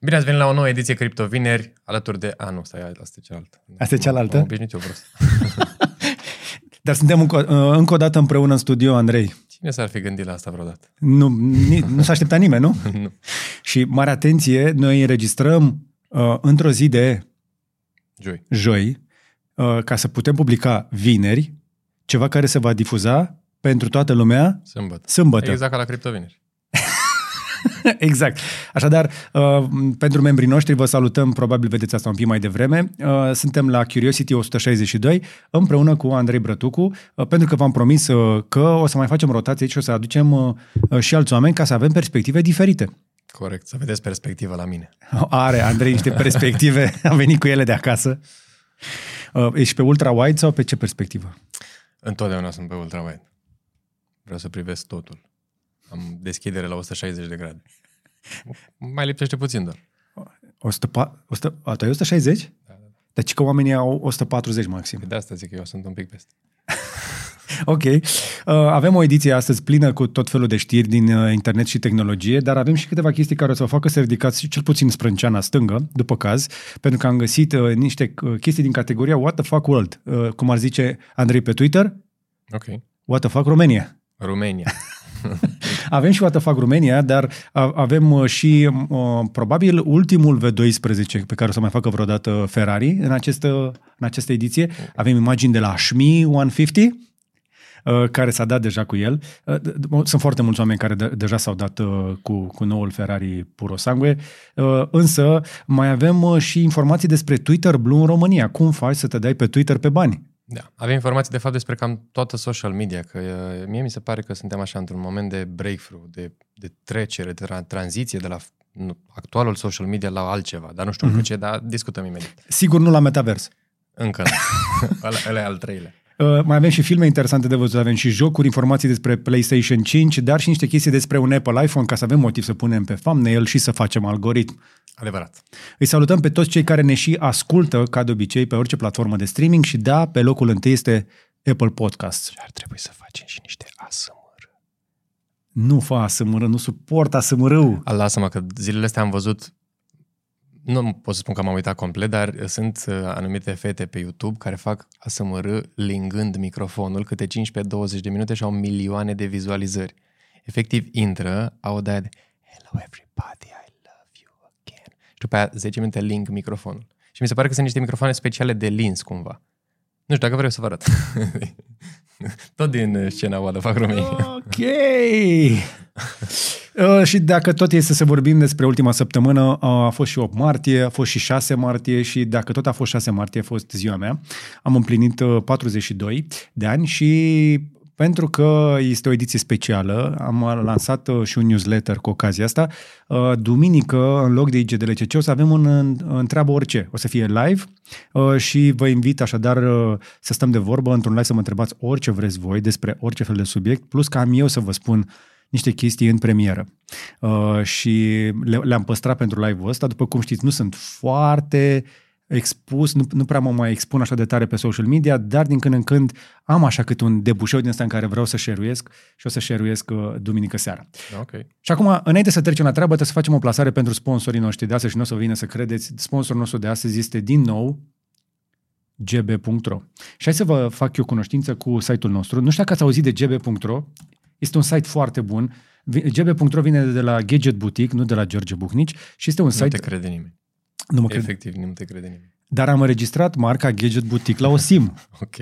Bine ați venit la o nouă ediție Cripto Vineri, alături de... A, nu, stai, asta e cealaltă. Asta e cealaltă? Am obișnuit eu prost. Dar suntem încă, uh, încă o dată împreună în studio, Andrei. Cine s-ar fi gândit la asta vreodată? Nu, ni, nu s-a așteptat nimeni, nu? nu. Și mare atenție, noi înregistrăm uh, într-o zi de Joi. joi, uh, ca să putem publica vineri, ceva care se va difuza pentru toată lumea Sâmbătă. sâmbătă. Exact ca la Cripto Vineri. exact. Așadar, uh, pentru membrii noștri vă salutăm, probabil vedeți asta un pic mai devreme. Uh, suntem la Curiosity 162 împreună cu Andrei Brătucu, uh, pentru că v-am promis uh, că o să mai facem rotație aici și o să aducem uh, uh, și alți oameni ca să avem perspective diferite. Corect, să vedeți perspectiva la mine. Are Andrei niște perspective, am venit cu ele de acasă. Uh, Ești pe ultra-wide sau pe ce perspectivă? Întotdeauna sunt pe ultrawide. Vreau să privesc totul. Am deschidere la 160 de grade. Mai lipsește puțin doar. 100, 100, a, tu ai 160? Da, da. Deci că oamenii au 140 maxim. De asta zic că eu sunt un pic peste. Ok. Uh, avem o ediție astăzi plină cu tot felul de știri din uh, internet și tehnologie, dar avem și câteva chestii care o să vă facă să ridicați cel puțin sprânceana stângă, după caz, pentru că am găsit uh, niște uh, chestii din categoria What the fuck world, uh, cum ar zice Andrei pe Twitter, Ok. What the fuck România. România. Avem și What the fuck România, dar a- avem uh, și uh, probabil ultimul V12 pe care o să mai facă vreodată Ferrari în această, în această ediție. Avem imagini de la Shmi 150, uh, care s-a dat deja cu el. Uh, d- d- Sunt foarte mulți oameni care de- deja s-au dat uh, cu, cu noul Ferrari Puro Sangue, Uh, însă mai avem uh, și informații despre Twitter Blue în România. Cum faci să te dai pe Twitter pe bani? Da. Avem informații de fapt despre cam toată social media, că uh, mie mi se pare că suntem așa într-un moment de breakthrough, de, de trecere, de tra- tranziție de la nu, actualul social media la altceva, dar nu știu încă ce, dar discutăm imediat. Sigur nu la metavers. Încă nu. ăla, ăla e al treilea. Uh, mai avem și filme interesante de văzut, avem și jocuri, informații despre PlayStation 5, dar și niște chestii despre un Apple iPhone ca să avem motiv să punem pe thumbnail și să facem algoritm. Adevărat. Îi salutăm pe toți cei care ne și ascultă, ca de obicei, pe orice platformă de streaming și da, pe locul întâi este Apple Podcasts. Și ar trebui să facem și niște ASMR. Nu fa ASMR, nu suport ASMR-ul. A, Lasă-mă că zilele astea am văzut, nu pot să spun că m-am uitat complet, dar sunt uh, anumite fete pe YouTube care fac ASMR lingând microfonul câte 15-20 de minute și au milioane de vizualizări. Efectiv intră, au de de Hello everybody, I love you again. Și după aia 10 minute ling microfonul. Și mi se pare că sunt niște microfoane speciale de lins cumva. Nu știu, dacă vreau să vă arăt. Tot din uh, scena What the fuck România. Ok! Uh, și dacă tot este să vorbim despre ultima săptămână, uh, a fost și 8 martie, a fost și 6 martie și dacă tot a fost 6 martie, a fost ziua mea. Am împlinit uh, 42 de ani și pentru că este o ediție specială, am lansat uh, și un newsletter cu ocazia asta. Uh, Duminică, în loc de IGDLCC, o să avem un în- întreabă orice. O să fie live uh, și vă invit așadar uh, să stăm de vorbă într-un live să mă întrebați orice vreți voi despre orice fel de subiect, plus ca am eu să vă spun niște chestii în premieră. Uh, și le, le-am păstrat pentru live-ul ăsta. După cum știți, nu sunt foarte expus, nu, nu prea mă mai expun așa de tare pe social media, dar din când în când am așa cât un debușeu din ăsta în care vreau să share-uiesc și o să share-uiesc uh, duminică seara. Ok. Și acum, înainte să trecem la treabă, trebuie să facem o plasare pentru sponsorii noștri de astăzi și nu o să vină să credeți. Sponsorul nostru de astăzi este din nou gb.ro. Și hai să vă fac eu cunoștință cu site-ul nostru. Nu știu dacă ați auzit de gb.ro, este un site foarte bun. Vi- gb.ro vine de la Gadget Boutique, nu de la George Bucnici și este un Nu site... te crede nimeni. Nu mă cred. Efectiv, nu te crede nimeni. Dar am înregistrat marca Gadget Boutique la o SIM. Ok.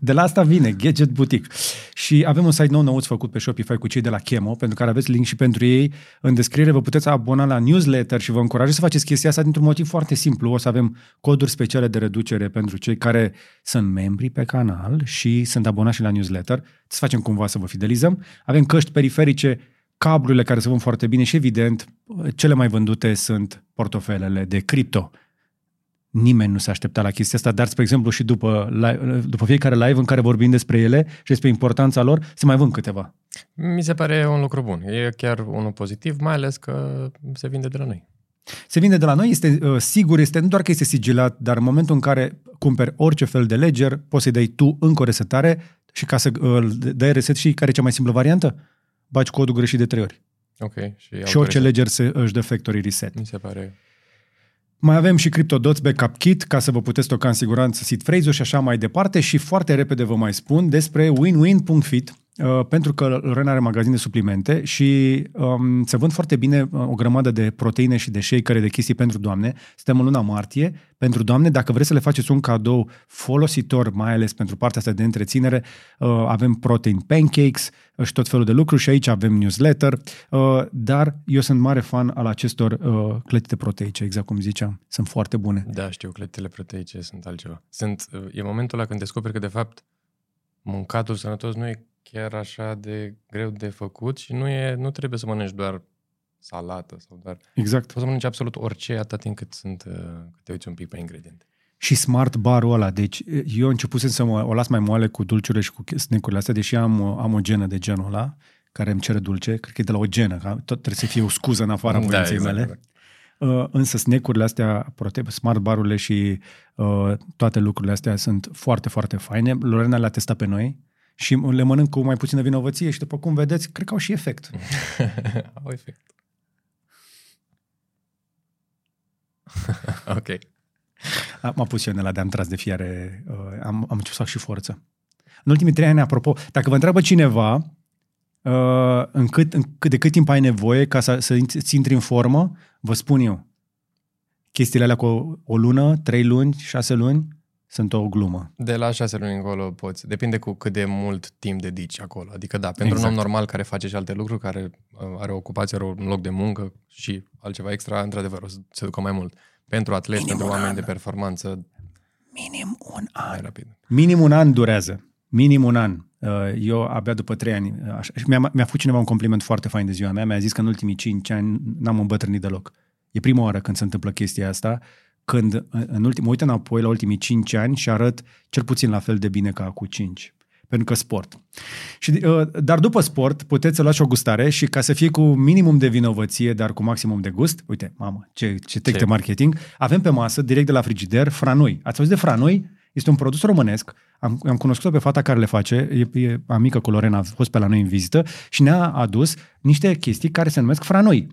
De la asta vine, Gadget Boutique. Și avem un site nou nouț făcut pe Shopify cu cei de la Chemo, pentru care aveți link și pentru ei. În descriere vă puteți abona la newsletter și vă încurajez să faceți chestia asta dintr-un motiv foarte simplu. O să avem coduri speciale de reducere pentru cei care sunt membri pe canal și sunt abonați și la newsletter. Să facem cumva să vă fidelizăm. Avem căști periferice, cablurile care se vând foarte bine și evident, cele mai vândute sunt portofelele de cripto. Nimeni nu s-a așteptat la chestia asta, dar, spre exemplu, și după, live, după fiecare live în care vorbim despre ele și despre importanța lor, se mai vând câteva. Mi se pare un lucru bun. E chiar unul pozitiv, mai ales că se vinde de la noi. Se vinde de la noi, este uh, sigur, este nu doar că este sigilat, dar în momentul în care cumperi orice fel de ledger, poți să-i dai tu încă o resetare și ca să uh, dai reset și care e cea mai simplă variantă, bagi codul greșit de trei ori. Ok. Și, și orice autorizat. ledger se, își dă factory reset. Mi se pare... Mai avem și CryptoDots Backup Kit ca să vă puteți stoca în siguranță seed phrase-uri și așa mai departe și foarte repede vă mai spun despre winwin.fit uh, pentru că Lorena are magazin de suplimente și um, se vând foarte bine uh, o grămadă de proteine și de shake de chestii pentru doamne. Suntem în luna martie. Pentru doamne, dacă vreți să le faceți un cadou folositor, mai ales pentru partea asta de întreținere, uh, avem protein pancakes uh, și tot felul de lucruri și aici avem newsletter, uh, dar eu sunt mare fan al acestor uh, clătite proteice, exact cum ziceam. Sunt foarte bune. Da, știu, clătitele proteice sunt altceva. Sunt, e momentul ăla când descoperi că, de fapt, mâncatul sănătos nu e chiar așa de greu de făcut și nu, e, nu trebuie să mănânci doar salată sau doar... Exact. Poți să mănânci absolut orice atât timp cât, sunt, uh, cât te uiți un pic pe ingrediente. Și smart barul ăla, deci eu începusem să mă, o las mai moale cu dulciurile și cu snack-urile astea, deși am, am o genă de genul ăla, care îmi cere dulce, cred că e de la o genă, că tot trebuie să fie o scuză în afara Da, voinței exact, mele. exact. Uh, însă snack-urile astea, prote- smart barurile și uh, toate lucrurile astea sunt foarte, foarte faine. Lorena le-a testat pe noi și le mănânc cu mai puțină vinovăție și după cum vedeți, cred că au și efect. Au efect. ok. A- M-a pus și eu în ăla de am tras de fiare, uh, am, am început să fac și forță. În ultimii trei ani, apropo, dacă vă întreabă cineva uh, în cât, în cât, de cât timp ai nevoie ca să, să ți intri în formă, vă spun eu. Chestiile alea cu o, o lună, trei luni, șase luni, sunt o glumă. De la șase luni încolo poți. Depinde cu cât de mult timp dedici acolo. Adică da, pentru Exact. un om normal care face și alte lucruri, care uh, are o ocupație, are un loc de muncă și altceva extra, într-adăvăr, o să se ducă mai mult. Pentru atleti, Minim pentru un oameni an. de performanță, Minim un an. mai rapid. Minim un an durează. Minim un an. Uh, Eu abia după trei ani. uh, Așa, și mi-a, mi-a făcut cineva un compliment foarte fain de ziua mea. Mi-a zis că în ultimii cinci ani n-am îmbătrânit deloc. E prima oară când se întâmplă chestia asta, când uh, în ultim, mă uit înapoi la ultimii cinci ani și arăt cel puțin la fel de bine ca cu cinci. Pentru că sport. Și, uh, dar după sport puteți să luați și o gustare și ca să fie cu minimum de vinovăție, dar cu maximum de gust, uite, mamă, ce, ce tec Ce? de marketing, avem pe masă, direct de la frigider, franui. Ați auzit de franui? Este un produs românesc. Am, am cunoscut-o pe fata care le face, e, e amică cu Lorena, a fost pe la noi în vizită și ne-a adus niște chestii care se numesc franui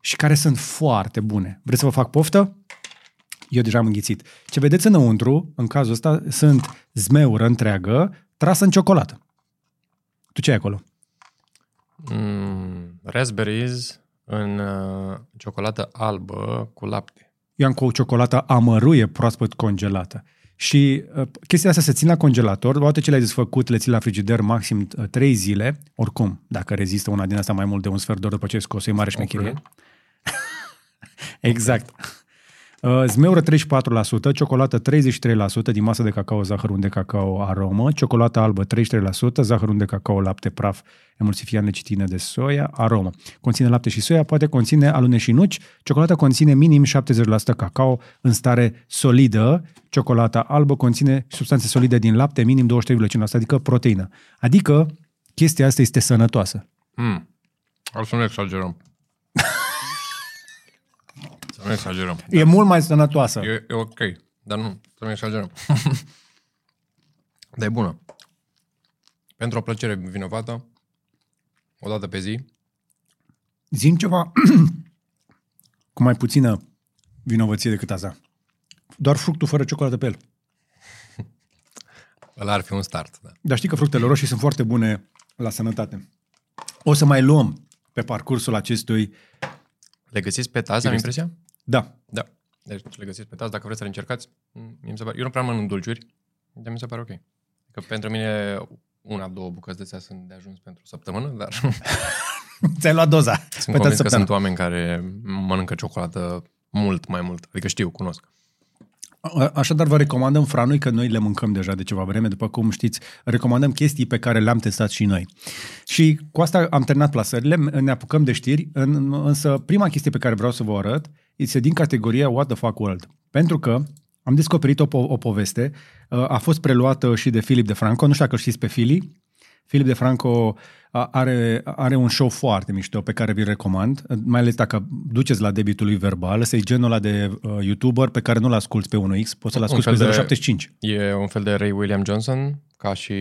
și care sunt foarte bune. Vreți să vă fac poftă? Eu deja am înghițit. Ce vedeți înăuntru, în cazul ăsta, sunt zmeură întreagă trasă în ciocolată. Tu ce ai acolo? Mm, raspberries în uh, ciocolată albă cu lapte. Eu am cu o ciocolată amăruie proaspăt congelată. Și uh, chestia asta se țin la congelator, odată ce le-ai desfăcut, le ții la frigider maxim uh, 3 zile, oricum, dacă rezistă una din asta mai mult de un sfert de oră după ce ai scos, e mare șmecherie. Ok. Exact. Uh, Zmeură 34%, ciocolată 33% din masă de cacao, zahăr unde cacao, aromă, ciocolată albă 33%, zahăr unde cacao, lapte praf, emulsifiant lecitină de soia, aromă. Conține lapte și soia, poate conține alune și nuci, ciocolata conține minim 70% cacao în stare solidă, ciocolata albă conține substanțe solide din lapte, minim 23,5%, adică proteină. Adică chestia asta este sănătoasă. Mm. Ar să nu exagerăm. Să nu exagerăm. E mult mai sănătoasă. E, e ok, dar nu, să nu exagerăm. dar e bună. Pentru o plăcere vinovată, o dată pe zi, Zim ceva cu mai puțină vinovăție decât asta. Doar fructul fără ciocolată pe el. ăla ar fi un start. Da. Dar știi că fructele roșii sunt foarte bune la sănătate. O să mai luăm pe parcursul acestui... Le găsiți pe taz, am impresia? Da, Da. Deci le găsiți pe taz, dacă vreți să le încercați, mm, mi se pare, eu nu prea mănânc dulciuri, dar mi se pare ok. Că pentru mine una, două bucăți de astea sunt de ajuns pentru o săptămână, dar ți-ai luat doza. sunt Pe convins că săptămână. sunt oameni care mănâncă ciocolată mult mai mult. Adică știu, cunosc. A- Așadar vă recomandăm franui, că noi le mâncăm deja de ceva vreme, după cum știți, recomandăm chestii pe care le-am testat și noi. Și cu asta am terminat plasările, ne apucăm de știri, în, însă prima chestie pe care vreau să vă arăt este din categoria What the fuck world. Pentru că am descoperit o, po- o poveste, uh, a fost preluată și de Philip de Franco, nu știu dacă îl știți pe Philip, Philip de Franco a- are, are un show foarte mișto pe care vi-l recomand, mai ales dacă duceți la debitul lui verbal, ăsta e genul ăla de uh, YouTuber pe care nu-l asculți pe 1X, poți să-l Un asculti fel pe de- 075. E un fel de Ray William Johnson, ca și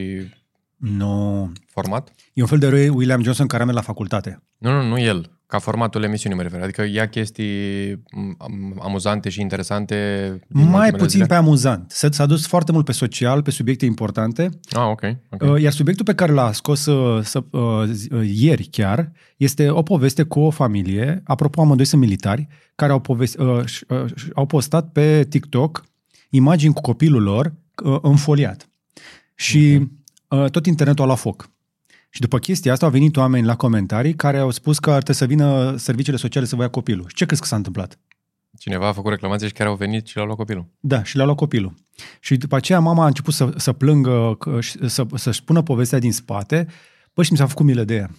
Nu. Format? E un fel de Ray William Johnson care a mers la facultate. Nu, nu, nu el. Ca formatul emisiunii mă refer. Adică ia chestii m, am- amuzante și interesante. din Mai ultimele puțin zile. pe amuzant. S- S-a dus foarte mult pe social, pe subiecte importante. Ah, ok. ok. Uh, Iar subiectul pe care l-a scos uh, să, uh, zi- uh, ieri chiar este o poveste cu o familie, apropo amândoi sunt militari, care au, povesti, uh, și- uh, și- au postat pe TikTok imagini cu copilul lor uh, înfoliat. Și uh, tot internetul a luat foc. Și după chestia asta au venit oameni la comentarii care au spus că ar trebui să vină serviciile sociale să vă ia copilul. Și ce crezi că s-a întâmplat? Cineva a făcut reclamație și chiar au venit și l-au luat copilul. Da, și le-a luat copilul. Și după aceea mama a început să, să plângă, că- și să, să-și pună povestea din spate. Bă, și mi s-a făcut milă de ea.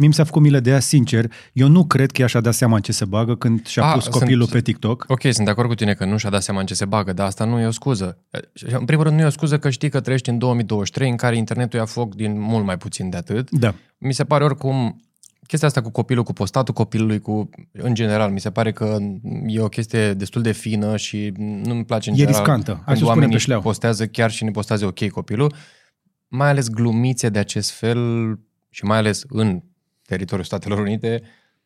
Mie mi s-a făcut milă de ea, sincer. Eu nu cred că ea și-a dat seama în ce se bagă când și-a Ah, pus sunt- copilul pe TikTok. Ok, sunt de acord cu tine că nu și-a dat seama în ce se bagă, dar asta nu e o scuză. Și, În primul rând, nu e o scuză că știi că trăiești în 2023 în care internetul ia foc din mult mai puțin de atât. Da. Mi se pare oricum chestia asta cu copilul, cu postatul copilului, cu în general, mi se pare că e o chestie destul de fină și nu-mi place în E general riscantă. Hai când să o spunem oamenii pe șleau. postează chiar și ne postează ok copilul, mai ales glumițe de acest fel și mai ales în teritoriul Statelor Unite,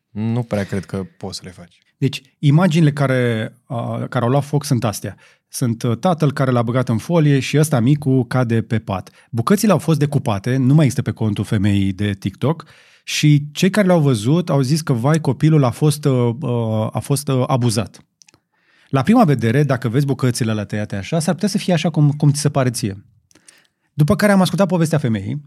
nu prea cred că poți să le faci. Deci, imaginile care, uh, care au luat foc sunt astea. Sunt uh, tatăl care l-a băgat în folie și ăsta micu cade pe pat. Bucățile au fost decupate, nu mai există pe contul femeii de TikTok și cei care le-au văzut au zis că, vai, copilul a fost, uh, uh, a fost uh, abuzat. La prima vedere, dacă vezi bucățile la tăiate așa, s-ar putea să fie așa cum, cum ți se pare ție. După care am ascultat povestea femeii,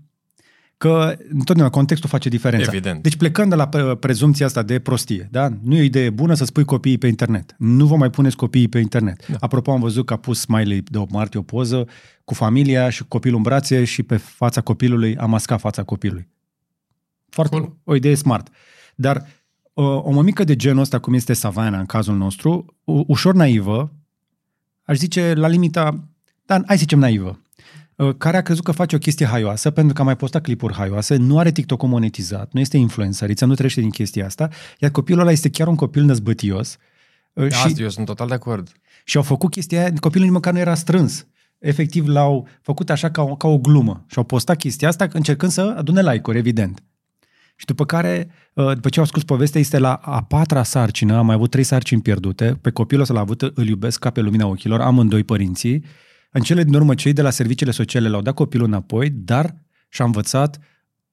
că întotdeauna contextul face diferența. Evident. Deci plecând de la pre- prezumția asta de prostie, da? nu e o idee bună să spui copiii pe internet. Nu vă mai puneți copiii pe internet. Da. Apropo, am văzut că a pus Smiley de 8 martie o poză cu familia și copilul în brațe și pe fața copilului a mascat fața copilului. Foarte Cool. o idee smart. Dar o, o mămică de genul ăsta, cum este Savana în cazul nostru, u- ușor naivă, aș zice la limita, dar hai să zicem naivă, uh, care a crezut că face o chestie haioasă pentru că a mai postat clipuri haioase, nu are TikTok-ul monetizat, nu este influențăriță, nu trăiește din chestia asta, iar copilul ăla este chiar un copil năzbătios uh, și, Asta eu sunt total de acord. și au făcut chestia aia, copilul nici măcar nu era strâns. Efectiv l-au făcut așa ca o, ca o glumă și au postat chestia asta încercând să adune like-uri, evident. Și după care, uh, după ce au scos povestea, este la a patra sarcină, am mai avut trei sarcini pierdute, pe copilul ăsta l-a avut, îl iubesc ca pe lumina ochilor, amândoi părinții. În cele din urmă, cei de la serviciile sociale l-au dat copilul înapoi, dar și-a învățat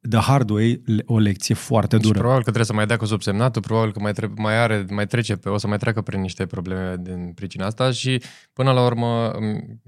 the hard way o lecție foarte Și dură. probabil că trebuie să mai dea cu subsemnatul, probabil că mai, trebuie, mai are, mai trece pe, o să mai treacă prin niște probleme din pricina asta și până la urmă m,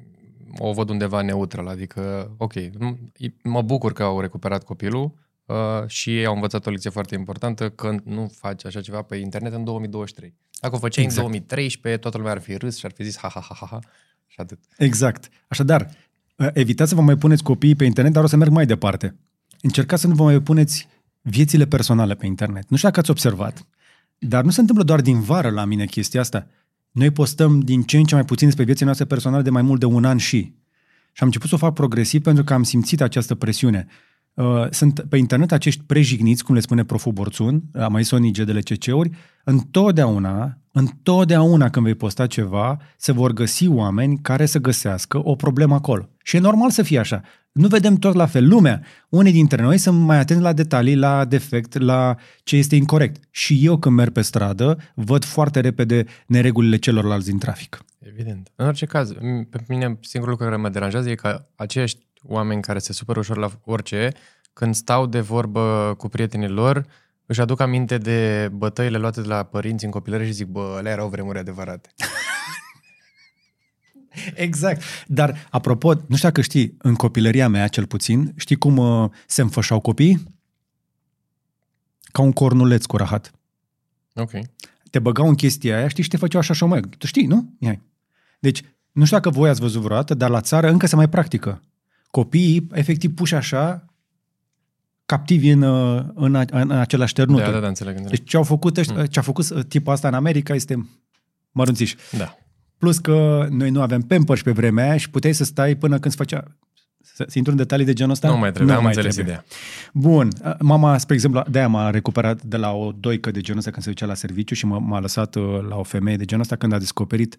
o văd undeva neutră, adică ok, m- mă bucur că au recuperat copilul uh, și ei au învățat o lecție foarte importantă că nu faci așa ceva pe internet în 2023. Dacă o făceai Exact. în 2013, toată lumea ar fi râs și ar fi zis ha ha ha ha ha și atât. Exact. Așadar, uh, evitați să vă mai puneți copiii pe internet, dar o să merg mai departe. Încercați să nu vă mai puneți viețile personale pe internet. Nu știu dacă ați observat, dar nu se întâmplă doar din vară la mine chestia asta. Noi postăm din ce în ce mai puțin despre viețile noastre personale de mai mult de un an și. Și am început să o fac progresiv pentru că am simțit această presiune. Uh, Sunt pe internet acești prejigniți, cum le spune proful Borțun, am mai zis în IGDLCC-uri, întotdeauna, întotdeauna când vei posta ceva, se vor găsi oameni care să găsească o problemă acolo. Și e normal să fie așa. Nu vedem tot la fel. Lumea, unii dintre noi sunt mai atenți la detalii, la defect, la ce este incorrect. Și eu când merg pe stradă, văd foarte repede neregulile celorlalți din trafic. Evident. În orice caz, m- pe mine singurul lucru care mă deranjează e că acești oameni care se supără ușor la orice, când stau de vorbă cu prietenii lor, își aduc aminte de bătăile luate de la părinți în copilărie și zic, bă, alea erau vremuri adevărate. Exact. Dar, apropo, nu știu dacă știi, în copilăria mea, cel puțin, știi cum uh, se înfășau copiii? Ca un cornuleț cu rahat. Ok. Te băgau în chestia aia, știi, și te făceau așa șomeg. Tu știi, nu? Ia. Deci, nu știu dacă voi ați văzut vreodată, dar la țară încă se mai practică. Copiii, efectiv, puși așa, captivi în, uh, în, a- în același ternut. Da, da, da, înțeleg. înțeleg. Deci ce au făcut, ăștia, ce a făcut uh, tipul asta în America este mărunțiș. Da. Plus că noi nu aveam Pampers pe vremea aia și puteai să stai până când se făcea... Să, să intru în detalii de genul ăsta? Nu mai trebuie, am mai înțeles trebuie. ideea. Bun. Mama, spre exemplu, de-aia m-a recuperat de la o doică de genul ăsta când se ducea la serviciu și m- m-a lăsat uh, la o femeie de genul ăsta când a descoperit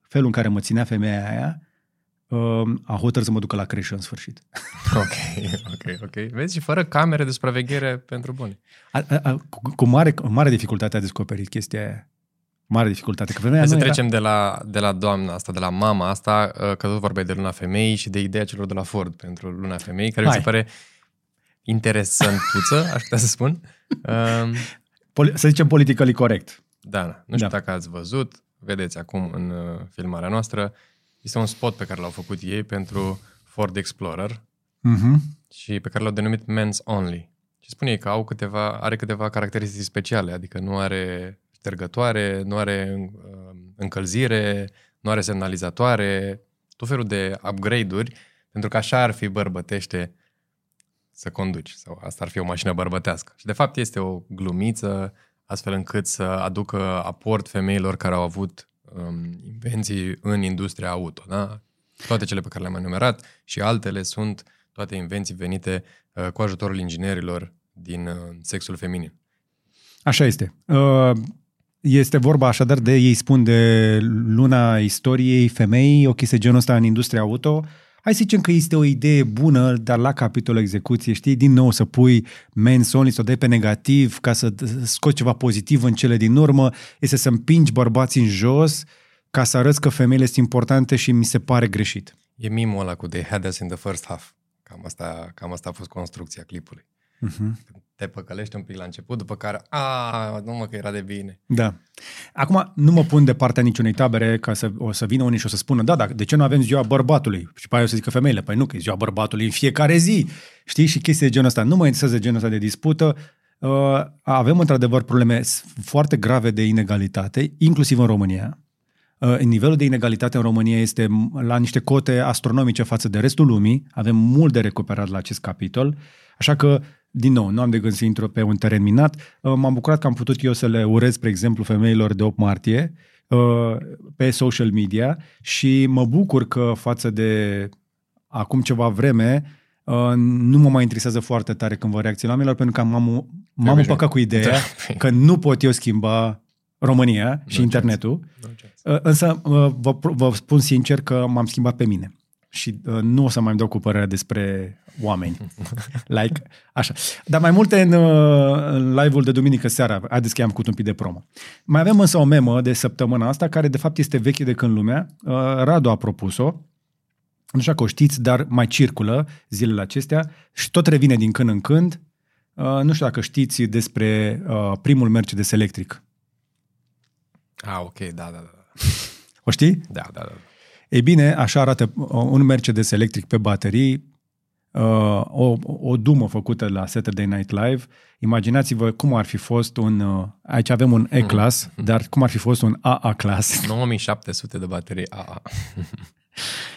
felul în care mă ținea femeia aia. Uh, a hotărât să mă ducă la creșă în sfârșit. Ok, ok, ok. Vezi, și fără camere de supraveghere pentru buni. A, a, a, cu, cu mare, cu mare dificultate a descoperit chestia aia. Mare dificultate. Că vremea Hai să nu trecem de la, de la doamna asta, de la mama asta, uh, că tot vorbeai de Luna Femei și de ideea celor de la Ford pentru Luna Femei, care mi Hai. se pare interesantuță, aș putea să spun. Um, Poli- să zicem politically corect. Da, da. nu știu Da. dacă ați văzut, vedeți acum în uh, filmarea noastră, este un spot pe care l-au făcut ei pentru Ford Explorer Mhm. și pe care l-au denumit Men's Only. Și spune ei că au câteva, are câteva caracteristici speciale, adică nu are ștergătoare, nu are uh, încălzire, nu are semnalizatoare, tot felul de upgrade-uri, pentru că așa ar fi bărbătește să conduci, sau asta ar fi o mașină bărbătească. Și de fapt este o glumiță, astfel încât să aducă aport femeilor care au avut um, invenții în industria auto. Da? Toate cele pe care le-am enumerat și altele sunt toate invenții venite uh, cu ajutorul inginerilor din uh, sexul feminin. Așa este. Uh, Este vorba așadar de, ei spun, de luna istoriei femei, o chestie genul ăsta în industria auto. Hai să zicem că este o idee bună, dar la capitolul execuție, știi, din nou să pui men's only, să o dai pe negativ, ca să scoți ceva pozitiv în cele din urmă, este să împingi bărbații în jos ca să arăți că femeile sunt importante și mi se pare greșit. E mimul ăla cu They had us in the first half. Cam asta, cam asta a fost construcția clipului. Uh-huh. Te păcălești un pic la început, după care, a, nu mă, că era de bine. Da. Acum, nu mă pun de partea niciunei tabere ca să o să vină unii și o să spună, da, da, de ce nu avem ziua bărbatului? Și pe aia o să zică femeile, păi nu, că e ziua bărbatului în fiecare zi. Știi? Și chestii de genul ăsta. Nu mă interesează genul ăsta de dispută. Uh, avem într-adevăr probleme foarte grave de inegalitate, inclusiv în România. Uh, nivelul de inegalitate în România este la niște cote astronomice față de restul lumii. Avem mult de recuperat la acest capitol. Așa că din nou, nu am de gând să intru pe un teren minat. Uh, M-am bucurat că am putut eu să le urez, spre exemplu, femeilor de 8 martie uh, pe social media și mă bucur că față de acum ceva vreme uh, nu mă mai interesează foarte tare când vă reacționa oamenilor pentru că m-am, m-am Pe împăcat cu ideea Da. că nu pot eu schimba România și No internetul. No chance. Uh, Însă uh, vă, vă spun sincer că m-am schimbat pe mine și uh, nu o să mai îmi dau cu părerea despre oameni. Like, așa. Dar mai multe în, uh, în live-ul de duminică seara. Haideți că i-am făcut un pic de promo. Mai avem însă o memă de săptămâna asta care de fapt este veche de când lumea. Uh, Radu a propus-o. Nu știu dacă o știți, dar mai circulă zilele acestea și tot revine din când în când. Uh, nu știu dacă știți despre uh, primul Mercedes electric. Ah, ok, da, da, da. O știi? Da, da, da. Ei bine, așa arată uh, un Mercedes electric pe baterii, uh, o, o dumă făcută la Saturday Night Live. Imaginați-vă cum ar fi fost un, uh, aici avem un E-Class, dar cum ar fi fost un AA-Class. 9700 de baterii AA.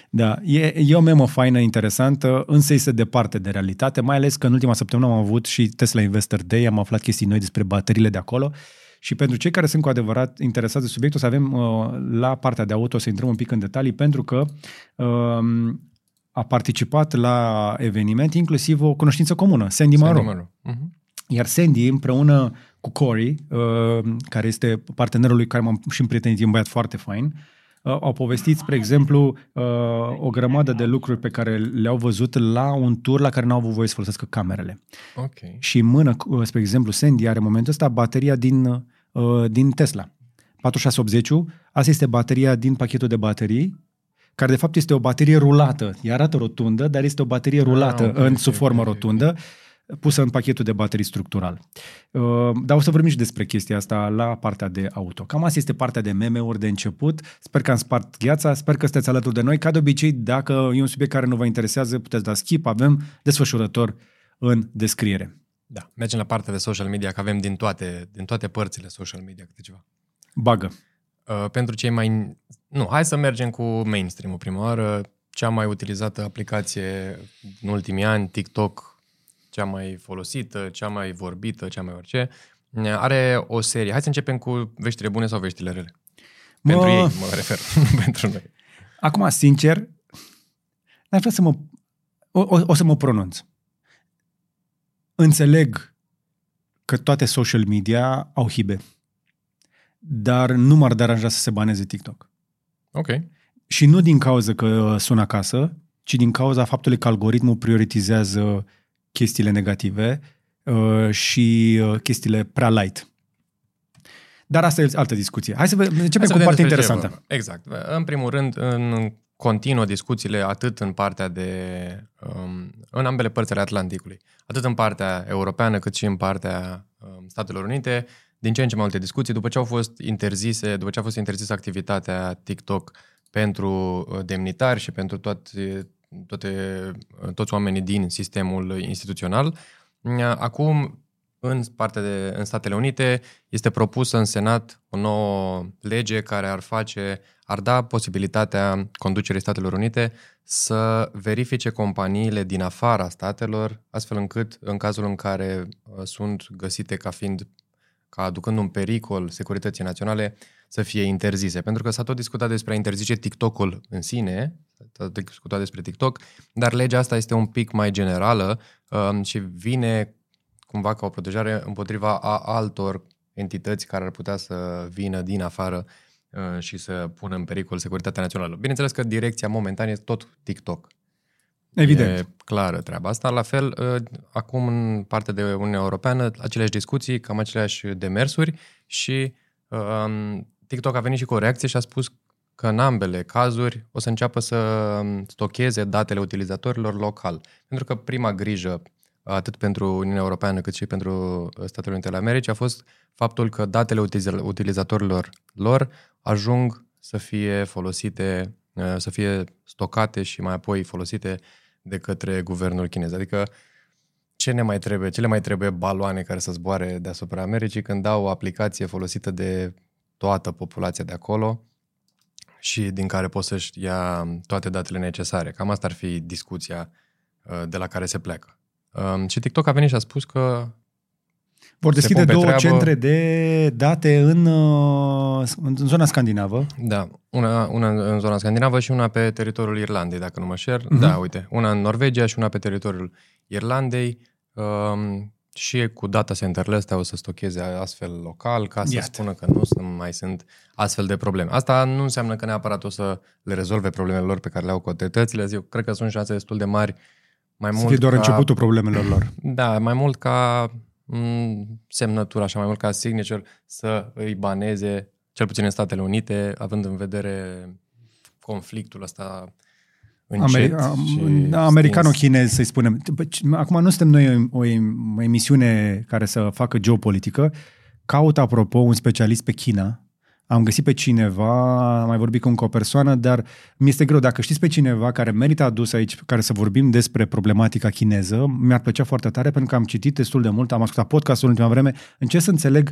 Da, e, e o memă faină, interesantă, însă este departe de realitate, mai ales că în ultima săptămână am avut și Tesla Investor Day, am aflat chestii noi despre bateriile de acolo și pentru cei care sunt cu adevărat interesați de subiectul, o să avem uh, la partea de auto să intrăm un pic în detalii, pentru că uh, a participat la eveniment inclusiv o cunoștință comună, Sandy Monroe. Sandy Monroe. Mhm. Iar Sandy, împreună cu Corey, uh, care este partenerul lui care m-am și împrietenit, e un băiat foarte fain, uh, au povestit, spre exemplu, uh, o grămadă de lucruri pe care le-au văzut la un tur la care n-au avut voie să folosească camerele. Ok. Și în mână, uh, spre exemplu, Sandy are în momentul ăsta bateria din, uh, din Tesla. 4680 asta este bateria din pachetul de baterii, care de fapt este o baterie rulată. Ea arată rotundă, dar este o baterie rulată ok, în ok, sub formă ok, ok. rotundă, pusă în pachetul de baterii structural. Uh, Dar o să vorbim și despre chestia asta la partea de auto. Cam asta este partea de meme-uri de început. Sper că am spart gheața, sper că sunteți alături de noi. Ca de obicei, dacă e un subiect care nu vă interesează, puteți da skip, avem desfășurător în descriere. Da, mergem la partea de social media, că avem din toate, din toate părțile social media câte ceva. Bagă. Uh, pentru cei mai... Nu, hai să mergem cu mainstream-ul prima oară. Cea mai utilizată aplicație în ultimii ani, TikTok, cea mai folosită, cea mai vorbită, cea mai orice, are o serie. Hai să începem cu veștile bune sau veștile rele. Pentru Mă- ei, mă refer, nu pentru noi. Acum, sincer, n-aș vrea să mă... O, o, o să mă pronunț. Înțeleg că toate social media au hibe, dar nu m-ar deranja să se baneze TikTok. Ok. Și nu din cauza că sun acasă, ci din cauza faptului că algoritmul prioritizează chestiile negative uh, și uh, chestiile prea light. Dar asta e altă discuție. Hai să ve- începem cu partea interesantă. Exact. În primul rând, în continuă discuțiile atât în partea de... Um, în ambele părți ale Atlanticului. Atât în partea europeană cât și în partea um, Statelor Unite. Din ce în ce mai multe discuții. După ce au fost interzise, după ce a fost interzisă activitatea TikTok pentru uh, demnitari și pentru toate, toate, uh, toți oamenii din sistemul instituțional, uh, acum în partea de în Statele Unite este propusă în Senat o nouă lege care ar face ar da posibilitatea conducerii Statelor Unite să verifice companiile din afara statelor, astfel încât, în cazul în care uh, sunt găsite ca fiind, ca aducând un pericol securității naționale, să fie interzise. Pentru că s-a tot discutat despre a interzice TikTok-ul în sine, s-a discutat despre TikTok, dar legea asta este un pic mai generală um, și vine cumva ca o protejare împotriva a altor entități care ar putea să vină din afară Uh, și să pună în pericol securitatea națională. Bineînțeles că direcția momentan este tot TikTok. Evident. E clară treaba asta. La fel, uh, acum în partea de Uniunea Europeană, aceleași discuții, cam aceleași demersuri și um, TikTok a venit și cu o reacție și a spus că în ambele cazuri o să înceapă să um, stocheze datele utilizatorilor local. Pentru că prima grijă atât pentru Uniunea Europeană cât și pentru Statele Unite ale Americii, a fost faptul că datele utilizatorilor lor ajung să fie folosite, uh, să fie stocate și mai apoi folosite de către guvernul chinez. Adică ce ne mai trebuie? Ce le mai trebuie baloane care să zboare deasupra Americii când dau o aplicație folosită de toată populația de acolo și din care poți să-și ia toate datele necesare. Cam asta ar fi discuția uh, de la care se pleacă. Um, și TikTok a venit și a spus că vor deschide două treabă... centre de date în, uh, în zona scandinavă. Da, una, una în zona scandinavă și una pe teritoriul Irlandei, dacă nu mă șer. Uh-huh. Da, uite, una în Norvegia și una pe teritoriul Irlandei. Um, și cu data centerele astea o să stocheze astfel local ca să Iată. spună că nu mai sunt astfel de probleme. Asta nu înseamnă că neapărat o să le rezolve problemele lor pe care le au comunitățile. Eu cred că sunt șanse destul de mari mai să mult fie doar ca, începutul problemelor lor. Da, mai mult ca semnătura, așa mai mult ca signature, să îi baneze, cel puțin în Statele Unite, având în vedere conflictul ăsta încet Ameri- da, americano-chinez, să-i spunem. Acum nu suntem noi o, o emisiune care să facă geopolitică. Caut, apropo, un specialist pe China, am găsit pe cineva, am mai vorbit cu încă o persoană, dar mi este greu. Dacă știți pe cineva care merită adus aici, care să vorbim despre problematica chineză, mi-ar plăcea foarte tare pentru că am citit destul de mult, am ascultat podcastul în ultima vreme, încerc să înțeleg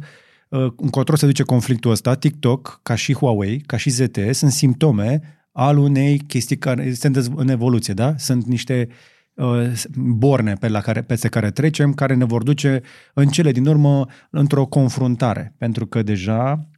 uh, încotro se duce conflictul ăsta. TikTok, ca și Huawei, ca și ZTE, sunt simptome al unei chestii care sunt în evoluție, da? Sunt niște uh, borne pe la care, peste care trecem, care ne vor duce în cele din urmă într-o confruntare. Pentru că deja Uh,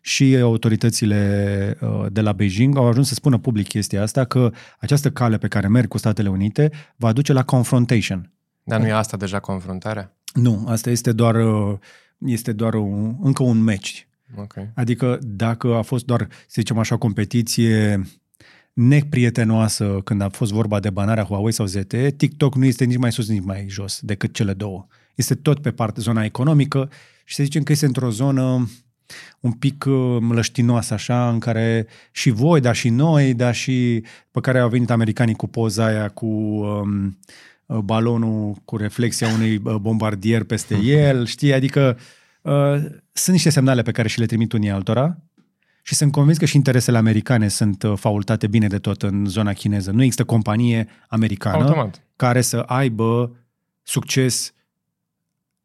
și autoritățile uh, de la Beijing au ajuns să spună public chestia asta, că această cale pe care merg cu Statele Unite va duce la confrontation. Dar nu e asta deja confruntarea? Nu, asta este doar, uh, este doar un, încă un match. Okay. Adică dacă a fost doar, să zicem așa, competiție neprietenoasă când a fost vorba de banarea Huawei sau ZTE, TikTok nu este nici mai sus, nici mai jos decât cele două. Este tot pe partea zona economică și să zicem că este într-o zonă un pic uh, mlăștinoasă așa, în care și voi, dar și noi, dar și pe care au venit americanii cu poza aia cu um, uh, balonul cu reflexia unui uh, bombardier peste el, știi? Adică uh, sunt niște semnale pe care și le trimit unii altora și sunt convins că și interesele americane sunt faultate bine de tot în zona chineză. Nu există companie americană Automat. care să aibă succes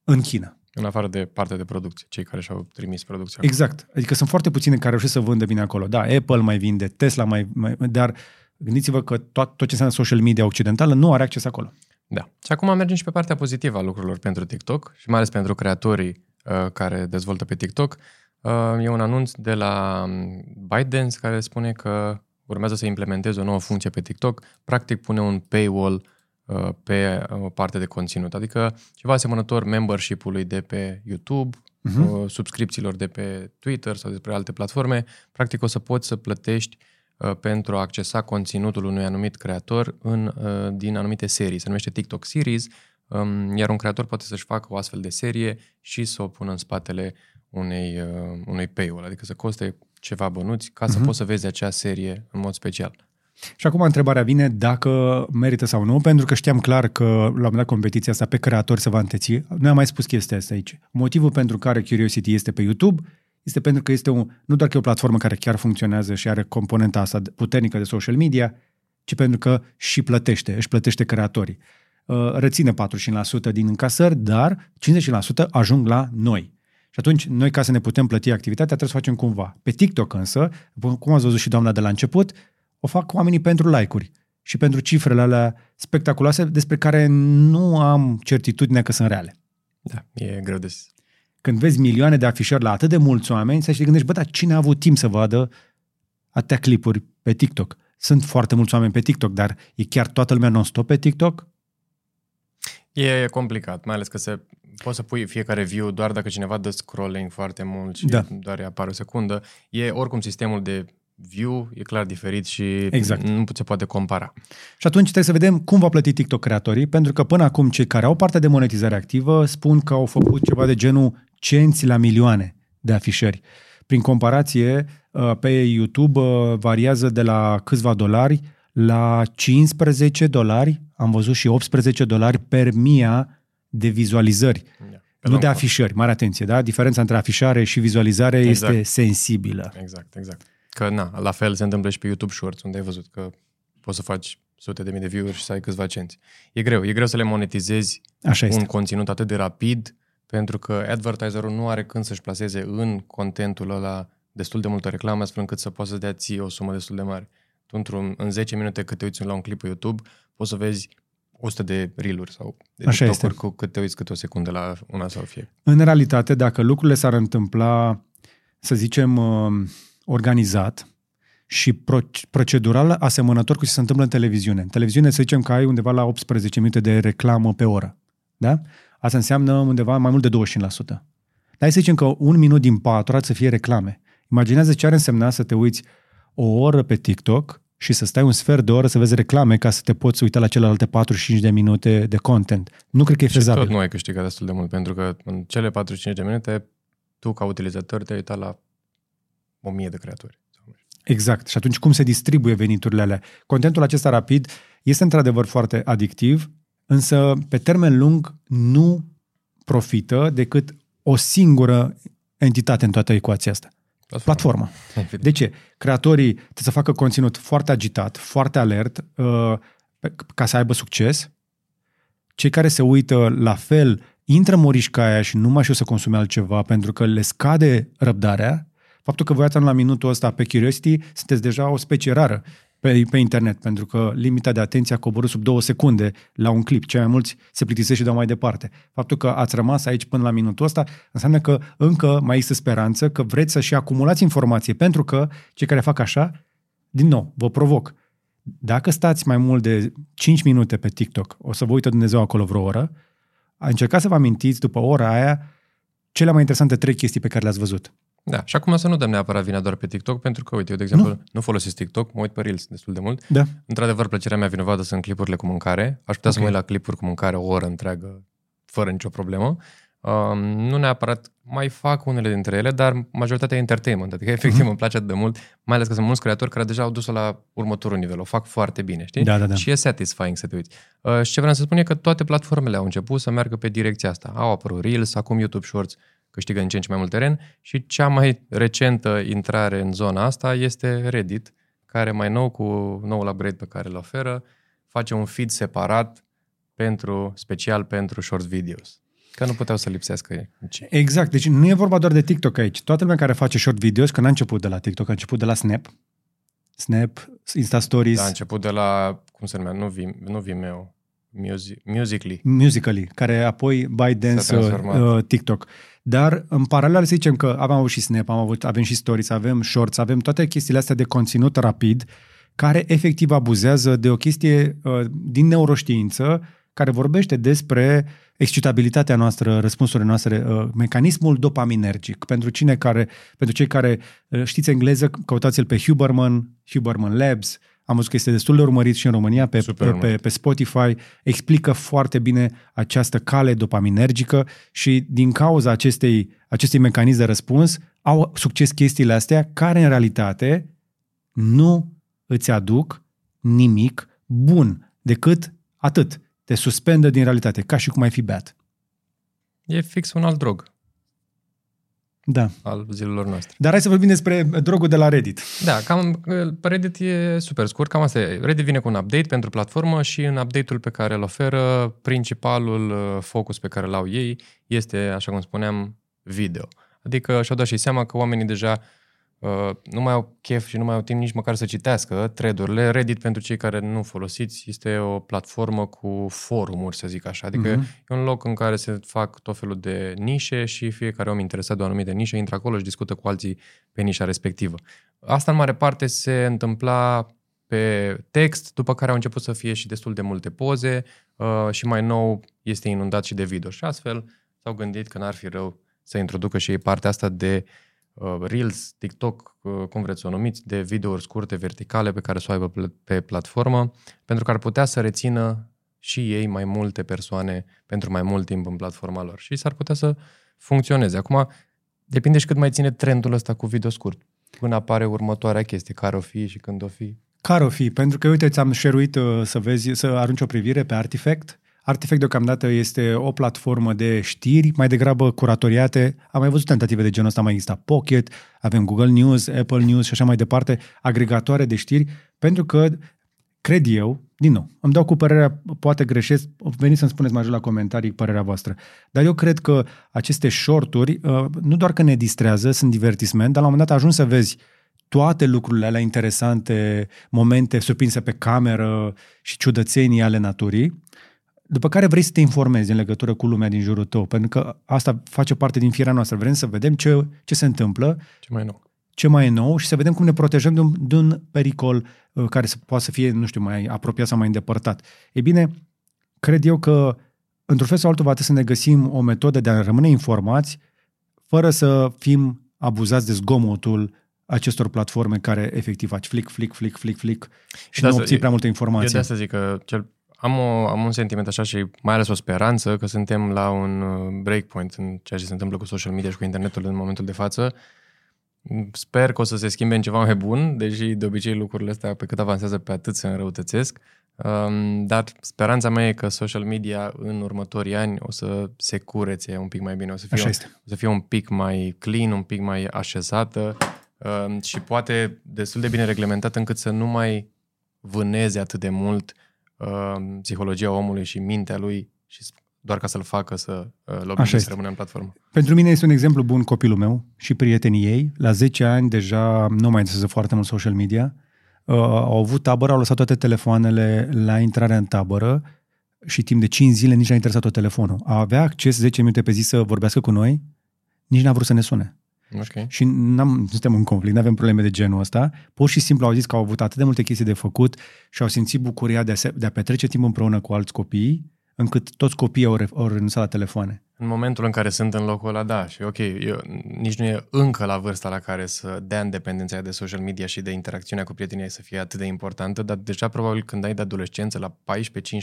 în China. În afară de partea de producție, cei care și-au trimis producția. Exact. Adică sunt foarte puține care reușesc să vândă bine acolo. Da, Apple mai vinde, Tesla mai... mai dar gândiți-vă că tot, tot ce înseamnă social media occidentală nu are acces acolo. Da. Și acum mergem și pe partea pozitivă a lucrurilor pentru TikTok și mai ales pentru creatorii uh, care dezvoltă pe TikTok. Uh, e un anunț de la um, ByteDance care spune că urmează să implementeze o nouă funcție pe TikTok. Practic pune un paywall Uh, pe o uh, parte de conținut. Adică ceva asemănător membership-ului de pe YouTube, uh-huh. subscripțiilor de pe Twitter sau despre alte platforme. Practic o să poți să plătești uh, pentru a accesa conținutul unui anumit creator în, uh, din anumite serii. Se numește TikTok Series, um, iar un creator poate să-și facă o astfel de serie și să o pună în spatele unei, uh, unui paywall, adică să coste ceva bănuți ca să uh-huh. poți să vezi acea serie în mod special. Și acum întrebarea vine dacă merită sau nu, pentru că știam clar că la un moment dat competiția asta pe creator se va înteți. Noi am mai spus chestia asta aici. Motivul pentru care Curiosity este pe YouTube este pentru că este un, nu doar că e o platformă care chiar funcționează și are componenta asta puternică de social media, ci pentru că și plătește, își plătește creatorii. Uh, reține 45% din încasări, dar 50% ajung la noi. Și atunci, noi ca să ne putem plăti activitatea, trebuie să facem cumva. Pe TikTok însă, cum ați văzut și doamna de la început, o fac oamenii pentru like-uri și pentru cifrele alea spectaculoase despre care nu am certitudine că sunt reale. Da, e greu de Când vezi milioane de afișări la atât de mulți oameni, să te gândești, bă, dar cine a avut timp să vadă atâtea clipuri pe TikTok? Sunt foarte mulți oameni pe TikTok, dar e chiar toată lumea non-stop pe TikTok? E complicat, mai ales că se, poți să pui fiecare view doar dacă cineva dă scrolling foarte mult și Da. doar îi apare o secundă. E oricum sistemul de view e clar diferit și Exact. nu se poate compara. Și atunci trebuie să vedem cum va plăti TikTok creatorii, pentru că până acum cei care au parte de monetizare activă spun că au făcut ceva de genul cenți la milioane de afișări. Prin comparație, uh, pe YouTube uh, variază de la câțiva dolari la 15 dolari, am văzut și 18 dolari per mia de vizualizări. Da. Nu Pe long de form. afișări, mare atenție, da? Diferența între afișare și vizualizare Exact. este sensibilă. Exact, exact. Că na, la fel se întâmplă și pe YouTube Shorts, unde ai văzut că poți să faci sute de mii de view-uri și să ai câțiva cenți. E greu, e greu să le monetizezi Așa este. un conținut atât de rapid, pentru că advertiserul nu are când să-și placeze în contentul ăla destul de multă reclamă, astfel încât să poată să dea ție o sumă destul de mare. Tu, într-un, în 10 minute cât te uiți la un clip pe YouTube, poți să vezi 100 de reel-uri sau de Așa TikTok-uri este. cu cât te uiți câte o secundă la una sau fie. În realitate, dacă lucrurile s-ar întâmpla, să zicem, uh, organizat și pro- procedural asemănător cu ce se întâmplă în televiziune. În televiziune să zicem că ai undeva la 18 minute de reclamă pe oră. Da? Asta înseamnă undeva mai mult de 25%. Dar hai să zicem că un minut din patru ar să fie reclame. Imaginează ce ar însemna să te uiți o oră pe TikTok și să stai un sfert de oră să vezi reclame ca să te poți uita la celelalte 45 de minute de content. Nu cred că e Și tot fezabil. nu ai câștigat destul de mult, pentru că în cele 45 de minute, tu ca utilizator te-ai uitat la 1000 de creatori. Exact. Și atunci cum se distribuie veniturile alea? Contentul acesta rapid este într-adevăr foarte adictiv, însă pe termen lung nu profită decât o singură entitate în toată ecuația asta. Platforma. Evident. De ce? Creatorii trebuie să facă conținut foarte agitat, foarte alert, uh, pe- ca să aibă succes. Cei care se uită la fel intră în morișca aia și nu mai știu să consume altceva pentru că le scade răbdarea. Faptul că voi ați la minutul ăsta pe Curiosity, sunteți deja o specie rară pe, pe internet, pentru că limita de atenție a coborât sub două secunde la un clip. Cei mai mulți se plictisesc și dau mai departe. Faptul că ați rămas aici până la minutul ăsta înseamnă că încă mai există speranță, că vreți să și acumulați informație, pentru că cei care fac așa, din nou, vă provoc. Dacă stați mai mult de 5 minute pe TikTok, o să vă uită Dumnezeu acolo vreo oră, încercați să vă amintiți după ora aia cele mai interesante trei chestii pe care le-ați văzut. Da, și acum să nu dăm neapărat vina doar pe TikTok, pentru că, uite, eu, de exemplu, nu, nu folosesc TikTok, mă uit pe Reels destul de mult. Da. Într-adevăr, plăcerea mea vinovată sunt clipurile cu mâncare. Aș putea okay. să mă Ok. uit la clipuri cu mâncare o oră întreagă, fără nicio problemă. Um, nu neapărat mai fac unele dintre ele, dar majoritatea e entertainment. Adică, efectiv, Mhm. îmi place atât de mult, mai ales că sunt mulți creatori care deja au dus-o la următorul nivel. O fac foarte bine, știi? Da, da, da. Și e satisfying să te uiți. Uh, și ce vreau să spun e că toate platformele au început să meargă pe direcția asta. Au apărut Reels, acum YouTube Shorts câștigă din ce în ce mai mult teren și cea mai recentă intrare în zona asta este Reddit, care mai nou cu noul upgrade pe care îl oferă, face un feed separat pentru, special pentru short videos. Că nu puteau să lipsească nici. Exact, deci nu e vorba doar de TikTok aici. Toată lumea care face short videos, că n-a început de la TikTok, a început de la Snap. Snap, Insta Stories, Da, a început de la, cum se numea, nu, Vim, nu Vimeo, Music, Musically. Musical.ly, care apoi ByteDance, S-a transformat. uh, TikTok. Dar în paralel să zicem că avem avut și Snap, am avut, avem și Stories, avem Shorts, avem toate chestiile astea de conținut rapid care efectiv abuzează de o chestie uh, din neuroștiință care vorbește despre excitabilitatea noastră, răspunsurile noastre, uh, mecanismul dopaminergic. Pentru cine care, pentru cei care uh, știți engleză, căutați-l pe Huberman, Huberman Labs, am văzut că este destul de urmărit și în România pe, pe, pe, pe Spotify, explică foarte bine această cale dopaminergică și din cauza acestei, acestui mecanism de răspuns au succes chestiile astea care în realitate nu îți aduc nimic bun decât atât. Te suspendă din realitate, ca și cum ai fi beat. E fix un alt drog da. al zilelor noastre. Dar hai să vorbim despre drogul de la Reddit. Da, cam, pe Reddit e super scurt, cam asta e. Reddit vine cu un update pentru platformă și în update-ul pe care îl oferă, principalul uh, focus pe care îl au ei este, așa cum spuneam, video. Adică și-au dat și seama că oamenii deja Uh, nu mai au chef și nu mai au timp nici măcar să citească thread-urile. Reddit, pentru cei care nu folosiți, este o platformă cu forumuri, să zic așa. Adică uh-huh. e un loc în care se fac tot felul de nișe și fiecare om interesat de o anumită nișă intră acolo și discută cu alții pe nișa respectivă. Asta în mare parte se întâmpla pe text, după care au început să fie și destul de multe poze uh, și mai nou este inundat și de video. Și astfel s-au gândit că n-ar fi rău să introducă și ei partea asta de uh, Uh, Reels, TikTok, uh, cum vreți să o numiți, de videouri scurte, verticale pe care să o aibă pe platformă, pentru că ar putea să rețină și ei mai multe persoane pentru mai mult timp în platforma lor și s-ar putea să funcționeze. Acum, depinde și cât mai ține trendul ăsta cu video scurt. Până apare următoarea chestie, care o fi și când o fi. Care o fi? Pentru că, uite, ți-am share uh, să vezi, să arunci o privire pe Artifact Artifact deocamdată este o platformă de știri, mai degrabă curatoriate. Am mai văzut tentative de genul ăsta, mai exista Pocket, avem Google News, Apple News și așa mai departe, agregatoare de știri, pentru că cred eu, din nou, îmi dau cu părerea, poate greșesc, veniți să-mi spuneți mai jos la comentarii părerea voastră. Dar eu cred că aceste shorturi, uh, nu doar că ne distrează, sunt divertisment, dar la un moment dat ajungi să vezi toate lucrurile alea interesante, momente surprinse pe cameră și ciudățenii ale naturii după care vrei să te informezi în legătură cu lumea din jurul tău, pentru că asta face parte din firea noastră. Vrem să vedem ce, ce se întâmplă, ce mai e nou, ce mai e nou și să vedem cum ne protejăm de un, de un pericol uh, care să poate să fie, nu știu, mai apropiat sau mai îndepărtat. E bine, cred eu că într-un fel sau altul va trebui să ne găsim o metodă de a rămâne informați fără să fim abuzați de zgomotul acestor platforme care efectiv faci flick, flick, flick, flick, flick și nu obții prea multă informație. Eu de asta zic că cel am, o, am un sentiment așa și mai ales o speranță că suntem la un uh, breakpoint în ceea ce se întâmplă cu social media și cu internetul în momentul de față. Sper că o să se schimbe în ceva mai bun, deși de obicei lucrurile astea pe cât avansează pe atât se înrăutățesc. Um, dar speranța mea e că social media în următorii ani o să se curețe un pic mai bine, o să fie, Așa este. O să fie un pic mai clean, un pic mai așezată um, și poate destul de bine reglementat încât să nu mai vâneze atât de mult uh, psihologia omului și mintea lui și doar ca să-l facă să uh, lobbyeze să rămână în platformă. Pentru mine este un exemplu bun copilul meu și prietenii ei. La 10 ani deja nu mai interesează foarte mult social media. Uh, au avut tabără, au lăsat toate telefoanele la intrarea în tabără și timp de 5 zile nici n-a interesat-o telefonul. A avea acces 10 minute pe zi să vorbească cu noi, nici n-a vrut să ne sune. Okay. Și n-am, nu suntem în conflict, nu avem probleme de genul ăsta. Pur și simplu au zis că au avut atât de multe chestii de făcut și au simțit bucuria de a, se, de a petrece timp împreună cu alți copii, încât toți copiii au, au renunțat la telefoane. În momentul în care sunt în locul ăla, da, și ok, eu, nici nu e încă la vârsta la care să dea independența de social media și de interacțiunea cu prietenii să fie atât de importantă, dar deja probabil când ai de adolescență, la 14-15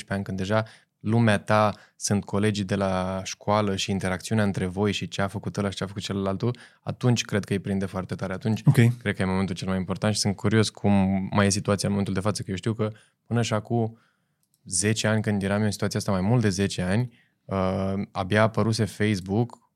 ani, când deja lumea ta sunt colegii de la școală și interacțiunea între voi și ce a făcut ăla și ce a făcut celălalt, atunci cred că îi prinde foarte tare. Atunci okay. cred că e momentul cel mai important și sunt curios cum mai e situația în momentul de față, că eu știu că până și acum 10 ani, când eram eu în situația asta, mai mult de 10 ani, uh, abia apăruse Facebook,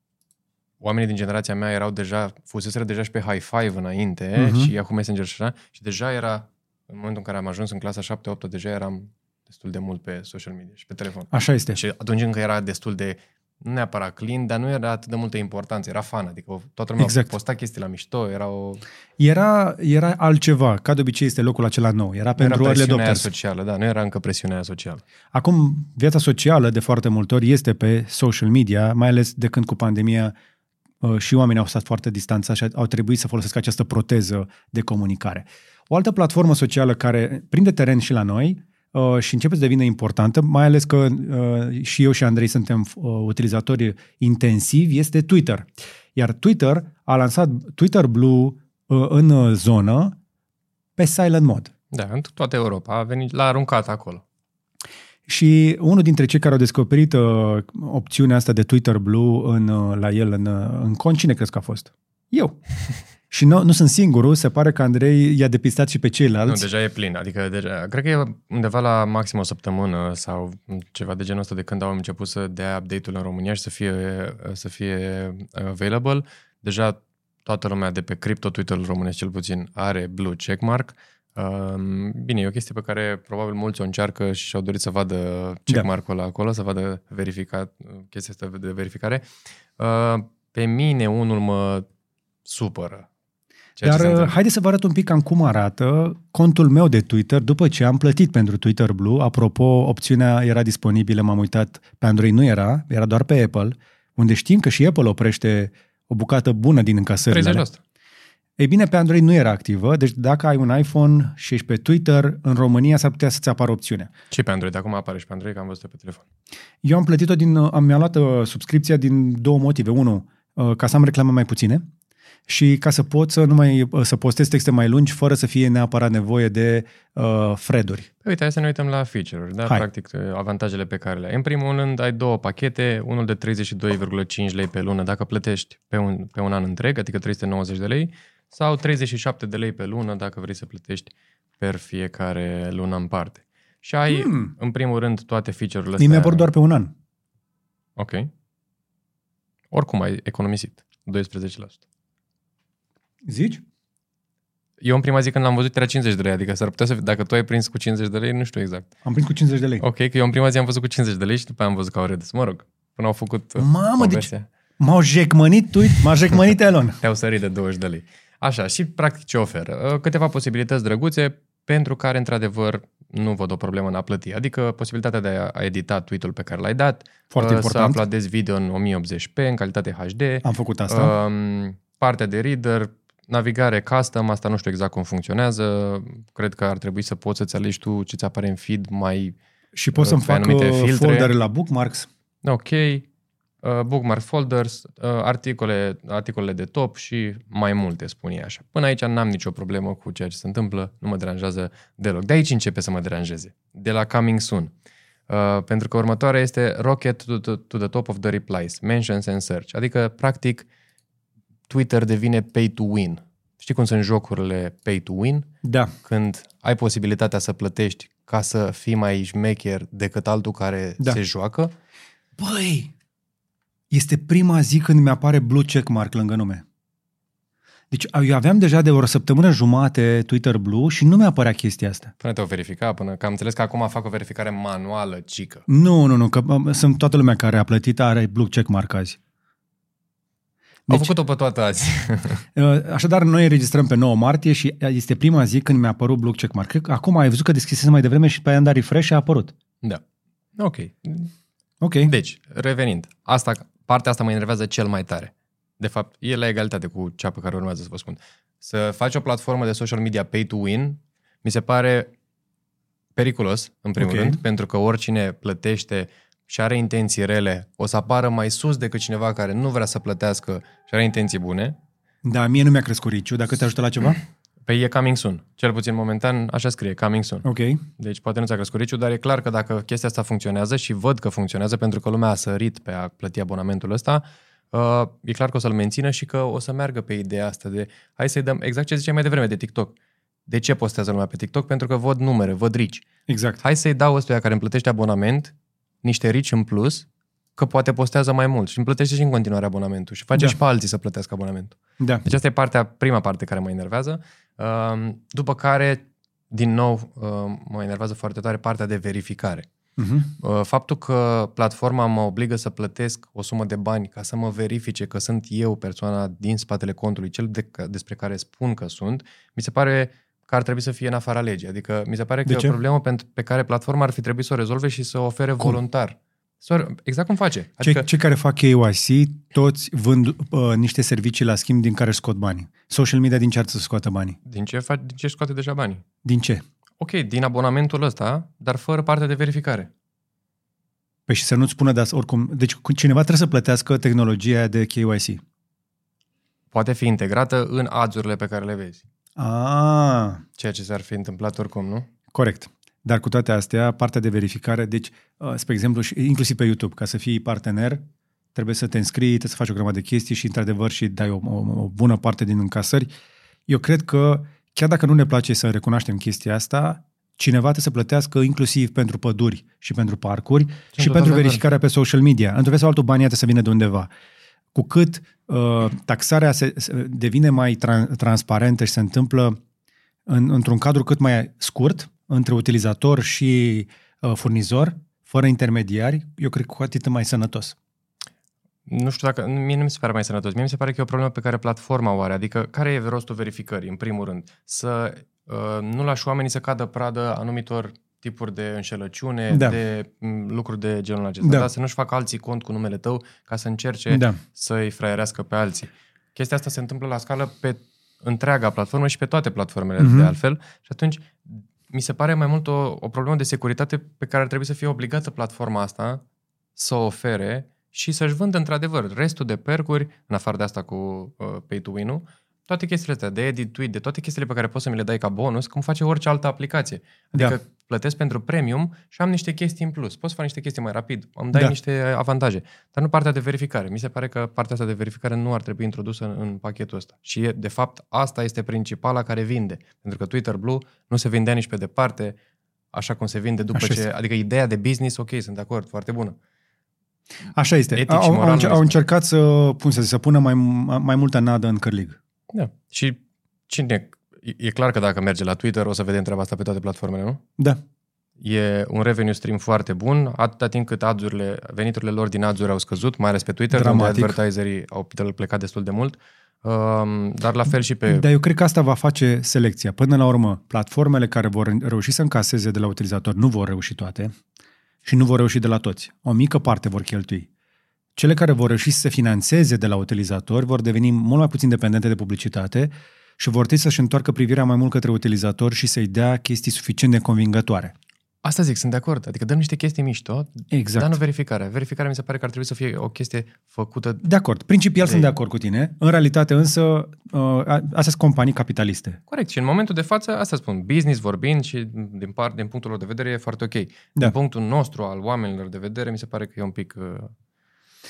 oamenii din generația mea erau deja, fuseseră deja și pe high five înainte uh-huh. și Yahoo Messenger și așa, și deja era, în momentul în care am ajuns în clasa 7-8, deja eram destul de mult pe social media și pe telefon. Așa este. Și atunci încă era destul de, nu neapărat clean, dar nu era atât de multă importanță, era fan, adică toată lumea exact. posta chestii la mișto, era o... Era, era altceva, ca de obicei este locul acela nou, era pentru era early adopters. socială, da, nu era încă presiunea socială. Acum, viața socială de foarte multe ori este pe social media, mai ales de când cu pandemia uh, și oamenii au stat foarte distanțați și au trebuit să folosească această proteză de comunicare. O altă platformă socială care prinde teren și la noi uh, și începe să devină importantă, mai ales că uh, și eu și Andrei suntem uh, utilizatori intensivi, este Twitter. Iar Twitter a lansat Twitter Blue uh, în uh, zonă pe silent mode. Da, în toată Europa a venit, l-a aruncat acolo. Și unul dintre cei care au descoperit uh, opțiunea asta de Twitter Blue în, uh, la el în, uh, în cont, cine crezi că a fost? Eu. și nu, nu sunt singurul, se pare că Andrei i-a depistat și pe ceilalți. Nu, deja e plin. Adică, deja, cred că e undeva la maxim o săptămână sau ceva de genul ăsta de când au început să dea update-ul în România și să fie, să fie available. Deja toată lumea de pe crypto Twitter-ul românesc cel puțin are blue checkmark. Um, bine, e o chestie pe care probabil mulți o încearcă și și-au dorit să vadă checkmark-ul ăla acolo, să vadă verificat, chestia asta de verificare. Uh, pe mine unul mă supără. Ceea ce se Dar uh, întâmplă. haideți să vă arăt un pic cam cum arată contul meu de Twitter după ce am plătit pentru Twitter Blue. Apropo, opțiunea era disponibilă, m-am uitat, pe Android nu era, era doar pe Apple, unde știm că și Apple oprește o bucată bună din încasările alea. 30%. Ei bine, pe Android nu era activă, deci dacă ai un iPhone și ești pe Twitter, în România s-ar putea să-ți apară opțiunea. Și pe Android, acum apare și pe Android, că am văzut pe telefon. Eu am plătit-o din, am, mi-am luat uh, subscripția din două motive. Unul, uh, ca să am reclame mai puține și ca să pot să, nu mai, uh, să postez texte mai lungi fără să fie neapărat nevoie de uh, freduri. Păi uite, hai să ne uităm la feature-uri, da? Hai. Practic, avantajele pe care le ai. În primul rând, ai două pachete, unul de 32,5 lei pe lună dacă plătești pe un, pe un an întreg, adică 390 de lei, sau 37 de lei pe lună dacă vrei să plătești per fiecare lună în parte. Și ai, Hmm. în primul rând, toate feature-urile Mie mi-a apărut doar pe un an. Ok. Oricum ai economisit 12%. Zici? Eu în prima zi când l-am văzut era 50 de lei, adică s-ar putea să, dacă tu ai prins cu 50 de lei, nu știu exact. Am prins cu 50 de lei. Ok, că eu în prima zi am văzut cu 50 de lei și după aia am văzut că au redus. Mă rog, până au făcut uh, Mamă, deci- conversia. M-au jecmănit, tu, m-a jecmănit Elon. Te-au sărit de 20 de lei. Așa, și practic ce oferă? Uh, Câteva posibilități drăguțe pentru care, într-adevăr, nu văd o problemă în a plăti. Adică posibilitatea de a edita tweet-ul pe care l-ai dat, Foarte uh, important. să uploadezi video în 1080p, în calitate HD, Am făcut asta. Um, partea de reader, navigare custom, asta nu știu exact cum funcționează. Cred că ar trebui să poți să-ți alegi tu ce ți apare în feed mai și pot să-mi pe fac anumite uh, filtre. foldere la bookmarks. ok, uh, bookmark folders, uh, articole, articolele de top și mai multe, spun ei așa. Până aici n-am nicio problemă cu ceea ce se întâmplă, nu mă deranjează deloc. De aici începe să mă deranjeze, de la coming soon. Uh, pentru că următoarea este rocket to, to, to the top of the replies, mentions and search. Adică, practic, Twitter devine pay to win. Știi cum sunt jocurile pay to win? Da. Când ai posibilitatea să plătești ca să fii mai șmecher decât altul care Da. se joacă. Băi, este prima zi când mi-apare blue checkmark lângă nume. Deci eu aveam deja de o săptămână jumate Twitter Blue și nu mi-apărea chestia asta. Până te-o verifica, până că am înțeles că acum fac o verificare manuală, cică. Nu, nu, nu, că um, sunt toată lumea care a plătit are blue checkmark azi. Au Deci- făcut-o pe toată azi. Uh, Așadar, noi înregistrăm pe 9 martie și este prima zi când mi-a apărut blue checkmark. Cred că acum ai văzut că deschisesem mai devreme și pe aia am dat refresh și a apărut. da. Ok. Ok. Deci, revenind, asta, partea asta mă enervează cel mai tare. De fapt, e la egalitate cu cea pe care urmează să vă spun. Să faci o platformă de social media pay to win, mi se pare periculos, în primul Ok. rând, pentru că oricine plătește și are intenții rele, o să apară mai sus decât cineva care nu vrea să plătească și are intenții bune. Da, mie nu mi-a crescut riciu. Dacă te ajută la ceva? Pe e coming soon. Cel puțin momentan așa scrie, coming soon. Ok. Deci poate nu ți-a crescut riciu, dar e clar că dacă chestia asta funcționează și văd că funcționează pentru că lumea a sărit pe a plăti abonamentul ăsta, uh, e clar că o să-l mențină și că o să meargă pe ideea asta de hai să-i dăm exact ce ziceai mai devreme de TikTok. De ce postează lumea pe TikTok? Pentru că văd numere, văd rici. Exact. Hai să-i dau ăstuia care îmi plătește abonament niște rici în plus, că poate postează mai mult și îmi plătește și în continuare abonamentul și face Da. și pe alții să plătească abonamentul. Da. Deci asta e partea, prima parte care mă enervează. Uh, După care, din nou, uh, mă enervează foarte tare partea de verificare. Uh-huh. Uh, Faptul că platforma mă obligă să plătesc o sumă de bani ca să mă verifice că sunt eu persoana din spatele contului, cel de, despre care spun că sunt, mi se pare că ar trebui să fie în afara legii. Adică mi se pare De că ce? e o problemă pentru, pe care platforma ar fi trebuit să o rezolve și să o ofere Cum? voluntar. Să o- Exact cum face. Cei, Adică, cei care fac KYC, toți vând uh, niște servicii la schimb din care își scot banii. Social media din ce ar să scoată banii? din ce, faci, din ce scoate deja banii? Din ce? Ok, din abonamentul ăsta, dar fără partea de verificare. Păi și să nu-ți spună, dar oricum... Deci cineva trebuie să plătească tehnologia de KYC. Poate fi integrată în ads pe care le vezi. Ah, Ceea ce s-ar fi întâmplat oricum, nu? corect. Dar cu toate astea, partea de verificare, deci, uh, spre exemplu, și inclusiv pe YouTube, ca să fii partener, trebuie să te înscrii, trebuie să faci o grămadă de chestii și, într-adevăr, și dai o, o, o bună parte din încasări. Eu cred că, chiar dacă nu ne place să recunoaștem chestia asta, cineva trebuie să plătească inclusiv pentru păduri și pentru parcuri și pentru total verificarea pe social media. Într-un fel sau altul, banii trebuie să vină de undeva. Cu cât uh, taxarea se, se devine mai tran- transparentă și se întâmplă în, într-un cadru cât mai scurt, între utilizator și uh, furnizor, fără intermediari, eu cred că cu atât mai sănătos. Nu știu dacă, mie nu mi se pare mai sănătos. Mie mi se pare că e o problemă pe care platforma o are. Adică, care e rostul verificării, în primul rând? Să uh, nu lași oamenii să cadă pradă anumitor tipuri de înșelăciune, Da. de m, lucruri de genul acesta. Da. Da. Să nu-și facă alții cont cu numele tău ca să încerce Da. să-i fraierească pe alții. Chestia asta se întâmplă la scală pe întreaga platformă și pe toate platformele Mhm. mm-hmm. de altfel. Și atunci mi se pare mai mult o, o problemă de securitate pe care ar trebui să fie obligată platforma asta să o ofere și să-și vândă într-adevăr restul de percuri, în afară de asta cu uh, pay to win-ul, toate chestiile astea, de edit tweet, de toate chestiile pe care poți să mi le dai ca bonus, cum face orice altă aplicație. Adică Da. da. plătesc pentru premium și am niște chestii în plus. Poți să fac niște chestii mai rapid, îmi dai Da. da. niște avantaje. Dar nu partea de verificare. Mi se pare că partea asta de verificare nu ar trebui introdusă în, în pachetul ăsta. Și e, de fapt asta este principala care vinde. Pentru că Twitter Blue nu se vindea nici pe departe așa cum se vinde după Așa ce... este. Adică ideea de business, ok, sunt de acord, foarte bună. Așa este. Etic și au, au, moral înce- nu au este. încercat să, pun să, zic, să pună mai, mai multă nadă în cârlig. Da. Și cine... E, e clar că dacă merge la Twitter o să vedem treaba asta pe toate platformele, nu? Da. E un revenue stream foarte bun, atâta timp cât ads-urile, veniturile lor din ads au scăzut, mai ales pe Twitter, Dramatic. unde advertiserii au plecat destul de mult. Um, dar la fel și pe... Dar eu cred că asta va face selecția. Până la urmă, platformele care vor reuși să încaseze de la utilizator nu vor reuși toate și nu vor reuși de la toți. O mică parte vor cheltui. Cele care vor reuși să se financeze de la utilizatori vor deveni mult mai puțin dependente de publicitate și vor trebui să-și întoarcă privirea mai mult către utilizator și să-i dea chestii suficient de convingătoare. Asta zic, sunt de acord. Adică dăm niște chestii mișto, Exact. dar nu verificarea. Verificarea mi se pare că ar trebui să fie o chestie făcută... De acord. Principial De- sunt de acord cu tine. În realitate însă, uh, a- astea sunt companii capitaliste. Corect. Și în momentul de față, asta spun, business vorbind și din, part, din punctul lor de vedere e foarte ok. Da. Din punctul nostru, al oamenilor de vedere, mi se pare că e un pic...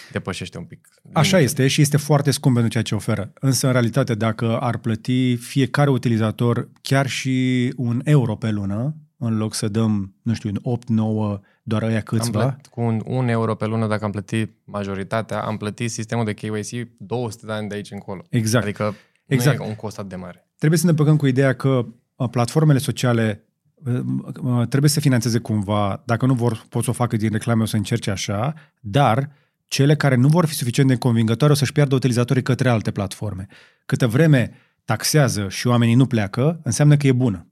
Uh, depășește un pic. Așa limitele. este și este foarte scump pentru ceea ce oferă. Însă, în realitate, dacă ar plăti fiecare utilizator chiar și un euro pe lună, în loc să dăm, nu știu, 8-9, doar ăia Am câțiva, plătit cu un, un euro pe lună, dacă am plătit majoritatea, am plătit sistemul de KYC 200 de ani de aici încolo. Exact. Adică Exact. nu e un cost atât de mare. trebuie să ne băgăm cu ideea că uh, platformele sociale uh, uh, trebuie să financeze cumva, dacă nu vor, pot să o facă din reclame, o să încerce așa, dar cele care nu vor fi suficient de convingătoare o să-și piardă utilizatorii către alte platforme. Câtă vreme taxează și oamenii nu pleacă, înseamnă că e bună.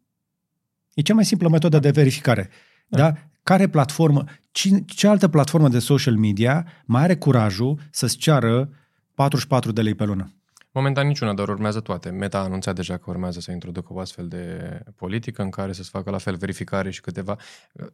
E cea mai simplă metodă de verificare. Da? da? Care platformă, cine, ce altă platformă de social media mai are curajul să-ți ceară 44 de lei pe lună? Momentan niciuna, dar urmează toate. Meta a anunțat deja că urmează să introducă o astfel de politică în care să-ți facă la fel verificare și câteva.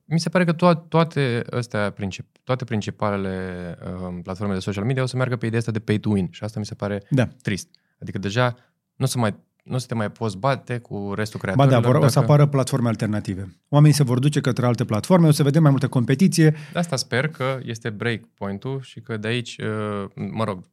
Mi se pare că to- toate astea, princip- toate principalele uh, platforme de social media o să meargă pe ideea asta de pay to win și asta mi se pare Da. trist. Adică deja nu se mai nu să te mai poți bate cu restul Ba creatorilor. da, vor, o să apară platforme alternative. Oamenii se vor duce către alte platforme, o să vedem mai multă competiție. De asta sper că este break point-ul și că de aici, uh, mă rog,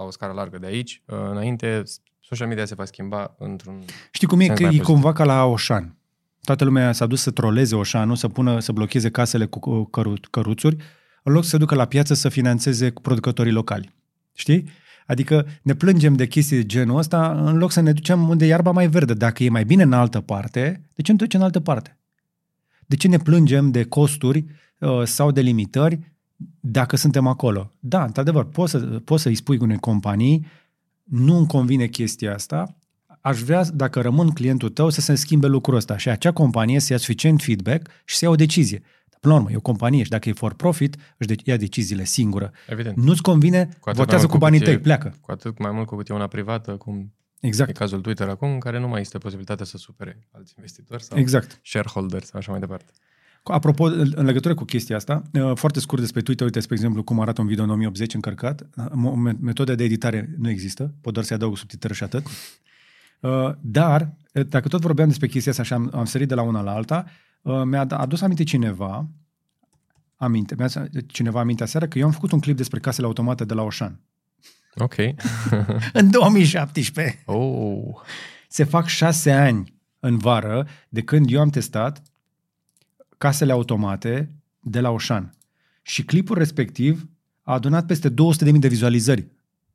la o scară largă de aici, uh, înainte, social media se va schimba într-un... Știi cum e? Sens Că mai e pozitiv. cumva ca la Oșan. Toată lumea s-a dus să troleze Oșanul, să pună, să blocheze casele cu cu căru- căruțuri, în loc să se ducă la piață să financeze producătorii locali. Știi? Adică ne plângem de chestii de genul ăsta în loc să ne ducem unde e iarba mai verde. Dacă e mai bine în altă parte, de ce nu te duci în altă parte? De ce ne plângem de costuri uh, sau de limitări dacă suntem acolo? Da, într-adevăr, poți, să, poți să-i spui unei companii nu îmi convine chestia asta, aș vrea, dacă rămân clientul tău, să se schimbe lucrul ăsta și acea companie să ia suficient feedback și să ia o decizie. Dar, până la urmă, e o companie și dacă e for profit, își de- ia deciziile singură. Evident. Nu-ți convine, atât mai votează mult cu banii cât e- tăi, pleacă. Cu atât mai mult cu cât e una privată, cum Exact. E cazul Twitter acum, în care nu mai este posibilitatea să supere alți investitori sau Exact. shareholders sau așa mai departe. Apropo, în legătură cu chestia asta, uh, foarte scurt despre Twitter, uite, spre exemplu, cum arată un video în 1080 încărcat, uh, metode de editare nu există, pot doar să-i adaug subtitrări și atât. Uh, dar, dacă tot vorbeam despre chestia asta și am, am sărit de la una la alta, mi-a adus aminte cineva, aminte, mi-a cineva aminte aseară că eu am făcut un clip despre casele automate de la Oșan. Ok. în 2017. Oh. Se fac șase ani în vară de când eu am testat casele automate de la Oșan. Și clipul respectiv a adunat peste 200.000 de vizualizări.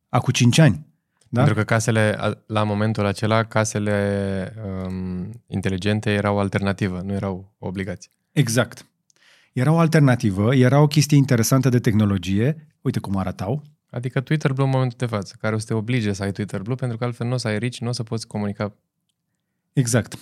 Acum 5 ani. Da? Pentru că casele, la momentul acela, casele um, inteligente erau o alternativă, nu erau o obligație. Exact. Era o alternativă, era o chestie interesantă de tehnologie. Uite cum arătau. Adică Twitter Blue în momentul de față, care o să te oblige să ai Twitter Blue, pentru că altfel nu o să ai rici, nu o să poți comunica. Exact.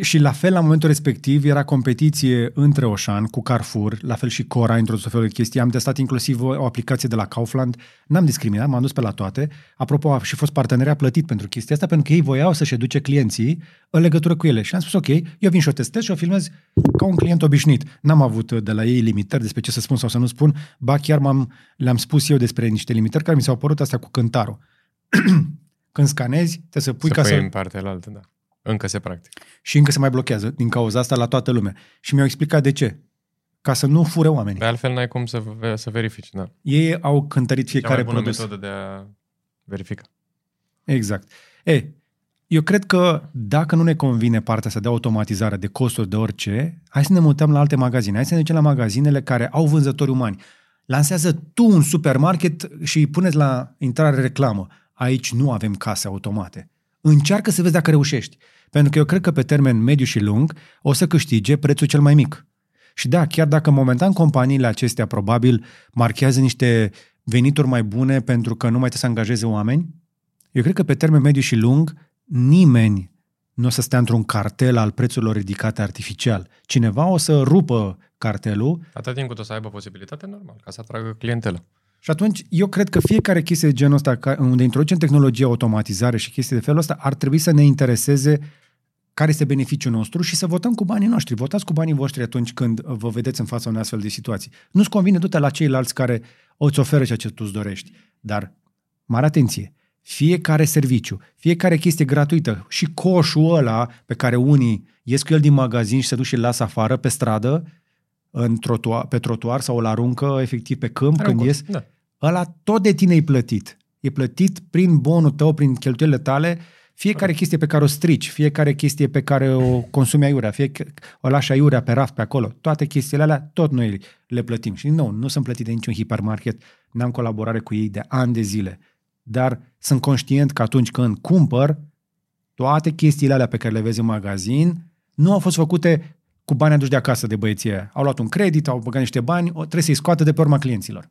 Și la fel, la momentul respectiv, era competiție între Oșan cu Carrefour, la fel și Cora, într-o fel de chestii. Am testat inclusiv o aplicație de la Kaufland. N-am discriminat, m-am dus pe la toate. Apropo, a și fost parteneria plătit pentru chestia asta, pentru că ei voiau să-și educe clienții în legătură cu ele. Și am spus, ok, eu vin și o testez și o filmez ca un client obișnuit. N-am avut de la ei limitări despre ce să spun sau să nu spun, ba chiar m-am, le-am spus eu despre niște limitări care mi s-au părut asta cu cântarul. Când scanezi, trebuie să pui să ca să... în partea la altă, da. Încă se practică. Și încă se mai blochează din cauza asta la toată lumea. Și mi-au explicat de ce. Ca să nu fure oamenii. De altfel n-ai cum să, să verifici, da. Ei au cântărit fiecare Cea mai bună produs. metodă de a verifica. Exact. E, eu cred că dacă nu ne convine partea asta de automatizare, de costuri, de orice, hai să ne mutăm la alte magazine. Hai să ne ducem la magazinele care au vânzători umani. Lansează tu un supermarket și îi puneți la intrare reclamă. Aici nu avem case automate. Încearcă să vezi dacă reușești. Pentru că eu cred că pe termen mediu și lung o să câștige prețul cel mai mic. Și da, chiar dacă momentan companiile acestea probabil marchează niște venituri mai bune pentru că nu mai trebuie să angajeze oameni, eu cred că pe termen mediu și lung nimeni nu o să stea într-un cartel al prețurilor ridicate artificial. Cineva o să rupă cartelul. Atât timp cât o să aibă posibilitate, normal, ca să atragă clientelă. Și atunci, eu cred că fiecare chestie de genul ăsta, unde introducem tehnologie, automatizare și chestii de felul ăsta, ar trebui să ne intereseze care este beneficiul nostru și să votăm cu banii noștri. Votați cu banii voștri atunci când vă vedeți în fața unei astfel de situații. Nu-ți convine du la ceilalți care îți oferă ceea ce tu îți dorești. Dar, mare atenție, fiecare serviciu, fiecare chestie gratuită și coșul ăla pe care unii ies cu el din magazin și se duc și îl lasă afară pe stradă, în trotuar, pe trotuar sau îl aruncă efectiv pe câmp când ies, da. ăla tot de tine e plătit. E plătit prin bonul tău, prin cheltuielile tale, fiecare chestie pe care o strici, fiecare chestie pe care o consumi aiurea, fie o lași aiurea pe raft pe acolo, toate chestiile alea, tot noi le plătim. Și nu, nu sunt plătite de niciun hipermarket, n-am colaborare cu ei de ani de zile. Dar sunt conștient că atunci când cumpăr, toate chestiile alea pe care le vezi în magazin nu au fost făcute cu bani aduși de acasă de băieții aia. Au luat un credit, au băgat niște bani, trebuie să-i scoată de pe urma clienților.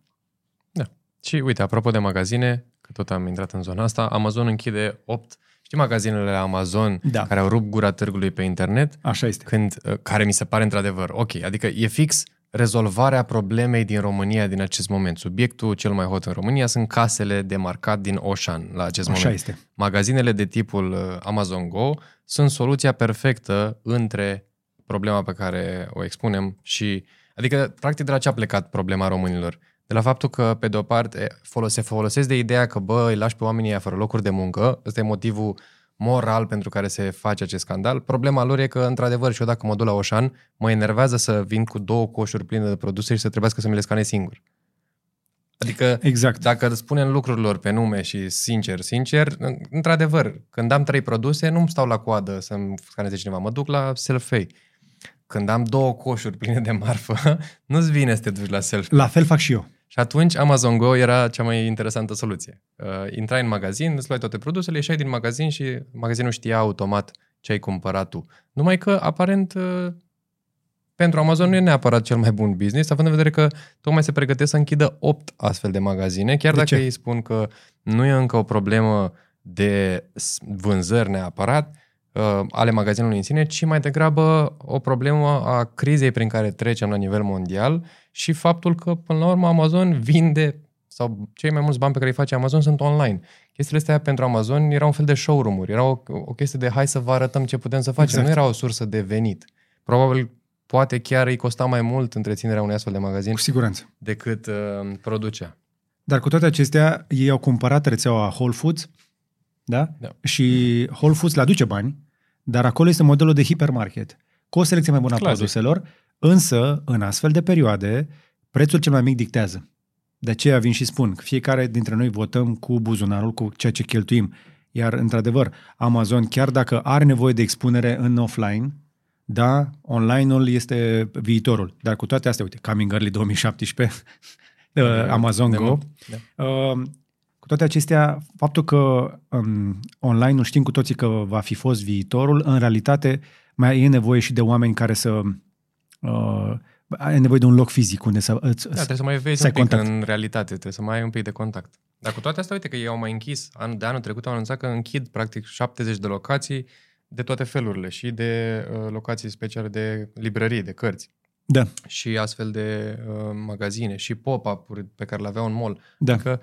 Da. Și uite, apropo de magazine, că tot am intrat în zona asta, Amazon închide 8 Știi magazinele Amazon da. care au rupt gura târgului pe internet? Așa este. Când, uh, care mi se pare într-adevăr, ok, adică e fix rezolvarea problemei din România din acest moment. Subiectul cel mai hot în România sunt casele de marcat din Oșan la acest Așa moment. este. Magazinele de tipul uh, Amazon Go sunt soluția perfectă între problema pe care o expunem și... Adică, practic, de la ce a plecat problema românilor? De la faptul că, pe de-o parte, se folosesc de ideea că, bă, îi lași pe oamenii aia fără locuri de muncă, ăsta e motivul moral pentru care se face acest scandal. Problema lor e că, într-adevăr, și eu dacă mă duc la Oșan, mă enervează să vin cu două coșuri pline de produse și să trebuiască să mi le scanez singur. Adică, exact. dacă spunem lucrurilor pe nume și sincer, sincer, într-adevăr, când am trei produse, nu-mi stau la coadă să-mi scaneze cineva, mă duc la self-pay când am două coșuri pline de marfă, nu-ți vine să te duci la selfie. La fel fac și eu. Și atunci Amazon Go era cea mai interesantă soluție. Uh, intrai în magazin, îți luai toate produsele, ieșai din magazin și magazinul știa automat ce ai cumpărat tu. Numai că, aparent, uh, pentru Amazon nu e neapărat cel mai bun business, având în vedere că tocmai se pregătesc să închidă 8 astfel de magazine, chiar de dacă ce? ei spun că nu e încă o problemă de vânzări neapărat, uh, ale magazinului în sine, ci mai degrabă o problemă a crizei prin care trecem la nivel mondial și faptul că, până la urmă, Amazon vinde sau cei mai mulți bani pe care îi face Amazon sunt online. chestiile astea pentru Amazon erau un fel de showroom-uri, era o, o chestie de hai să vă arătăm ce putem să facem, Exact. nu era o sursă de venit. Probabil poate chiar îi costa mai mult întreținerea unui astfel de magazin Cu siguranță. decât uh, producea. Dar cu toate acestea, ei au cumpărat rețeaua Whole Foods, da? Da. Și Whole Foods le aduce bani, dar acolo este modelul de hipermarket, cu o selecție mai bună a Clasic. produselor, însă, în astfel de perioade, prețul cel mai mic dictează. De aceea vin și spun că fiecare dintre noi votăm cu buzunarul, cu ceea ce cheltuim. Iar, într-adevăr, Amazon, chiar dacă are nevoie de expunere în offline, da, online-ul este viitorul. Dar cu toate astea, uite, Coming Early 2017, uh, Amazon De Go, mult, Da. Uh, cu toate acestea, faptul că um, online-ul știm cu toții că va fi fost viitorul, în realitate mai e nevoie și de oameni care să... Uh, ai nevoie de un loc fizic unde să îți... Da, trebuie să mai vezi să un ai pic contact. în realitate, trebuie să mai ai un pic de contact. Dar cu toate astea, uite că ei au mai închis, an, de anul trecut au anunțat că închid practic 70 de locații de toate felurile și de uh, locații speciale de librării, de cărți Da, și astfel de uh, magazine și pop-up-uri pe care le aveau în mall. da. Că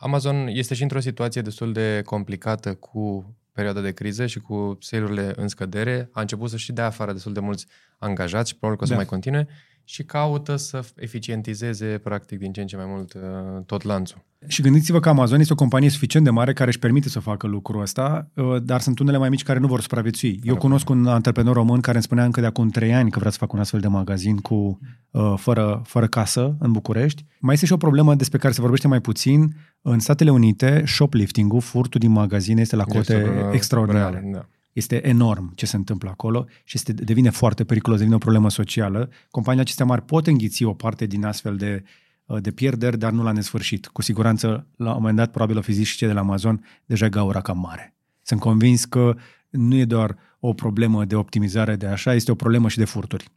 Amazon este și într-o situație destul de complicată cu perioada de criză și cu sale-urile în scădere. A început să și dea afară destul de mulți angajați și probabil că o să Da. mai continue și caută să eficientizeze practic din ce în ce mai mult uh, tot lanțul. Și gândiți-vă că Amazon este o companie suficient de mare care își permite să facă lucrul ăsta, uh, dar sunt unele mai mici care nu vor supraviețui. Eu cunosc un antreprenor român care îmi spunea încă de acum trei ani că vrea să facă un astfel de magazin cu uh, fără, fără casă în București. Mai este și o problemă despre care se vorbește mai puțin. În Statele Unite, shoplifting-ul, furtul din magazine, este la cote Este, uh, extraordinare. real, Da. Este enorm ce se întâmplă acolo și este, devine foarte periculos, devine o problemă socială. Companiile acestea mari pot înghiți o parte din astfel de, uh, de pierderi, dar nu la nesfârșit. Cu siguranță, la un moment dat, probabil o fi zis și cei de la Amazon, deja gaura cam mare. Sunt convins că nu e doar o problemă de optimizare de așa, este o problemă și de furturi.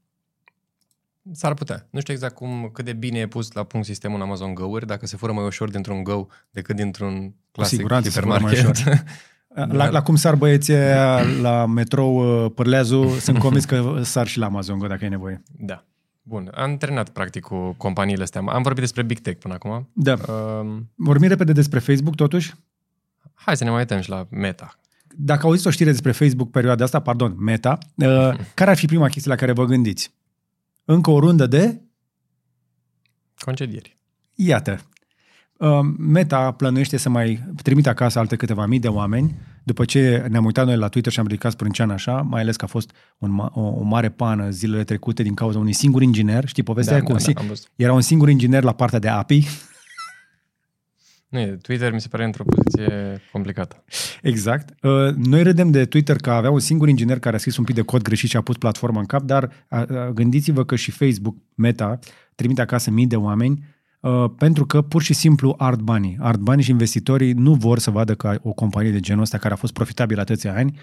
S-ar putea. Nu știu exact cum, cât de bine e pus la punct sistemul în Amazon Go-uri, dacă se fură mai ușor dintr-un Go decât dintr-un clasic siguranță se fură mai hipermarket. La, la cum sar băieții aia la metrou uh, Pârleazu, sunt convins că sar și la Amazon Go dacă e nevoie. Da. Bun. Am terminat practic cu companiile astea. Am vorbit despre Big Tech până acum. Da. Um, Vorbim repede despre Facebook, totuși. hai să ne mai uităm și la Meta. Dacă auziți o știre despre Facebook perioada asta, pardon, Meta, uh, care ar fi prima chestie la care vă gândiți? Încă o rundă de? Concedieri. Iată. Uh, Meta plănuiește să mai trimite acasă alte câteva mii de oameni. După ce ne-am uitat noi la Twitter și am ridicat sprâncean așa, mai ales că a fost un, ma- o, o mare pană zilele trecute din cauza unui singur inginer. Știi povestea Da, da, cu da, un da, sing- am văzut. Era un singur inginer la partea de API. Nu, e, Twitter mi se pare într-o poziție complicată. Exact. Uh, Noi râdem de Twitter că avea un singur inginer care a scris un pic de cod greșit și a pus platforma în cap, dar a, a, gândiți-vă că și Facebook, Meta, trimite acasă mii de oameni uh, pentru că pur și simplu ard banii. Ard banii și investitorii nu vor să vadă că o companie de genul ăsta care a fost profitabilă atâția ani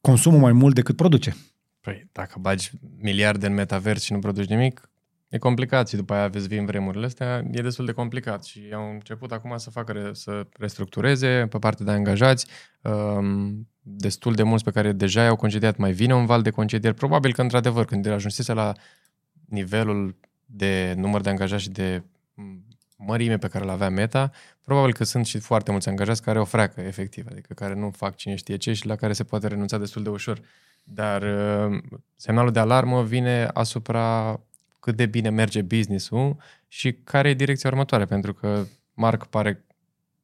consumă mai mult decât produce. Păi, dacă bagi miliarde în metavers și nu produci nimic, e complicat și după aia vezi vin vremurile astea, e destul de complicat și au început acum să facă, re- să restructureze pe partea de angajați, um, destul de mulți pe care deja i-au concediat, mai vine un val de concedieri, probabil că într-adevăr când ajunsese la nivelul de număr de angajați și de m, mărime pe care îl avea Meta, probabil că sunt și foarte mulți angajați care o freacă, efectiv, adică care nu fac cine știe ce și la care se poate renunța destul de ușor. Dar uh, semnalul de alarmă vine asupra cât de bine merge business-ul și care e direcția următoare, pentru că Mark pare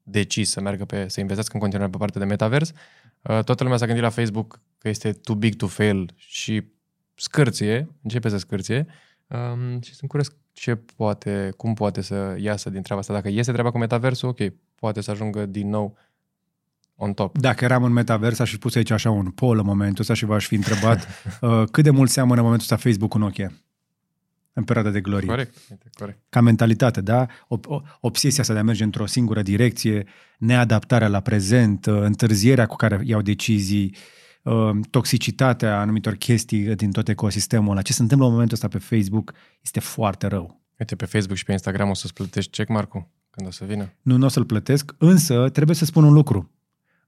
decis să meargă pe, să investească în continuare pe partea de metavers. Uh, toată lumea s-a gândit la Facebook că este too big to fail și scârție, începe să scârție um, și sunt curios ce poate, cum poate să iasă din treaba asta. Dacă iese treaba cu metaversul, ok, poate să ajungă din nou on top. Dacă eram în metavers, aș fi pus aici așa un poll în momentul ăsta și v-aș fi întrebat uh, cât de mult seamănă în momentul ăsta Facebook cu Nokia în perioada de glorie. Corect, uite, corect. ca mentalitate, da? O, o, obsesia asta de a merge într-o singură direcție, neadaptarea la prezent, uh, întârzierea cu care iau decizii, uh, toxicitatea anumitor chestii din tot ecosistemul ăla. Ce se întâmplă în momentul ăsta pe Facebook este foarte rău. Uite, pe Facebook și pe Instagram o să-ți plătești checkmark-ul când o să vină. Nu, nu o să-l plătesc, însă trebuie să spun un lucru.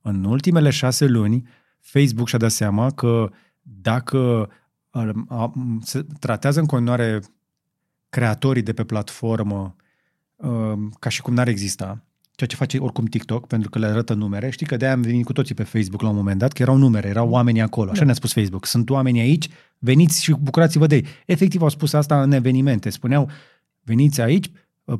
În ultimele șase luni, Facebook și-a dat seama că dacă uh, a- se tratează în continuare creatorii de pe platformă uh, ca și cum n-ar exista, ceea ce face oricum TikTok, pentru că le arătă numere. Știi că de-aia am venit cu toții pe Facebook la un moment dat, că erau numere, erau oameni acolo. Așa Da. ne-a spus Facebook. Sunt oameni aici, veniți și bucurați-vă de ei. Efectiv au spus asta în evenimente. Spuneau, veniți aici,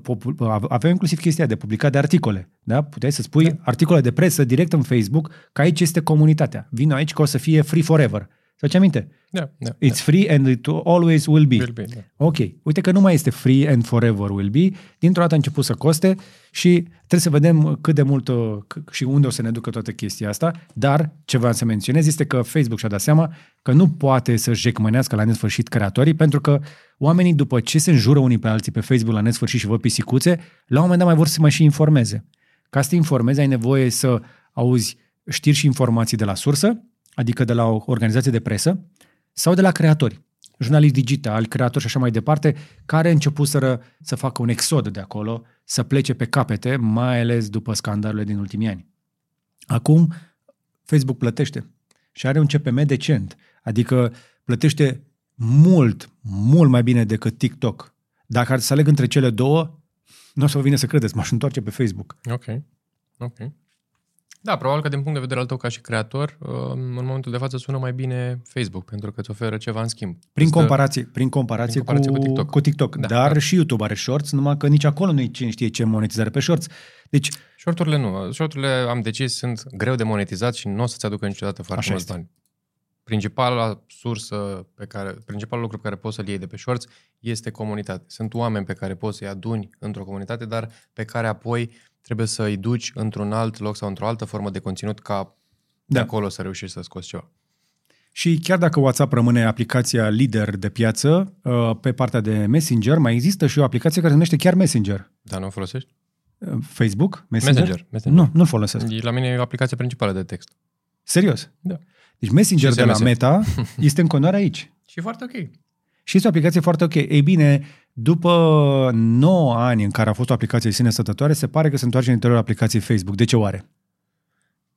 popu- aveau inclusiv chestia de publicat de articole. Da? Puteai să spui Da. articole de presă direct în Facebook, că aici este comunitatea. Vino aici că o să fie free forever. Să ce aminte? Da, da. It's free and it always will be. Will be, da. Ok, uite că nu mai este free and forever will be, dintr-o dată a început să coste și trebuie să vedem cât de mult uh, c- și unde o să ne ducă toată chestia asta, dar ce vreau să menționez este că Facebook și-a dat seama că nu poate să jecmănească la nesfârșit creatorii, pentru că oamenii după ce se înjură unii pe alții pe Facebook la nesfârșit și văd pisicuțe, la un moment dat mai vor să se mai și informeze. Ca să te informezi, ai nevoie să auzi știri și informații de la sursă, adică de la o organizație de presă, sau de la creatori jurnaliști digitali, creatori și așa mai departe, care începuseră să facă un exod de acolo, să plece pe capete, mai ales după scandalurile din ultimii ani. Acum, Facebook plătește și are un CPM decent, adică plătește mult, mult mai bine decât TikTok. Dacă ar să aleg între cele două, nu o să vă vine să credeți, m-aș întoarce pe Facebook. Ok. Ok. Da, probabil că din punct de vedere al tău ca și creator, uh, în momentul de față sună mai bine Facebook, pentru că îți oferă ceva în schimb. Prin Este- comparație, prin comparație, Prin comparație cu, cu TikTok. cu TikTok. Da, Dar da. și YouTube are shorts, numai că nici acolo nu cine știe ce monetizare pe shorts. Deci, Shorturile nu. Shorturile, am decis, sunt greu de monetizat și nu o să-ți aducă niciodată foarte Așa mulți este. bani. Principala sursă pe care, principalul lucru pe care poți să-l iei de pe shorts este comunitate. Sunt oameni pe care poți să-i aduni într-o comunitate, dar pe care apoi trebuie să îi duci într-un alt loc sau într-o altă formă de conținut ca de Da. acolo să reușești să scoți ceva. Și chiar dacă WhatsApp rămâne aplicația lider de piață, uh, pe partea de Messenger mai există și o aplicație care se numește chiar Messenger. Dar nu o folosești? Uh, Facebook? Messenger? Messenger. Messenger. Nu, nu-l folosesc. E- La mine e aplicația principală de text. Serios. Da. Deci Messenger Și de la SMS. Meta este în continuare aici. Și foarte ok. Și este o aplicație foarte ok. Ei bine, după 9 ani în care a fost o aplicație de sine stătătoare, se pare că se întoarce în interiorul aplicației Facebook. De ce oare?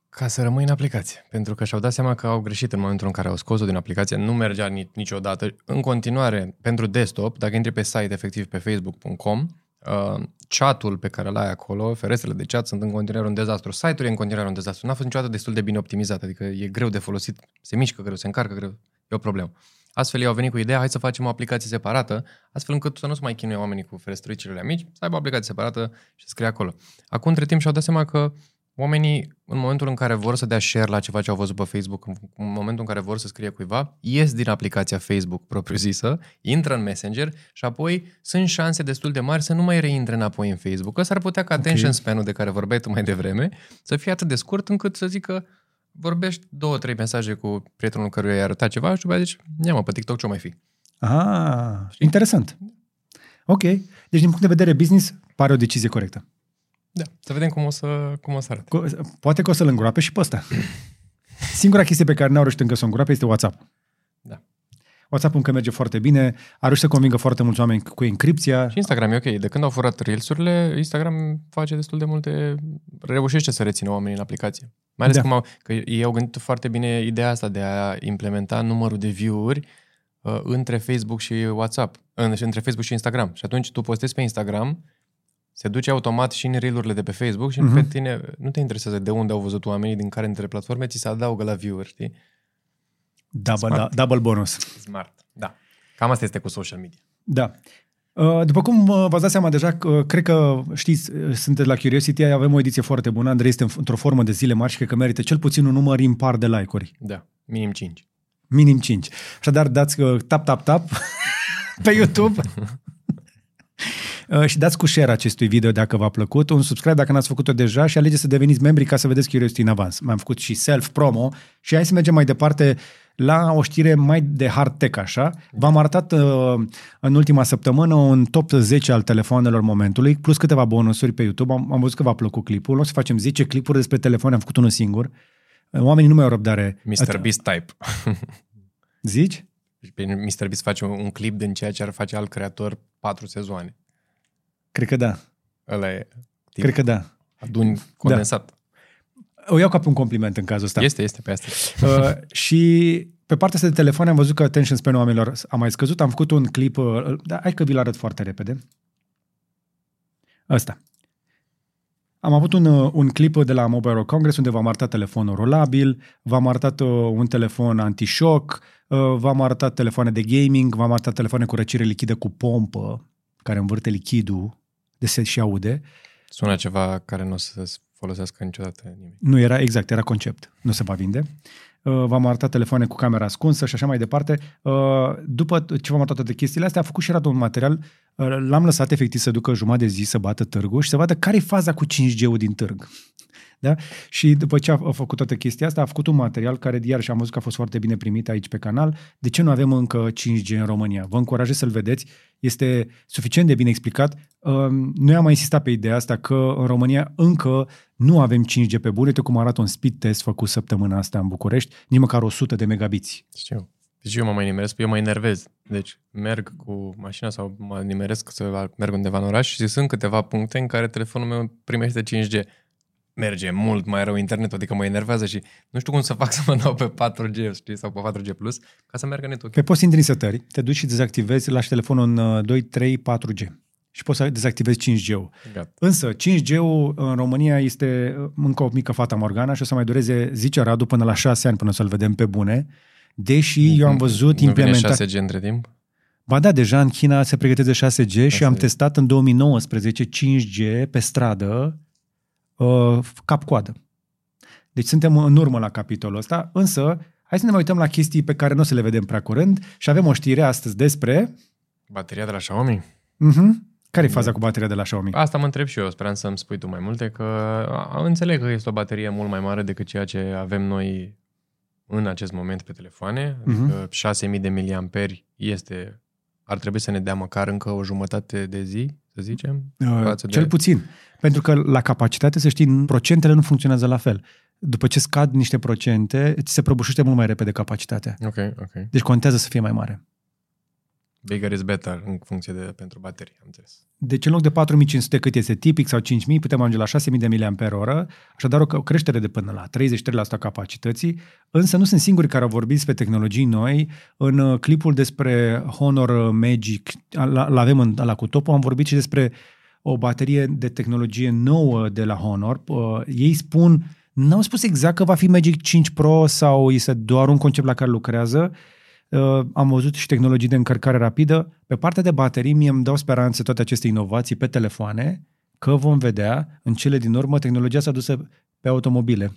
Ca să rămâi în aplicație. Pentru că și-au dat seama că au greșit în momentul în care au scos-o din aplicație. Nu mergea ni- niciodată. În continuare, pentru desktop, dacă intri pe site, efectiv pe facebook.com, uh, chatul pe care îl ai acolo, ferestrele de chat sunt în continuare un dezastru. Site-ul e în continuare un dezastru. N-a fost niciodată destul de bine optimizat. Adică e greu de folosit, se mișcă greu, se încarcă greu. E o problemă. Astfel ei au venit cu ideea, hai să facem o aplicație separată, astfel încât să nu se mai chinuie oamenii cu ferestruicile mici, să aibă o aplicație separată și să scrie acolo. Acum, între timp, și-au dat seama că oamenii, în momentul în care vor să dea share la ceva ce au văzut pe Facebook, în în momentul în care vor să scrie cuiva, ies din aplicația Facebook propriu-zisă, intră în Messenger și apoi sunt șanse destul de mari să nu mai reintre înapoi în Facebook. Că s-ar putea ca attention span-ul de care vorbeai tu mai devreme să fie atât de scurt încât să zică vorbești două, trei mesaje cu prietenul căruia i-ai arătat ceva și după aceea zici, ia mă, pe TikTok ce mai fi? Ah, interesant. Ok. Deci, din punct de vedere business, pare o decizie corectă. Da, să vedem cum o să, cum o să arate. Co- Poate că o să-l îngroape și pe ăsta. Singura chestie pe care n-au reușit încă să o îngroape este WhatsApp. Da. WhatsApp încă merge foarte bine, a reușit să convingă foarte mulți oameni cu encripția. Și Instagram e ok. De când au furat Reels-urile, Instagram face destul de multe... Reușește să rețină oamenii în aplicație. Mai ales Da. da. cum au, că ei au gândit foarte bine ideea asta de a implementa numărul de view-uri uh, între Facebook și WhatsApp, în, între Facebook și Instagram. Și atunci tu postezi pe Instagram, se duce automat și în reel de pe Facebook și Mhm. uh-huh. pe tine nu te interesează de unde au văzut oamenii, din care dintre platforme, ți se adaugă la view-uri, știi? Double, Smart. double bonus. Smart. Da. Cam asta este cu social media. Da. Uh, După cum uh, v-ați dat seama deja, uh, cred că știți, uh, sunteți la Curiosity, avem o ediție foarte bună, Andrei este în- într-o formă de zile mari și cred că merită cel puțin un număr impar de like-uri. Da. Minim 5. Minim 5. Așadar, dați uh, tap, tap, tap pe YouTube Uh, și dați cu share acestui video dacă v-a plăcut, un subscribe dacă n-ați făcut-o deja și alegeți să deveniți membri ca să vedeți Curiosity în avans. M-am făcut și self-promo și hai să mergem mai departe la o știre mai de hard tech, așa. V-am arătat uh, în ultima săptămână un top 10 al telefonelor momentului, plus câteva bonusuri pe YouTube. Am, am văzut că v-a plăcut clipul. O să facem 10 clipuri despre telefone, am făcut unul singur. Uh, Oamenii nu mai au răbdare. Mr. Beast type. Zici? Pe Mr. Beast face un, un clip din ceea ce ar face alt creator patru sezoane. Cred că da. Ăla e tip, Cred că da. aduni condensat. O iau ca pe un compliment în cazul ăsta. Este, este pe asta. Uh, și pe partea asta de telefoane am văzut că attention span oamenilor a mai scăzut. Am făcut un clip, uh, dar hai că vi-l arăt foarte repede. Ăsta. Am avut un, uh, un clip de la Mobile World Congress unde v-am arătat telefonul rolabil, v-am arătat uh, un telefon anti-shock, uh, v-am arătat telefoane de gaming, v-am arătat telefoane cu răcire lichidă cu pompă, care învârte lichidul, de se și aude. Sună ceva care nu o să se folosească niciodată nimeni. Nu era exact, era concept, nu se va vinde. Uh, v-am arătat telefoane cu camera ascunsă și așa mai departe. Uh, după ce v-am arătat toate chestiile astea, a făcut și Radu un material, uh, l-am lăsat efectiv să ducă jumătate de zi să bată târgul și să vadă care e faza cu 5G-ul din târg. Da? Și după ce a făcut toată chestia asta, a făcut un material care, iar și am văzut că a fost foarte bine primit aici pe canal. De ce nu avem încă 5G în România? Vă încurajez să-l vedeți. Este suficient de bine explicat. Um, noi am mai insistat pe ideea asta că în România încă nu avem 5G pe bune, cum arată un speed test făcut săptămâna asta în București, nici măcar 100 de megabiți. Știu. Deci eu mă mai nimeresc, eu mă enervez. Deci merg cu mașina sau mă nimeresc să merg undeva în oraș și sunt câteva puncte în care telefonul meu primește 5G merge mult mai rău internetul, adică mă enervează și nu știu cum să fac să mă dau pe 4G știi, sau pe 4G+, Plus, ca să meargă netul. Pe poți intri în setări, te duci și dezactivezi, lași telefonul în 2, 3, 4G și poți să dezactivezi 5G-ul. Gat. Însă 5G-ul în România este încă o mică fata Morgana și o să mai dureze, zice Radu, până la 6 ani până să-l vedem pe bune, deși eu am văzut nu implementat... 6G între timp? Ba da, deja în China se pregătește 6G 6G. și am testat în 2019 5G pe stradă uh, cap-coadă. Deci suntem în urmă la capitolul ăsta, însă hai să ne mai uităm la chestii pe care nu o să le vedem prea curând și avem o știre astăzi despre... Bateria de la Xiaomi? Uh-huh. Care e faza cu bateria de la Xiaomi? Asta mă întreb și eu, speram să-mi spui tu mai multe, că înțeleg că este o baterie mult mai mare decât ceea ce avem noi în acest moment pe telefoane, adică uh-huh. 6000 de miliamperi este, ar trebui să ne dea măcar încă o jumătate de zi, să zicem? Uh, cel de... puțin. Pentru că la capacitate, să știi, procentele nu funcționează la fel. După ce scad niște procente, ți se prăbușește mult mai repede capacitatea. Ok, ok. Deci contează să fie mai mare. Bigger is better în funcție de pentru baterie, am înțeles. Deci în loc de 4500 cât este tipic sau 5000, putem ajunge la 6000 de mAh, așadar o creștere de până la 33% a capacității, însă nu sunt singuri care au vorbit pe tehnologii noi. În uh, clipul despre Honor Magic, l-avem în, la cu topul, am vorbit și despre o baterie de tehnologie nouă de la Honor. Uh, ei spun, n-au spus exact că va fi Magic 5 Pro sau este doar un concept la care lucrează, Uh, am văzut și tehnologii de încărcare rapidă. Pe partea de baterii, mie îmi dau speranțe toate aceste inovații pe telefoane, că vom vedea în cele din urmă tehnologia s-a dusă pe automobile.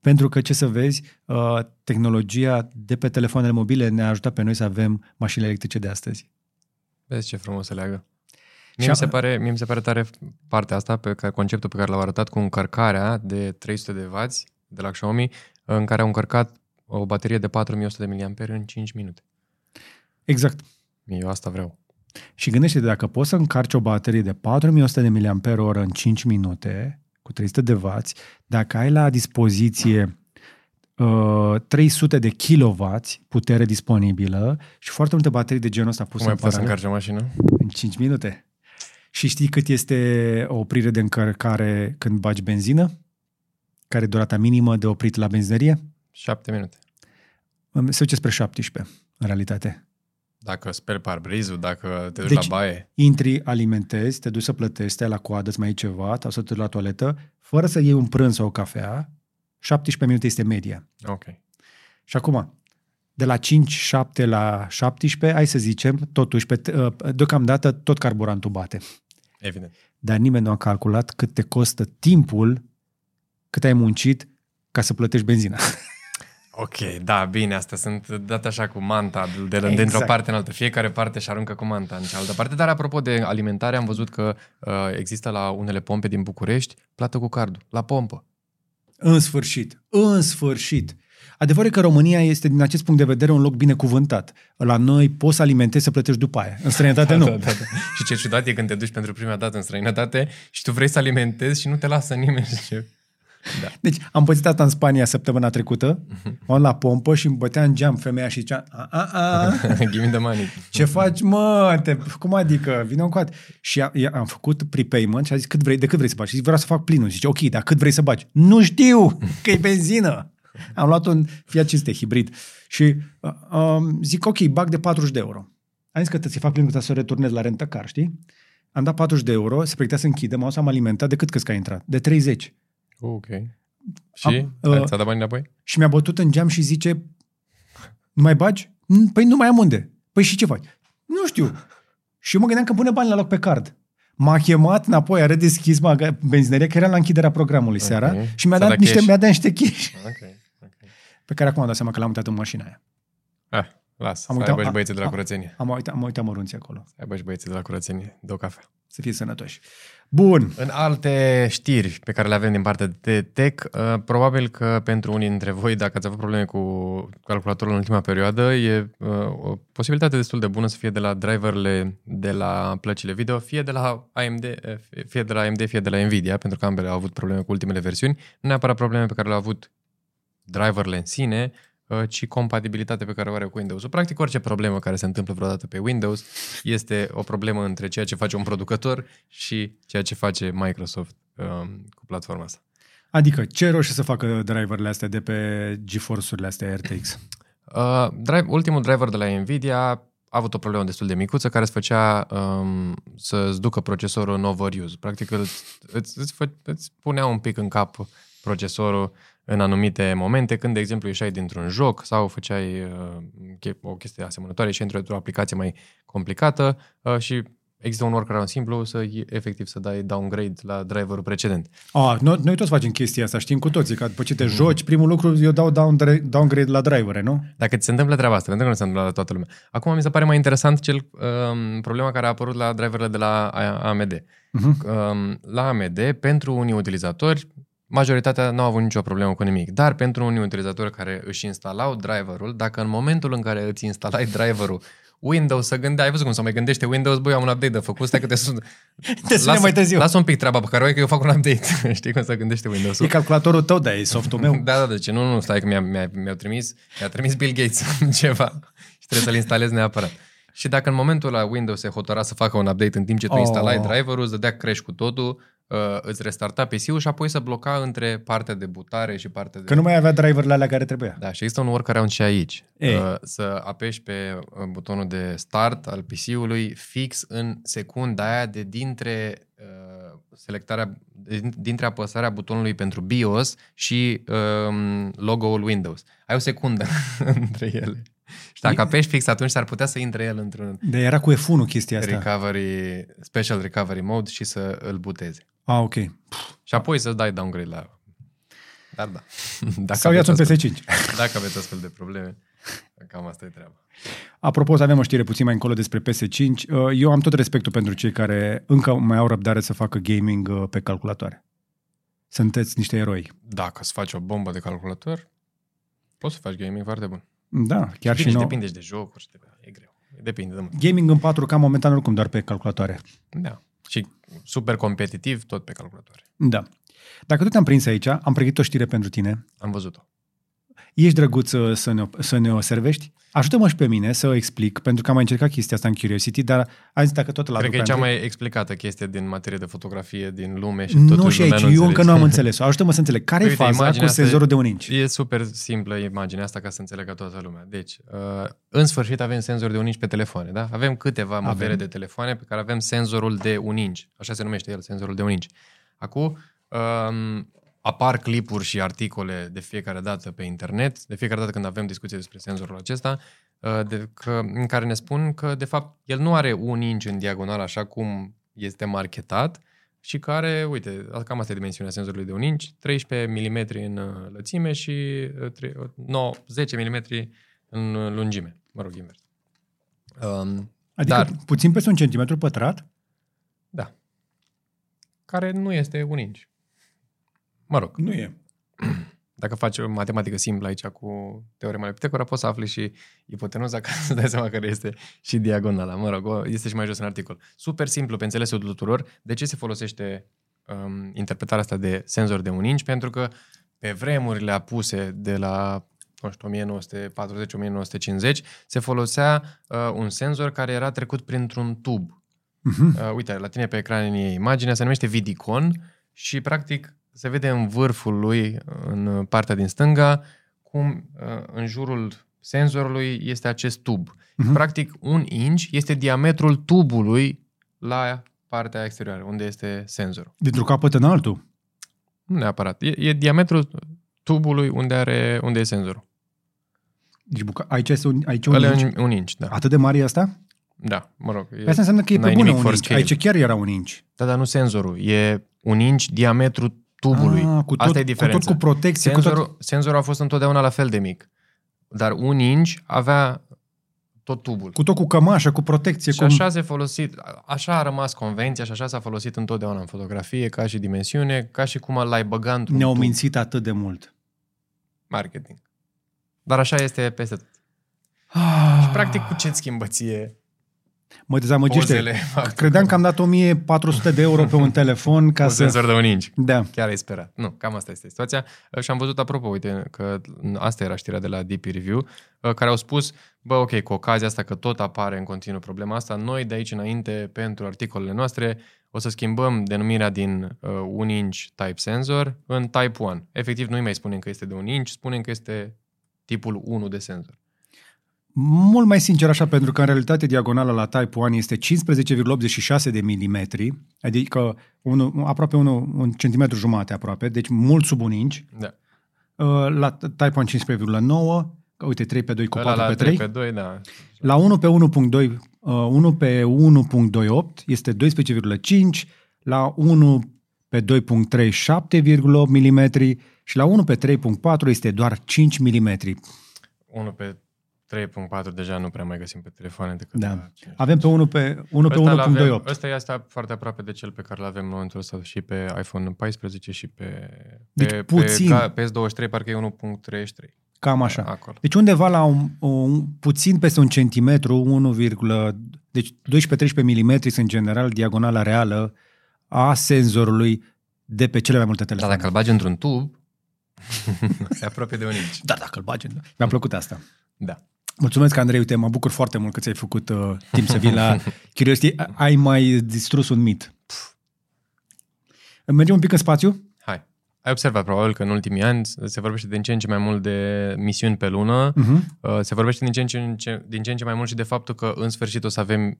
Pentru că, ce să vezi, uh, tehnologia de pe telefoanele mobile ne-a ajutat pe noi să avem mașini electrice de astăzi. Vezi ce frumos se leagă. Mie, mi se pare, mie mi se pare tare partea asta, pe care, conceptul pe care l-au arătat cu încărcarea de 300 de W de la Xiaomi, în care au încărcat o baterie de 4100 de mAh în 5 minute. Exact. Eu asta vreau. Și gândește dacă poți să încarci o baterie de 4100 de mAh în 5 minute, cu 300 de W, dacă ai la dispoziție uh, 300 de kW putere disponibilă și foarte multe baterii de genul ăsta puse Cum mai puteți să încarci o mașină? În 5 minute. Și știi cât este o oprire de încărcare când bagi benzină? Care e durata minimă de oprit la benzinărie? 7 minute. Se duce spre 17, în realitate. Dacă speli parbrizul, dacă te duci deci, la baie. intri, alimentezi, te duci să plătești, stai la coadă, îți mai iei ceva, sau să te duci la toaletă, fără să iei un prânz sau o cafea, 17 minute este media. Ok. Și acum, de la 5-7 la 17, hai să zicem, totuși, pe, ă, deocamdată tot carburantul bate. Evident. Dar nimeni nu a calculat cât te costă timpul cât ai muncit ca să plătești benzina. Ok, da, bine, astea sunt date așa cu manta de exact. dintr-o parte în altă. Fiecare parte și aruncă cu manta în cealaltă parte. Dar apropo de alimentare, am văzut că uh, există la unele pompe din București plată cu cardul, la pompă. În sfârșit, în sfârșit. Adevărul că România este, din acest punct de vedere, un loc binecuvântat. La noi poți să alimentezi să plătești după aia. În străinătate da, nu. Da, da, da. Și ce ciudat e când te duci pentru prima dată în străinătate și tu vrei să alimentezi și nu te lasă nimeni. Da. Deci am păzit asta în Spania săptămâna trecută, uh-huh. am la pompă și îmi bătea în geam femeia și zicea a, a, a. Give me the money. Ce faci, mă? Te, cum adică? Vine un coat. Și a, am făcut prepayment și a zis cât vrei, de cât vrei să bagi? Și zic, vreau să fac plinul. Zice, ok, dar cât vrei să bagi? Nu știu, că e benzină. Am luat un Fiat 500 hibrid și uh, um, zic, ok, bag de 40 de euro. Am zis că ți fac plinul să o returnez la car, știi? am dat 40 de euro, se pregătea să închidă, m-au am alimentat, de cât cât că a intrat? De 30. Ok. Și? Am, Am, uh, ți-a dat bani înapoi? Și mi-a bătut în geam și zice, nu mai bagi? "Mm, Păi nu mai am unde. Păi și ce faci? Nu știu. Și eu mă gândeam că pune bani la loc pe card. M-a chemat înapoi, a redeschis maga- benzinăria, că era la închiderea programului Ok. seara și mi-a Ți-a dat, dat niște, cash. mi-a dat niște cash, Ok. ok. pe care acum am dat seama că l-am uitat în mașina aia. Ah, las. Am Am uitat- aibă și a- băieții de la a- curățenie. Am uitat, am uitat mărunții acolo. Să aibă și băieții de la curățenie. Două cafea. Să fie sănătoși. Bun. În alte știri pe care le avem din partea de tech, uh, probabil că pentru unii dintre voi, dacă ați avut probleme cu calculatorul în ultima perioadă, e uh, o posibilitate destul de bună să fie de la driverele de la plăcile video, fie de la AMD, uh, fie de la AMD, fie de la Nvidia, pentru că ambele au avut probleme cu ultimele versiuni, nu neapărat probleme pe care le-au avut driverele în sine, uh, ci compatibilitatea pe care o are cu Windows. Practic, orice problemă care se întâmplă vreodată pe Windows este o problemă între ceea ce face un producător și ceea ce face Microsoft um, cu platforma asta. Adică, ce roșie să facă driverele astea de pe GeForce-urile astea RTX? Uh, drive, ultimul driver de la Nvidia a avut o problemă destul de micuță care îți făcea um, să-ți ducă procesorul în overuse. Practic îți, îți, îți, fă, îți punea un pic în cap procesorul în anumite momente, când, de exemplu, ieșai dintr-un joc sau făceai uh, che- o chestie asemănătoare și într-o aplicație mai complicată uh, și există un workaround simplu să efectiv să dai downgrade la driverul precedent. A, noi, noi toți facem chestia asta, știm cu toții, că după ce te Mhm. joci, primul lucru eu dau down, downgrade la drivere, nu? Dacă ți se întâmplă treaba asta, pentru că nu se întâmplă la toată lumea. Acum mi se pare mai interesant cel, um, problema care a apărut la driverele de la A- AMD. Uh-huh. Um, la AMD, pentru unii utilizatori, majoritatea nu au avut nicio problemă cu nimic, dar pentru unii utilizatori care își instalau driverul, dacă în momentul în care îți instalai driverul Windows să gândea, ai văzut cum se mai gândește Windows, băi, am un update de făcut, stai că te sun... Te sună mai târziu. Lasă un pic treaba pe care o ai, că eu fac un update. Știi cum se gândește Windows? E calculatorul tău, dar e softul meu. Da, da, deci nu, nu, stai că mi-a, mi-a, mi-a trimis, mi-a trimis Bill Gates ceva și trebuie să-l instalez neapărat. Și dacă în momentul la Windows se hotăra să facă un update în timp ce tu Oh. instalai driverul, îți dădea crash cu totul, uh, îți restarta PC-ul și apoi să bloca între partea de butare și partea de... Că nu mai avea driverele alea care trebuia. Da, și există un workaround și aici. Ei. Uh, să apeși pe uh, butonul de start al PC-ului fix în secunda aia de dintre uh, selectarea, de- dintre apăsarea butonului pentru BIOS și um, logo-ul Windows. Ai o secundă între ele. Și dacă apeși fix, atunci s-ar putea să intre el într-un De era cu F1 chestia asta. recovery, special recovery mode și să îl buteze. Ah, ok. Și apoi să dai downgrade la... Dar da. Dacă Sau ia-ți un aveți PS5. astfel- Dacă aveți astfel de probleme, cam asta e treaba. Apropo, să avem o știre puțin mai încolo despre PS5. Uh, Eu am tot respectul pentru cei care încă mai au răbdare să facă gaming uh, pe calculatoare. Sunteți niște eroi. Dacă îți faci o bombă de calculator, poți să faci gaming foarte bun. Da, chiar și Bine, și nou. depinde și de jocuri, și de... e greu. Depinde de mult. Gaming în 4K momentan oricum doar pe calculatoare. Da. Și super competitiv, tot pe calculatoare. Da. Dacă tot te-am prins aici, am pregătit o știre pentru tine. Am văzut-o. Ești drăguț să, să, ne, să ne o servești? Ajută-mă și pe mine să o explic, pentru că am mai încercat chestia asta în Curiosity, dar am zis dacă tot la Cred că e cea mai explicată chestie din materie de fotografie din lume și Nu totuși și lumea aici, nu eu încă înțelege. nu am înțeles-o. Ajută-mă să înțeleg. Care e Uite, faza cu imaginea asta senzorul e- de un inch? E super simplă imaginea asta ca să înțeleagă toată lumea. Deci, uh, în sfârșit avem senzori de un inch pe telefoane, da? Avem câteva Avem. modele de telefoane pe care avem senzorul de un inch. Așa se numește el, senzorul de un inch. Acum, um, apar clipuri și articole de fiecare dată pe internet, de fiecare dată când avem discuții despre senzorul acesta, uh, de, că, în care ne spun că, de fapt, el nu are un inch în diagonal așa cum este marketat, și care, uite, cam asta e dimensiunea senzorului de un inch, 13 mm în uh, lățime și uh, tre- uh, 9, 10 mm în uh, lungime. Mă rog, invers. Um, Adică dar, puțin peste un centimetru pătrat? da. Care nu este un inch. Mă rog, Nu e. dacă faci o matematică simplă aici cu teorema lui Pitagora, poți să afli și ipotenuza ca să dai seama care este și diagonala. Mă rog, o- este și mai jos în articol. Super simplu pe înțelesul tuturor. De ce se folosește um, interpretarea asta de senzor de un inch? Pentru că pe vremurile apuse de la nu știu, 1940-1950 se folosea uh, un senzor care era trecut printr-un tub. Mhm. Uh, uite, la tine pe ecran e imaginea, se numește Vidicon și practic se vede în vârful lui, în partea din stânga, cum uh, în jurul senzorului este acest tub. Mhm. Practic, un inch este diametrul tubului la partea exterioară, unde este senzorul. Dintr-un capăt în altul. Nu neapărat. E, e diametrul tubului unde, are, unde e senzorul. Deci buca... aici este un, aici un, Ăla e inch. un, un inch, da. Atât de mare e asta? Da, mă rog. E, Asta înseamnă că e pe n-ai bună nimic un for inch. scale. Aici chiar era un inch. Da, dar nu senzorul. E un inch diametru tubului. Ah, cu tot, Asta e cu diferența. tot cu protecție. Cu Senzorul, tot... senzorul a fost întotdeauna la fel de mic. Dar un inch avea tot tubul. Cu tot cu cămașă, cu protecție. Și cu... așa se folosit, așa a rămas convenția și așa s-a folosit întotdeauna în fotografie, ca și dimensiune, ca și cum l-ai băgat într-un Ne-au tub. mințit atât de mult. Marketing. Dar așa este peste tot. Ah, Și practic cu ce-ți schimbă ție mă dezamăgește. pozele? Credeam că am dat 1400 de euro pe un telefon ca Ca să... senzor de un inch. Da. Chiar ai sperat. Nu, cam asta este situația. Uh, Și am văzut, apropo, uite, că asta era știrea de la DP Review, uh, care au spus, bă, ok, cu ocazia asta că tot apare în continuu problema asta, noi de aici înainte, pentru articolele noastre, o să schimbăm denumirea din uh, un inch type sensor în type 1. Efectiv, nu mai spunem că este de un inch, spunem că este tipul 1 de senzor. Mult mai sincer așa, pentru că în realitate diagonala la Type 1 este 15,86 de milimetri, adică unu, aproape unu, un centimetru jumate aproape, deci mult sub un inch. Da. Uh, La Type 1 15,9, că uite 3 pe 2 cu Ăla 4 la pe 3. pe 2, da. La 1 pe 1.2, uh, 1 pe 1.28 este 12,5, la 1 pe 2.3 7,8 mm și la 1 pe 3.4 este doar 5 mm. 1 pe 3.4 deja nu prea mai găsim pe telefoane decât Da. la 5. Avem pe 1 pe, 1 pe Ăsta l-avem- 1.28. Ăsta e asta foarte aproape de cel pe care l avem în momentul ăsta și pe iPhone 14 și pe, Deci pe, puțin. pe PS23 parcă e 1.33. Cam așa. Acolo. Deci undeva la un, un, puțin peste un centimetru, 1, deci 12-13 mm sunt în general diagonala reală a senzorului de pe cele mai multe Dar telefoane. dacă îl bagi într-un tub, e aproape de un inch. da, dacă îl bagi. în- Mi-a plăcut asta. Da. Mulțumesc, Andrei, uite, mă bucur foarte mult că ți-ai făcut uh, timp să vii la Curiosity. Ai mai distrus un mit. Mergem un pic în spațiu? Hai. Ai observat probabil că în ultimii ani se vorbește din ce în ce mai mult de misiuni pe lună, Uh-huh. Uh, se vorbește din ce, în ce, în ce, din ce în ce mai mult și de faptul că în sfârșit o să avem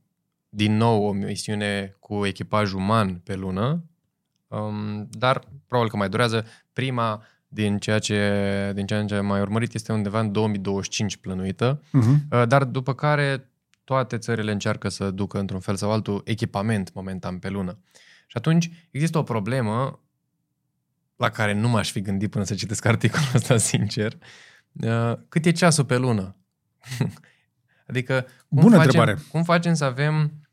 din nou o misiune cu echipaj uman pe lună, um, dar probabil că mai durează. Prima din ceea ce, din ceea ce am mai urmărit este undeva în 2025 plănuită, Uh-huh. uh, dar după care toate țările încearcă să ducă într-un fel sau altul echipament momentan pe lună. Și atunci există o problemă la care nu m-aș fi gândit până să citesc articolul ăsta, sincer. Uh, Cât e ceasul pe lună? adică, cum Bună facem, întrebare. Cum facem să avem, um,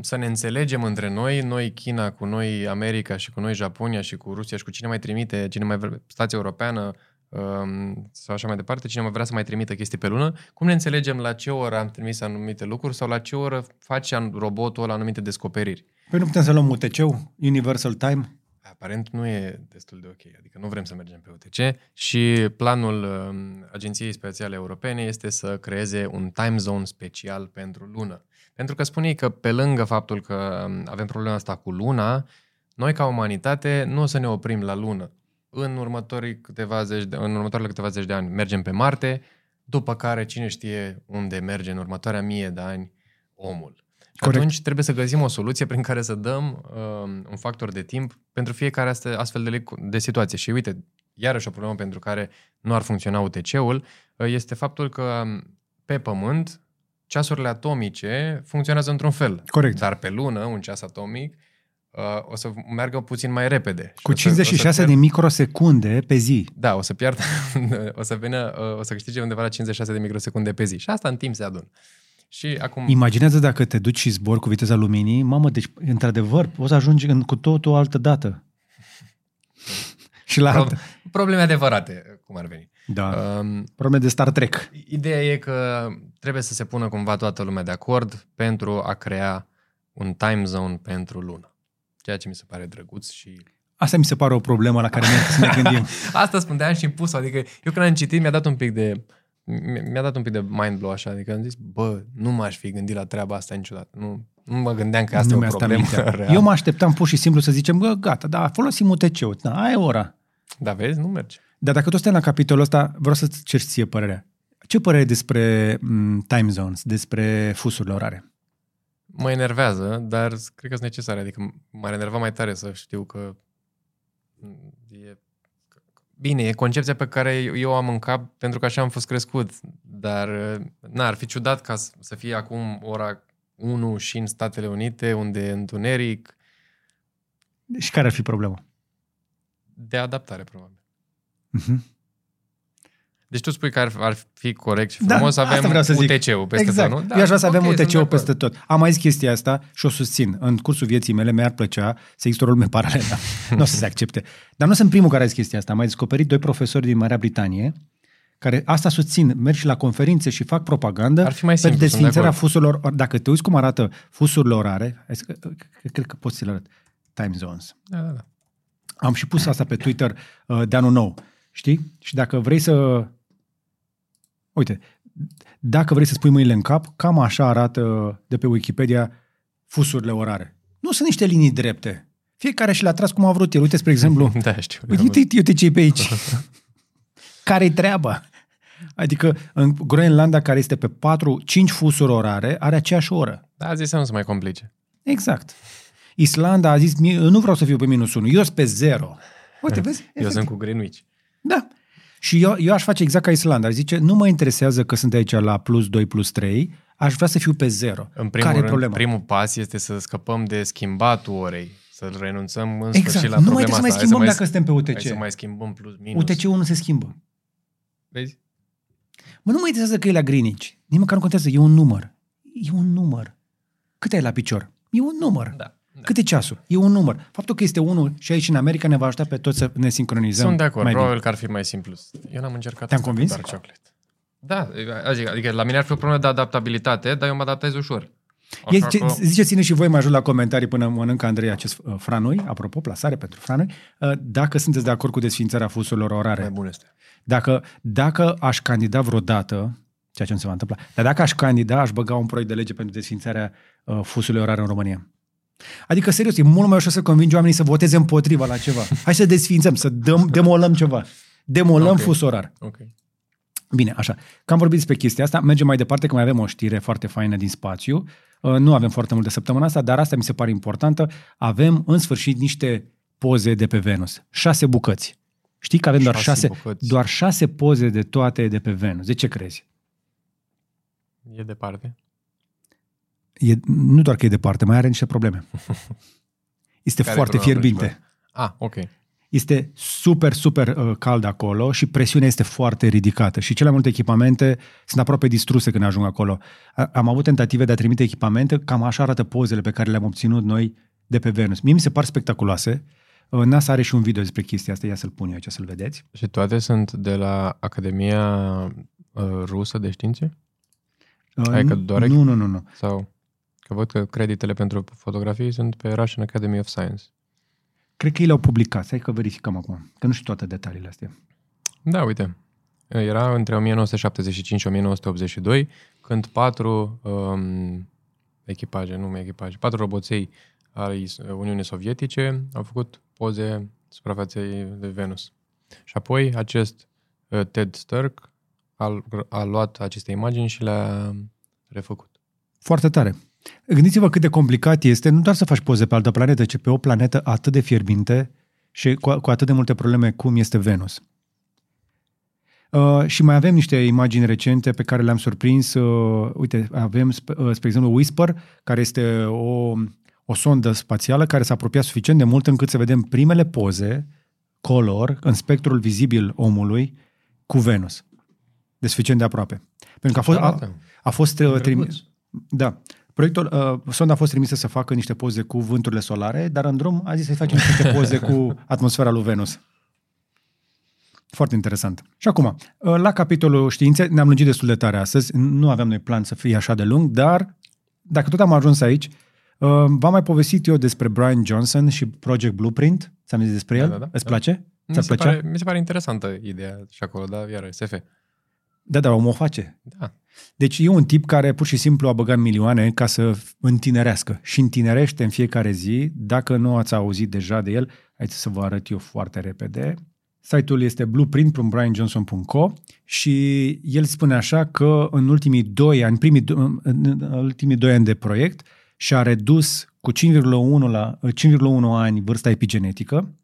să ne înțelegem între noi, noi China cu noi America și cu noi Japonia și cu Rusia și cu cine mai trimite, cine mai vrea, stația europeană um, sau așa mai departe, cine mai vrea să mai trimită chestii pe lună, cum ne înțelegem la ce oră am trimis anumite lucruri sau la ce oră face robotul ăla anumite descoperiri. Păi nu putem să luăm UTC-ul, Universal Time? Aparent nu e destul de ok, adică nu vrem să mergem pe UTC și planul um, Agenției Spațiale Europene este să creeze un time zone special pentru lună. Pentru că spune ei că pe lângă faptul că um, avem problema asta cu luna, noi ca umanitate nu o să ne oprim la lună. În, următorii câteva zeci de, în următoarele câteva zeci de ani mergem pe Marte, după care cine știe unde merge în următoarea mie de ani omul. Și Corect. atunci trebuie să găsim o soluție prin care să dăm um, un factor de timp pentru fiecare asta, astfel de, de situație. Și uite, iarăși o problemă pentru care nu ar funcționa UTC-ul uh, este faptul că um, pe Pământ ceasurile atomice funcționează într-un fel. Corect. Dar pe lună, un ceas atomic uh, o să meargă puțin mai repede. Și Cu o să- o să 56 pierd- de microsecunde pe zi. Da, o să piardă, o să vină, uh, o să câștige undeva la 56 de microsecunde pe zi. Și asta în timp se adună. Și acum... Imaginează dacă te duci și zbori cu viteza luminii, mamă, deci într-adevăr poți să ajungi în, cu totul o altă dată. și la altă. Pro- probleme adevărate, cum ar veni. Da. Um, Probleme de Star Trek. ideea e că trebuie să se pună cumva toată lumea de acord pentru a crea un time zone pentru lună. Ceea ce mi se pare drăguț și... Asta mi se pare o problemă la care ne, să ne gândim. Asta spuneam și pus adică eu când am citit mi-a dat un pic de mi- mi-a dat un pic de mind blow așa, adică am zis, bă, nu m-aș fi gândit la treaba asta niciodată. Nu, nu mă gândeam că asta nu e o mi-a stat problemă mintea. reală. Eu mă așteptam pur și simplu să zicem, bă, gata, da, folosim UTC-ul, da, aia e ora. Da, vezi, nu merge. Dar dacă tot suntem la capitolul ăsta, vreau să-ți cer ție părerea. Ce părere ai despre m, time zones, despre fusurile orare? mă enervează, dar cred că sunt necesare. Adică m-ar enerva mai tare să știu că e... Bine, e concepția pe care eu am în cap pentru că așa am fost crescut, dar n-ar fi ciudat ca să fie acum ora 1 și în Statele Unite, unde e întuneric. Și care ar fi problema? De adaptare, probabil. Uh-huh. Deci tu spui că ar, ar fi corect și da, frumos da, să avem UTC-ul peste exact. tot, nu? Da, Eu aș vrea să avem okay, UTC-ul peste tot. Am mai zis chestia asta și o susțin. În cursul vieții mele mi-ar plăcea să există o lume paralelă. nu o să se accepte. Dar nu sunt primul care a zis chestia asta. Am mai descoperit doi profesori din Marea Britanie care asta susțin, merg și la conferințe și fac propagandă Ar fi mai simplu, pentru desfințarea de fusurilor. Dacă te uiți cum arată fusurile orare, cred că poți să-l arăt, time zones. Da, da, da. Am și pus asta pe Twitter uh, de anul nou. Știi? Și dacă vrei să Uite, dacă vrei să spui mâinile în cap, cam așa arată de pe Wikipedia fusurile orare. Nu sunt niște linii drepte. Fiecare și le-a tras cum a vrut el. Uite, spre exemplu, da, știu, uite, uite, uite ce pe aici. Care-i treaba? Adică în Groenlanda, care este pe 4, 5 fusuri orare, are aceeași oră. Da, a zis să nu se mai complice. Exact. Islanda a zis, nu vreau să fiu pe minus 1, eu sunt pe 0. Uite, vezi? Efectiv. Eu sunt cu Greenwich. Da. Și eu, eu aș face exact ca Islanda. Ar zice, nu mă interesează că sunt aici la plus 2, plus 3, aș vrea să fiu pe 0. În primul Care rând, problema? primul pas este să scăpăm de schimbatul orei. Să renunțăm în exact. sfârșit la nu problema mai trebuie să mai schimbăm dacă suntem pe UTC. Hai să mai schimbăm plus minus. UTC-ul nu se schimbă. Vezi? Mă, nu mă interesează că e la Greenwich. Nici măcar nu contează. E un număr. E un număr. Cât ai la picior? E un număr. Da. Da. Cât e ceasul? E un număr. Faptul că este unul și aici în America ne va ajuta pe toți să ne sincronizăm Sunt de acord, mai probabil bine. că ar fi mai simplu. Eu n-am încercat Te-am convins? Dark chocolate. Da, adică, adică la mine ar fi o problemă de adaptabilitate, dar eu mă adaptez ușor. E, că... Ziceți-ne și voi mai ajut la comentarii până mănâncă Andrei acest uh, franui, apropo, plasare pentru franui, uh, dacă sunteți de acord cu desfințarea fusurilor orare. Mai bun este. Dacă, dacă aș candida vreodată, ceea ce nu se va întâmpla, dar dacă aș candida, aș băga un proiect de lege pentru desfințarea uh, fusului orare în România. Adică, serios, e mult mai ușor să convingi oamenii să voteze împotriva la ceva. Hai să desfințăm, să dăm, demolăm ceva. Demolăm okay. fus orar. Okay. Bine, așa. Că am vorbit despre chestia asta, mergem mai departe, că mai avem o știre foarte faină din spațiu. Uh, nu avem foarte multe săptămâna asta, dar asta mi se pare importantă. Avem, în sfârșit, niște poze de pe Venus. Șase bucăți. Știi că avem doar șase, doar șase poze de toate de pe Venus. De ce crezi? E departe. E, nu doar că e departe, mai are niște probleme. Este Care foarte fierbinte. Ah, ok. Este super, super uh, cald acolo și presiunea este foarte ridicată și cele multe echipamente sunt aproape distruse când ajung acolo. Am avut tentative de a trimite echipamente, cam așa arată pozele pe care le-am obținut noi de pe Venus. Mie mi se par spectaculoase. Uh, NASA are și un video despre chestia asta, ia să-l pun eu aici să-l vedeți. Și toate sunt de la Academia uh, Rusă de Științe? Uh, că doar nu, nu, nu, nu. Sau... Că văd că creditele pentru fotografii sunt pe Russian Academy of Science. Cred că ei le-au publicat. Hai că verificăm acum. Că nu știu toate detaliile astea. Da, uite. Era între 1975 și 1982, când patru um, echipaje, nu echipaje, patru roboței ai Uniunii Sovietice au făcut poze suprafaței de Venus. Și apoi acest uh, Ted Sturck a, a luat aceste imagini și le-a refăcut. Foarte tare. Gândiți-vă cât de complicat este nu doar să faci poze pe altă planetă, ci pe o planetă atât de fierbinte și cu, cu atât de multe probleme cum este Venus. Uh, și mai avem niște imagini recente pe care le-am surprins. Uh, uite, avem, spe, uh, spre exemplu, Whisper, care este o, o sondă spațială care s-a apropiat suficient de mult încât să vedem primele poze color în spectrul vizibil omului cu Venus. De suficient de aproape. Pentru că a fost, a, a fost uh, trimis. Da. Proiectul, uh, sonda a fost trimisă să facă niște poze cu vânturile solare, dar în drum a zis să-i facem niște poze cu atmosfera lui Venus. Foarte interesant. Și acum, uh, la capitolul științe, ne-am lungit destul de tare astăzi, nu aveam noi plan să fie așa de lung, dar dacă tot am ajuns aici, uh, v-am mai povestit eu despre Brian Johnson și Project Blueprint. Ți-am zis despre el? Da, da, da. Îți da. place? Mi se, pare, mi se pare interesantă ideea și acolo, dar iar SF. Da, dar omul o face. Da. Deci e un tip care pur și simplu a băgat milioane ca să întinerească și întinerește în fiecare zi. Dacă nu ați auzit deja de el, haideți să vă arăt eu foarte repede. Site-ul este blueprint.brianjohnson.co și el spune așa că în ultimii doi ani, primii, în ultimii doi ani de proiect, și-a redus cu 5,1, la, 5,1 ani vârsta epigenetică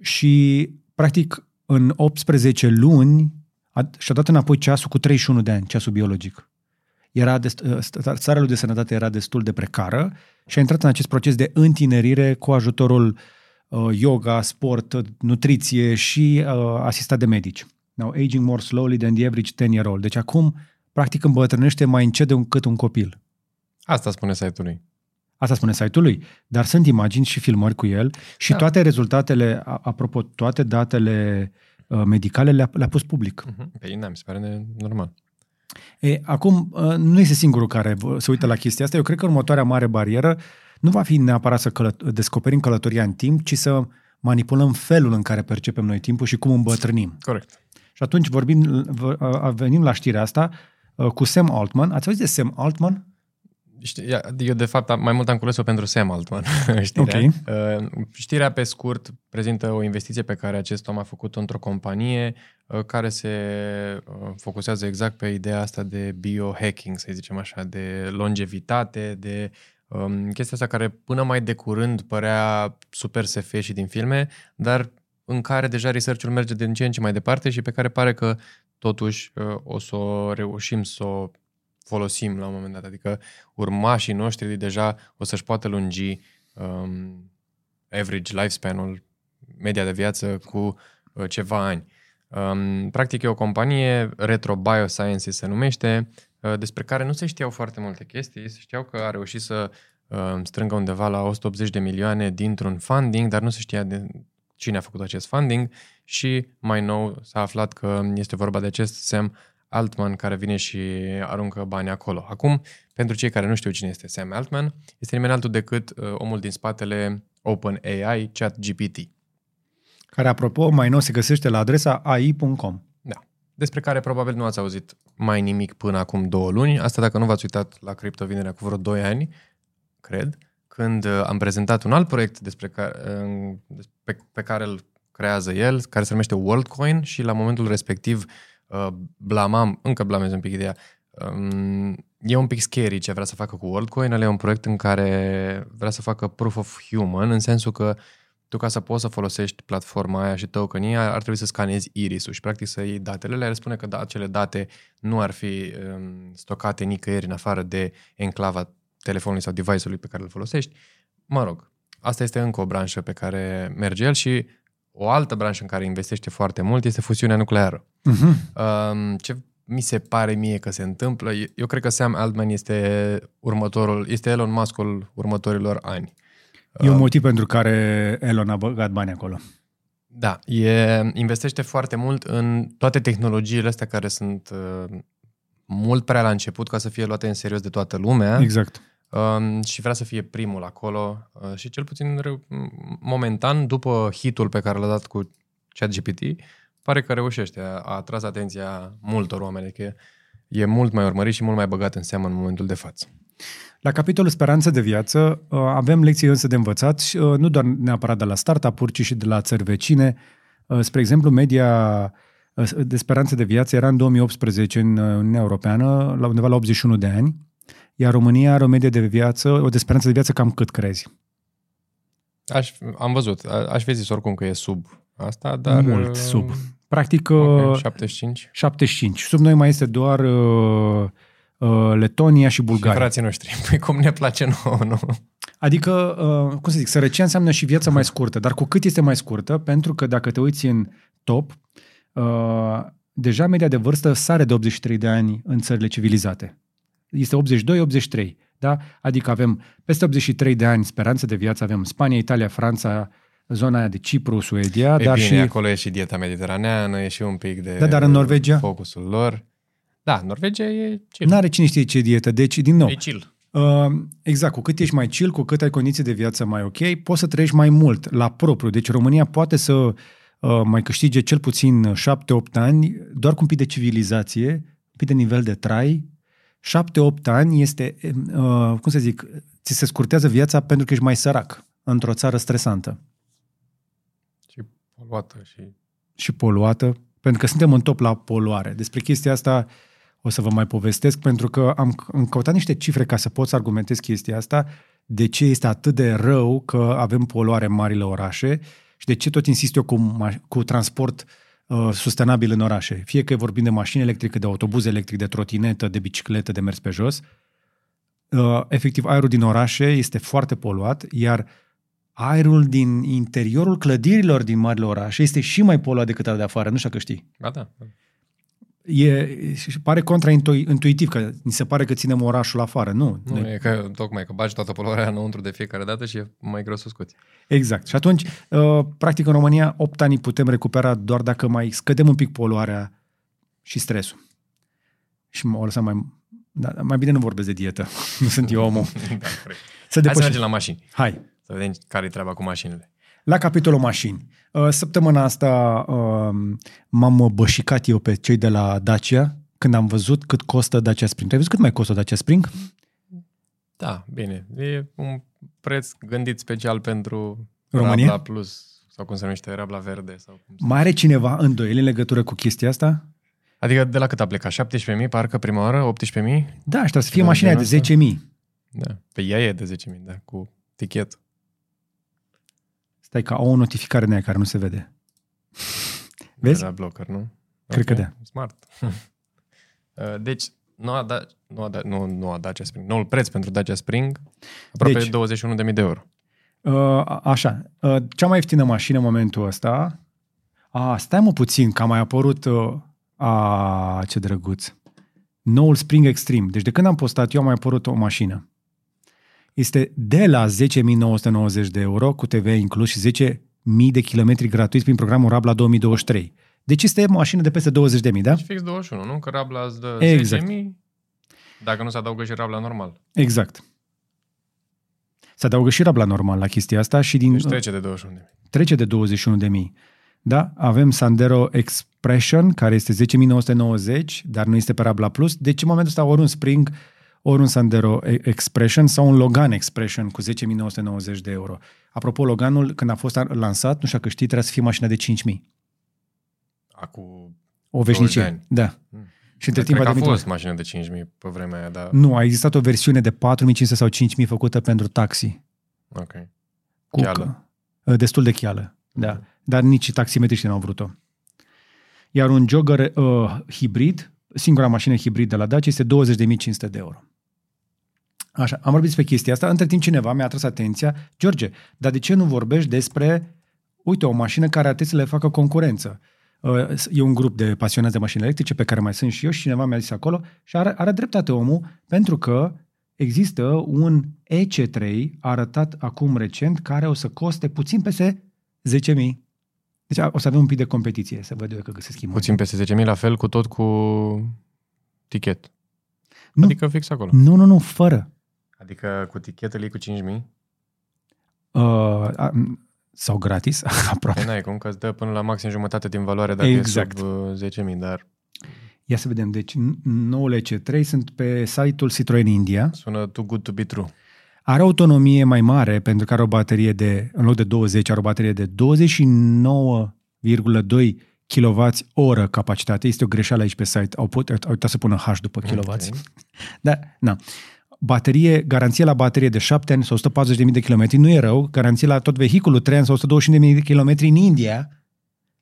și, practic, în 18 luni a, și-a dat înapoi ceasul cu 31 de ani, ceasul biologic. Era dest, starea lui de sănătate era destul de precară și a intrat în acest proces de întinerire cu ajutorul uh, yoga, sport, nutriție și uh, asistat de medici. Now, aging more slowly than the average 10-year-old. Deci acum, practic, îmbătrânește mai încet decât un copil. Asta spune site-ul lui. Asta spune site-ul lui. Dar sunt imagini și filmări cu el și da. toate rezultatele, apropo, toate datele uh, medicale le-a, le-a pus public. Uh-huh. Păi, da, mi se pare normal. E, acum, uh, nu este singurul care se uită la chestia asta. Eu cred că următoarea mare barieră nu va fi neapărat să călăt- descoperim călătoria în timp, ci să manipulăm felul în care percepem noi timpul și cum îmbătrânim. Corect. Și atunci vorbim, venim la știrea asta uh, cu Sam Altman. Ați auzit de Sam Altman? Eu, de fapt, mai mult am cules-o pentru Sam Altman, știrea. Okay. Uh, știrea, pe scurt, prezintă o investiție pe care acest om a făcut-o într-o companie uh, care se focusează exact pe ideea asta de biohacking, să zicem așa, de longevitate, de um, chestia asta care până mai de curând părea super SF și din filme, dar în care deja research-ul merge din ce în ce mai departe și pe care pare că totuși uh, o să o reușim să o folosim la un moment dat. Adică urmașii noștri deja o să-și poată lungi um, average lifespan-ul, media de viață, cu uh, ceva ani. Um, practic e o companie, Retro Biosciences se numește, uh, despre care nu se știau foarte multe chestii. Se știau că a reușit să uh, strângă undeva la 180 de milioane dintr-un funding, dar nu se știa de cine a făcut acest funding și mai nou s-a aflat că este vorba de acest Sam Altman care vine și aruncă bani acolo. Acum, pentru cei care nu știu cine este Sam Altman, este nimeni altul decât uh, omul din spatele OpenAI, ChatGPT. Care, apropo, mai nou se găsește la adresa ai.com. Da. Despre care probabil nu ați auzit mai nimic până acum două luni. Asta dacă nu v-ați uitat la Crypto Vinerea cu vreo doi ani, cred când uh, am prezentat un alt proiect despre care, uh, pe, pe care îl creează el, care se numește WorldCoin și la momentul respectiv uh, blamam, încă blamez un pic ideea, um, e un pic scary ce vrea să facă cu WorldCoin, ale e un proiect în care vrea să facă proof of human, în sensul că tu ca să poți să folosești platforma aia și tokenii ar trebui să scanezi irisul și practic să iei datele. Le spune că da, acele date nu ar fi um, stocate nicăieri în afară de enclava telefonului sau device-ului pe care îl folosești. Mă rog, asta este încă o branșă pe care merge el și o altă branșă în care investește foarte mult este fuziunea nucleară. Uh-huh. Um, ce mi se pare mie că se întâmplă, eu cred că Sam Altman este următorul, este Elon Muskul următorilor ani. E un motiv pentru care Elon a băgat bani acolo. Da, e, investește foarte mult în toate tehnologiile astea care sunt uh, mult prea la început ca să fie luate în serios de toată lumea. Exact. Um, și vrea să fie primul acolo uh, și cel puțin momentan, după hitul pe care l-a dat cu ChatGPT, pare că reușește. A, a atras atenția multor oameni, că adică e, e mult mai urmărit și mult mai băgat în seamă în momentul de față. La capitolul speranță de viață uh, avem lecții însă de învățat, uh, nu doar neapărat de la startup-uri, ci și de la țări vecine. Uh, spre exemplu, media de speranță de viață era în 2018 în Uniunea Europeană la undeva la 81 de ani, iar România are o medie de viață, o de speranță de viață cam cât crezi? Aș, am văzut. Aș fi zis oricum că e sub asta, dar... Mult sub. Practic... Okay, 75? 75. Sub noi mai este doar uh, uh, Letonia și Bulgaria. Și frații noștri. Păi cum ne place nouă, nu? Adică, uh, cum să zic, sărăcia înseamnă și viața mai scurtă. Dar cu cât este mai scurtă? Pentru că dacă te uiți în top, uh, deja media de vârstă sare de 83 de ani în țările civilizate. Este 82-83. Da? Adică avem peste 83 de ani speranță de viață, avem Spania, Italia, Franța, zona aia de Cipru, Suedia, e dar bine, și... acolo e și dieta mediteraneană, e și un pic de... Da, dar în Norvegia? Focusul lor. Da, Norvegia e chill. N-are cine știe ce dietă, deci, din nou... E chill. Uh, exact, cu cât ești mai chill, cu cât ai condiții de viață mai ok, poți să trăiești mai mult la propriu. Deci România poate să uh, mai câștige cel puțin 7-8 ani doar cu un pic de civilizație, un pic de nivel de trai. 7-8 ani este, uh, cum să zic, ți se scurtează viața pentru că ești mai sărac într-o țară stresantă. Și poluată. Și, și poluată, pentru că suntem în top la poluare. Despre chestia asta o să vă mai povestesc, pentru că am, am căutat niște cifre ca să pot să argumentez chestia asta, de ce este atât de rău că avem poluare în marile orașe și de ce tot insist eu cu, ma- cu transport uh, sustenabil în orașe. Fie că vorbim de mașini electrice, de autobuz electric, de trotinetă, de bicicletă, de mers pe jos. Uh, efectiv, aerul din orașe este foarte poluat, iar aerul din interiorul clădirilor din marile orașe este și mai poluat decât al de afară. Nu știu că știi. Ba da. E, și pare contraintuitiv că ni se pare că ținem orașul afară. Nu. Nu, e că tocmai că bagi toată poluarea înăuntru de fiecare dată și e mai greu să o scoți. Exact. Și atunci, uh, practic, în România, 8 ani putem recupera doar dacă mai scădem un pic poluarea și stresul. Și o lăsăm mai... Da, mai bine nu vorbesc de dietă. nu sunt eu omul. da, corect. Să Hai să mergem la mașini. Hai. Să vedem care e treaba cu mașinile. La capitolul mașini. Uh, săptămâna asta uh, m-am bășicat eu pe cei de la Dacia când am văzut cât costă Dacia Spring. Ai văzut cât mai costă Dacia Spring? Da, bine. E un preț gândit special pentru România? Rabla Plus sau cum se numește, Rabla Verde. Sau cum se... Mai are cineva îndoieli în legătură cu chestia asta? Adică de la cât a plecat? 17.000 parcă prima oară? 18.000? Da, și trebuie să fie Da, mașina din de 10.000. Da. Pe ea e de 10.000, da, cu tichet. Stai că au o notificare în aia care nu se vede. Vezi? De la blocker, nu? Cred că da. Smart. Uh, deci, noua, da, noua, da, nu, noua Dacia Spring, noul preț pentru Dacia Spring, aproape Deci- deci, 21.000 de euro. Uh, a- așa, uh, cea mai ieftină mașină în momentul ăsta, a, stai mă puțin, că a mai apărut, uh, a, ce drăguț, noul Spring Extreme. Deci de când am postat eu a mai apărut o mașină. Este de la 10.990 de euro, cu TVA inclus și 10.000 de kilometri gratuiți prin programul Rabla 2023. Deci este o mașină de peste 20.000, da? Deci fix 21, nu? Că Rabla îți dă Exact. 10.000, dacă nu se adaugă și Rabla normal. Exact. Se adaugă și Rabla normal la chestia asta și din... Deci trece de 21.000. trece de 21.000. Da? Avem Sandero Expression, care este 10.990, dar nu este pe Rabla Plus. Deci în momentul ăsta ori un Spring, ori un Sandero E- Expression sau un Logan Expression cu 10.990 de euro. Apropo, Loganul, când a fost lansat, nu știu că știi, trebuia să fie mașina de 5.000. Acum, O 20 de veșnicie. ani. Da. Mm. Și între cred timp că a a devenit... fost mașină de 5.000 pe vremea aia, dar... Nu, a existat o versiune de 4.500 sau 5.000 făcută pentru taxi. Ok. Cu Cheală. Că, destul de cheală, da. Mhm. Dar nici taximetriștii n-au vrut-o. Iar un jogger uh, hibrid, singura mașină hibrid de la Dacia, este 20.500 de euro. Așa, am vorbit despre chestia asta. Între timp cineva mi-a atras atenția, George, dar de ce nu vorbești despre, uite, o mașină care ar trebui să le facă concurență? Uh, E un grup de pasionați de mașini electrice pe care mai sunt și eu și cineva mi-a zis acolo și are, are dreptate omul pentru că există un EC3 arătat acum recent care o să coste puțin peste 10.000. Deci o să avem un pic de competiție, să văd eu că găsesc imagini. Puțin peste 10.000, la fel cu tot cu tichet. Nu. Adică fix acolo. Nu, nu, nu, fără. Adică cu tichetul e cu 5.000? Uh, a, sau gratis, aproape. Păi n-ai cum, că îți dă până la maxim jumătate din valoare dacă Exact. e sub uh, 10.000, dar Ia să vedem. Deci n- noul EC3 sunt pe site-ul Citroen India. sună too good to be true. Are autonomie mai mare pentru că are o baterie de, în loc de 20, are o baterie de 29,2 kWh capacitate. Este o greșeală aici pe site. Au, put, au uitat să pună H după kW. Ok. Da, na. Baterie, garanție la baterie de 7 ani sau 140.000 de kilometri, nu e rău. Garanție la tot vehiculul 3 ani sau 120.000 de kilometri în India.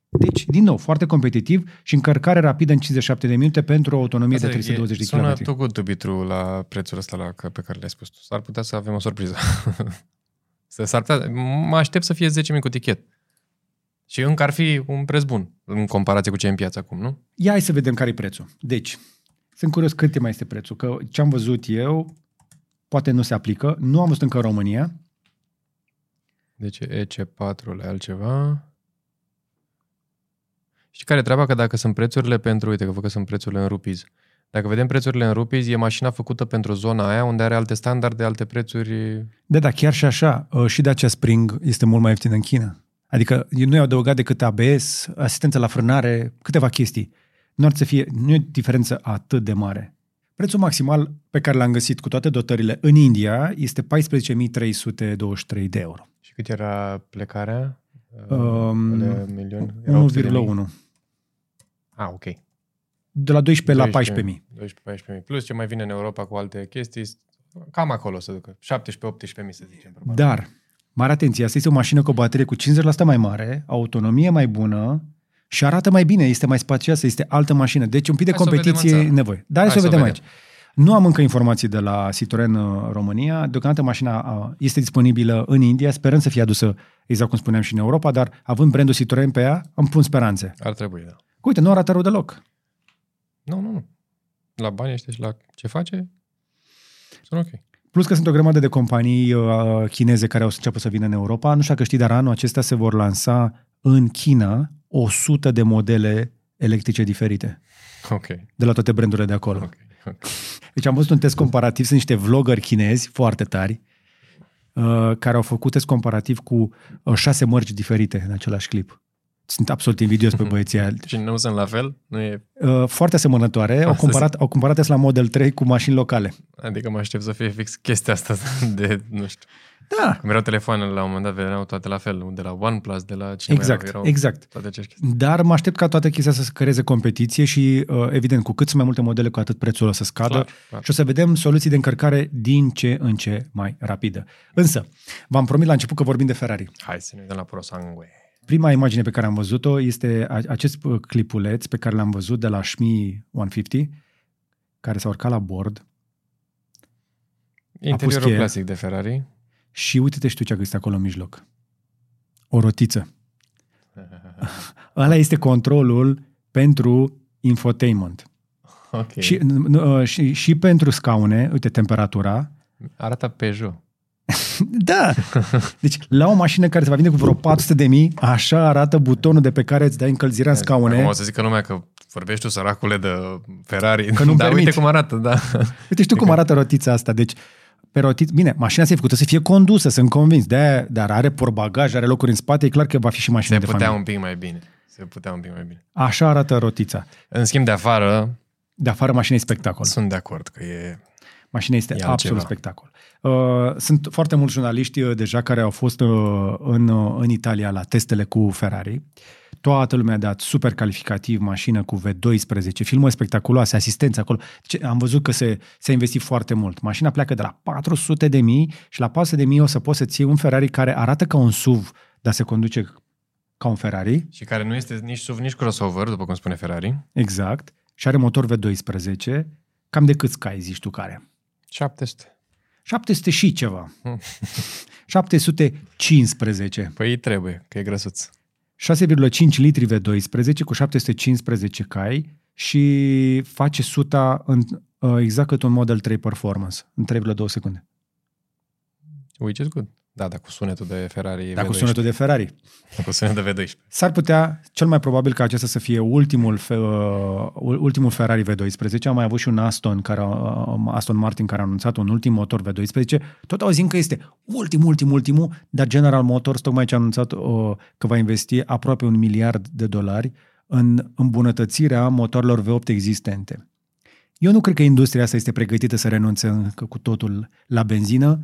Deci, din nou, foarte competitiv și încărcare rapidă în 57 de minute pentru o autonomie Asta de e- 320 de Sună kilometri. too good to be true la prețul ăsta la, pe care le-ai spus tu. S-ar putea să avem o surpriză. Să- S-ar putea, mă aștept să fie 10.000 cu tichet. Și încă ar fi un preț bun în comparație cu ce e în piață acum, nu? Ia hai să vedem care e prețul. Deci, sunt curios cât mai este prețul, că ce am văzut eu poate nu se aplică. Nu am văzut încă în România. Deci EC4 e altceva. Și care e treaba? Că dacă sunt prețurile pentru, uite că văd că sunt prețurile în rupees. Dacă vedem prețurile în rupees, e mașina făcută pentru zona aia unde are alte standarde, alte prețuri. Da, da, chiar și așa, uh, și Dacia Spring este mult mai ieftin în China. Adică nu i-au adăugat decât ABS, asistență la frânare, câteva chestii. Nu ar să fie, nu e diferență atât de mare. Prețul maximal pe care l-am găsit cu toate dotările în India este 14.323 de euro. Și cât era plecarea? Um, Alea milion? Era 800 de mii? 1,1. Ah, ok. de la 12 la 14.000. 12-14.000. Plus ce mai vine în Europa cu alte chestii, cam acolo să ducă. 17-18.000 să zicem. Probabil. Dar, mare atenție, asta este o mașină cu o baterie cu 50% mai mare, autonomie mai bună și arată mai bine, este mai spacioasă, este altă mașină. Deci un pic de Hai să o vedem competiție în e țară. nevoie. Dar hai, Hai să o să o vedem vedem. aici. Nu am încă informații de la Citroen uh, România. Deocamdată mașina uh, este disponibilă în India, sperăm să fie adusă, exact cum spuneam, și în Europa, dar având brandul Citroen pe ea, îmi pun speranțe. Ar trebui, da. Uite, nu arată rău deloc. Nu, nu, nu. La bani ăștia și la ce face, sunt ok. Plus că sunt o grămadă de companii uh, chineze care o să înceapă să vină în Europa. Nu știu dacă știi, dar anul acesta se vor lansa în China 100 de modele electrice diferite Ok, de la toate brandurile de acolo. ok. ok. Deci am văzut un test comparativ, sunt niște vloggeri chinezi foarte tari uh, care au făcut test comparativ cu uh, șase mărci diferite în același clip. Sunt absolut invidios pe băieții aia. Și nu sunt la fel? Nu e... Uh, foarte asemănătoare. Au Asta comparat, au comparat Tesla Model 3 cu mașini locale. Adică mă aștept să fie fix chestia asta de, nu știu. Da, Cum erau telefoanele la un moment dat, veneau toate la fel, de la OnePlus, de la cine exact, mai erau, erau exact. toate acești chestii. Dar mă aștept ca toată chestia să se creeze competiție și, uh, evident, cu cât sunt mai multe modele, cu atât prețul o să scadă Clar, clar. și o să vedem soluții de încărcare din ce în ce mai rapidă. Însă, v-am promis la început că vorbim de Ferrari. Hai să ne uităm la ProSangue. Prima imagine pe care am văzut-o este a- acest uh, clipuleț pe care l-am văzut de la Shmi 150, care s-a urcat la bord Interiorul cheie. clasic de Ferrari. Și uite-te și tu ce a găsit acolo în mijloc. O rotiță. Ăla este controlul pentru infotainment. ok. Și, n- n- și, și pentru scaune, uite, temperatura. Arată Peugeot. Da! Deci, la o mașină care se va vinde cu vreo 400 de mii, așa arată butonul de pe care îți dai încălzirea în Acum scaune. o să zică lumea că vorbești tu, săracule, de Ferrari. Că nu-mi Dar uite permiți. cum arată, da. Uite și tu cum arată rotița asta. Deci, pe rotiță, bine, mașina asta e făcută să fie condusă, sunt convins, de dar are portbagaj, are locuri în spate, e clar că va fi și mașină Se de putea familie. un pic mai bine. Se putea un pic mai bine. Așa arată rotița. În schimb, de afară, De afară, mașina e spectacol. sunt de acord că e... Mașina este E absolut altceva. spectacol. Uh, sunt foarte mulți jurnaliști uh, deja care au fost uh, în, uh, în Italia la testele cu Ferrari. Toată lumea a dat super calificativ mașină cu V12, filmări spectaculoase, asistență acolo. Deci, am văzut că se, se investit foarte mult. Mașina pleacă de la 400 de mii și la 400 de mii o să poți să-ți iei un Ferrari care arată ca un SUV, dar se conduce ca un Ferrari. Și care nu este nici SUV, nici crossover, după cum spune Ferrari. Exact. Și are motor V12. Cam de câți cai zici tu care? 700. 700 și ceva. 715. Păi trebuie, că e grăsuț. 6,5 litri V12 cu 715 cai și face suta în, uh, exact cât un Model 3 Performance, în 3,2 secunde. Which is good. Da, dar cu sunetul de Ferrari Dar cu V12. sunetul de Ferrari. Cu sunetul de V12. S-ar putea, cel mai probabil ca acesta să fie ultimul, fe, uh, ultimul Ferrari V12. Am mai avut și un Aston, care, uh, Aston Martin care a anunțat un ultim motor V12. Tot auzim că este ultim, ultim, ultimul, dar General Motors tocmai ce a anunțat uh, că va investi aproape un miliard de dolari în îmbunătățirea motoarelor V8 existente. Eu nu cred că industria asta este pregătită să renunțe încă cu totul la benzină,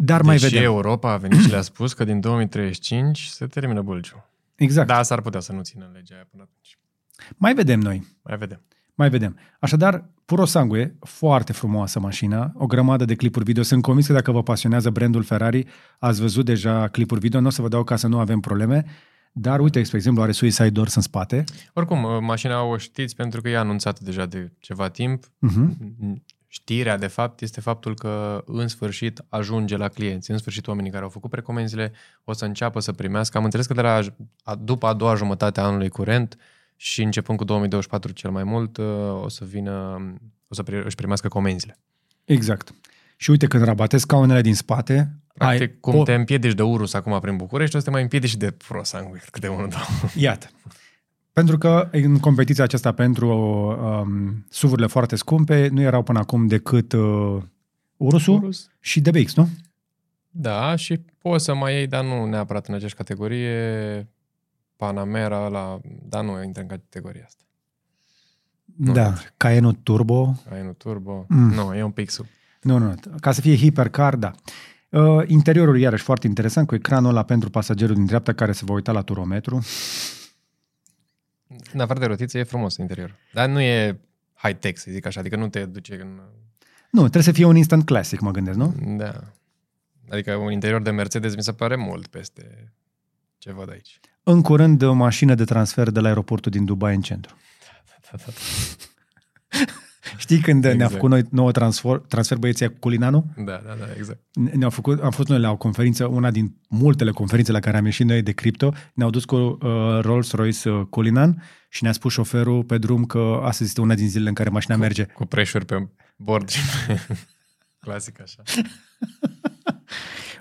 dar mai Deși vedem. Europa a venit și le-a spus că din 2035 se termină bulciul. Exact. Da, s-ar putea să nu țină legea aia până atunci. Mai vedem noi. Mai vedem. Mai vedem. Așadar, Puro Sangue, foarte frumoasă mașină, o grămadă de clipuri video. Sunt convins că dacă vă pasionează brandul Ferrari, ați văzut deja clipuri video, nu o să vă dau ca să nu avem probleme, dar uite, spre exemplu, are Suicide Doors în spate. Oricum, mașina o știți pentru că e anunțată deja de ceva timp. Uh-huh. Știrea, de fapt, este faptul că în sfârșit ajunge la clienți. În sfârșit, oamenii care au făcut precomenzile o să înceapă să primească. Am înțeles că de la, a- după a doua jumătate a anului curent și începând cu 2024 cel mai mult, uh, o să vină, o să pri- își primească comenzile. Exact. Și uite, când rabatezi scaunele din spate, Practic, ai cum o... te împiedici de Urus acum prin București, o să te mai împiedici și de ProSangue câte unul, două. Iată. Pentru că în competiția aceasta pentru um, suvurile foarte scumpe nu erau până acum decât uh, Urusul Urus? și DBX, nu? Da, și poți să mai iei, dar nu neapărat în aceeași categorie, Panamera, la, dar nu intră în categoria asta. Nu da. intră. Cayenne Turbo. Ai turbo. Mm. Mm. Nu, e un pic sub. Nu, nu, ca să fie hipercar, da. Uh, interiorul, iarăși, foarte interesant, cu ecranul ăla pentru pasagerul din dreapta care se va uita la turometru. În afară de rotiță e frumos interior. Dar nu e high-tech, să zic așa, adică nu te duce în... Nu, trebuie să fie un instant classic, mă gândesc, nu? Da. Adică un interior de Mercedes mi se pare mult peste ce văd aici. În curând, o mașină de transfer de la aeroportul din Dubai în centru. Da, da, Știi când exact. ne-a Exact. făcut noi nouă transfer, transfer băieții cu Culinanu? da, da, da, exact. Ne-au făcut, am fost noi la o conferință, una din multele conferințe la care am ieșit noi de cripto, ne-au dus cu uh, Rolls-Royce uh, Culinan și ne-a spus șoferul pe drum că astăzi este una din zilele în care mașina merge. Cu preșuri pe bord și pe... Clasic așa.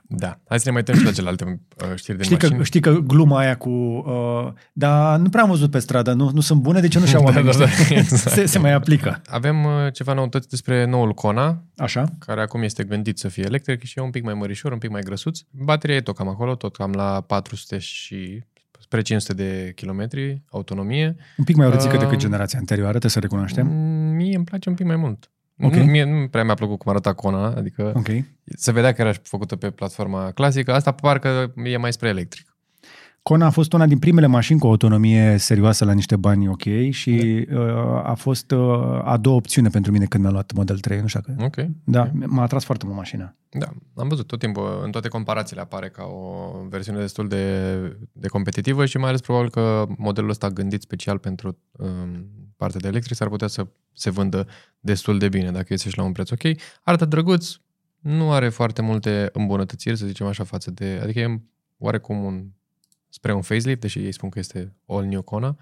Da. Hai să ne mai uităm și la celelalte uh, știri de Știi mașini. că, știi că gluma aia cu... Uh, dar nu prea am văzut pe stradă, nu, nu sunt bune, de ce nu și-au Da, oamenii da, da, ăștia? exact. se, se mai aplică. Avem uh, ceva noutăți despre noul Kona, Așa? care acum este gândit să fie electric și e un pic mai mărișor, un pic mai grăsuț. Bateria e tot cam acolo, tot cam la 400 și spre 500 de kilometri autonomie. Un pic mai rățică Um, decât generația anterioară, trebuie să recunoaștem. Mm, Mie îmi place un pic mai mult. Ok. Nu, mie nu prea mi-a plăcut cum arăta Kona, adică Ok. se vedea că era făcută pe platforma clasică, asta parcă e mai spre electric. Kona a fost una din primele mașini cu autonomie serioasă la niște bani ok și uh, a fost uh, a doua opțiune pentru mine când mi-a luat Model 3, nu știu că... Ok. Da, m-a atras foarte mult mașina. Da, am văzut tot timpul, în toate comparațiile apare ca o versiune destul de, de competitivă și mai ales probabil că modelul ăsta gândit special pentru um, partea de electric s-ar putea să se vândă destul de bine dacă este și la un preț ok. Arată drăguț, nu are foarte multe îmbunătățiri, să zicem așa, față de... Adică e oarecum un, spre un facelift, deși ei spun că este all new Kona.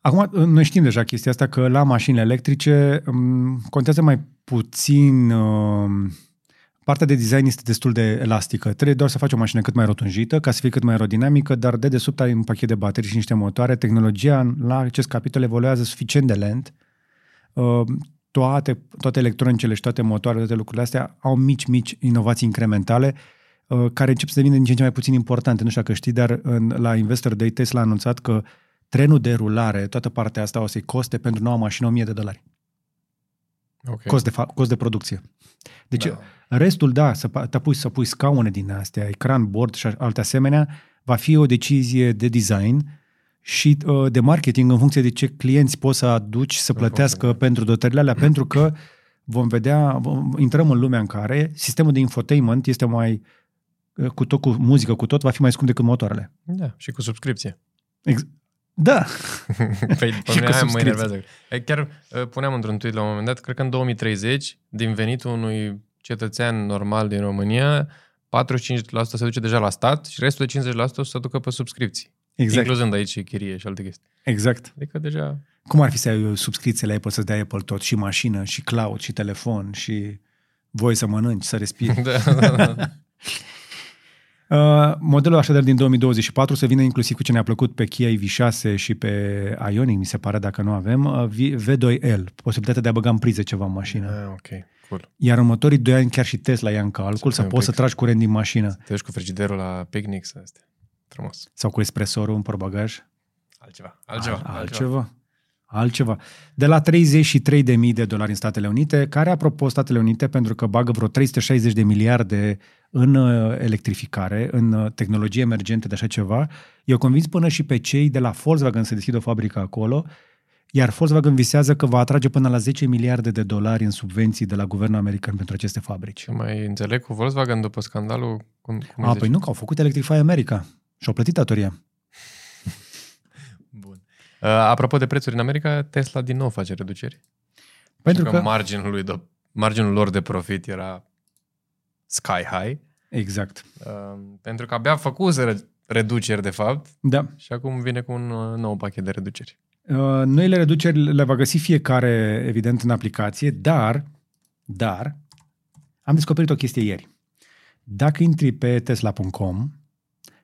Acum, noi știm deja chestia asta că la mașinile electrice um, contează mai puțin... Um, partea de design este destul de elastică. Trebuie doar să faci o mașină cât mai rotunjită, ca să fie cât mai aerodinamică, dar de desubt ai un pachet de baterii și niște motoare. Tehnologia la acest capitol evoluează suficient de lent. Uh, toate, toate electronicele și toate motoarele, toate lucrurile astea au mici, mici inovații incrementale uh, care încep să devină din ce în ce mai puțin importante. Nu știu dacă știi, dar în, la Investor Day Tesla a anunțat că trenul de rulare, toată partea asta o să-i coste pentru noua mașină 1000 de dolari. Okay. Cost de, fa- cost de producție. Deci Da. restul, da, să pa- te pui să pui scaune din astea, ecran, bord și alte asemenea, va fi o decizie de design și uh, de marketing în funcție de ce clienți poți să aduci să plătească funcție, pentru dotările alea, pentru că vom vedea, vom, intrăm în lumea în care sistemul de infotainment este mai uh, cu tot cu muzică, cu tot, va fi mai scump decât motoarele. Da, și cu subscripție. Ex- da, Păi, pe Și mine cu aia mă subscripție. enervează. E, Chiar uh, puneam într-un tweet la un moment dat, cred că în 2030, din venitul unui cetățean normal din România, 45% se duce deja la stat și restul de 50% o să se ducă pe subscripții. exact, Incluzând aici și chirie și alte chestii. exact. Adică deja... Cum ar fi să ai o subscripție la Apple, să-ți dea Apple tot, și mașină, și cloud, și telefon, și voi să mănânci, să respiri. Da, da, da. Uh, modelul așadar din 2024 să vină inclusiv cu ce ne-a plăcut pe Kia EV6 și pe Ioniq, mi se pare, dacă nu avem, uh, V- V2L, posibilitatea de a băga în priză ceva în mașină. Ah, ok, cool. Iar următorii doi ani chiar și Tesla ia în calcul Să să fie un poți să pic. tragi curent din mașină. Te duci cu frigiderul la picnic să este frumos. Sau cu espresorul în portbagaj. Altceva, altceva, Al- altceva. altceva. Altceva. De la 33.000 de dolari în Statele Unite, care, apropo, Statele Unite, pentru că bagă vreo 360 de miliarde în uh, electrificare, în uh, tehnologie emergente de așa ceva, eu convins până și pe cei de la Volkswagen să deschidă o fabrică acolo, iar Volkswagen visează că va atrage până la 10 miliarde de dolari în subvenții de la guvernul american pentru aceste fabrici. Ce mai înțeleg cu Volkswagen după scandalul? Cum, cum îi A, zici? păi nu, că au făcut Electrify America și au plătit datoria. Bun. Uh, apropo de prețuri în America, Tesla din nou face reduceri. Pentru Știu că... marginul, lui de, marginul lor de profit era sky high, Exact. uh, pentru că abia făcuseră reduceri, de fapt, Da. și acum vine cu un uh, nou pachet de reduceri. Uh, Noile reduceri le va găsi fiecare, evident, în aplicație, dar, dar, am descoperit o chestie ieri. Dacă intri pe tesla.com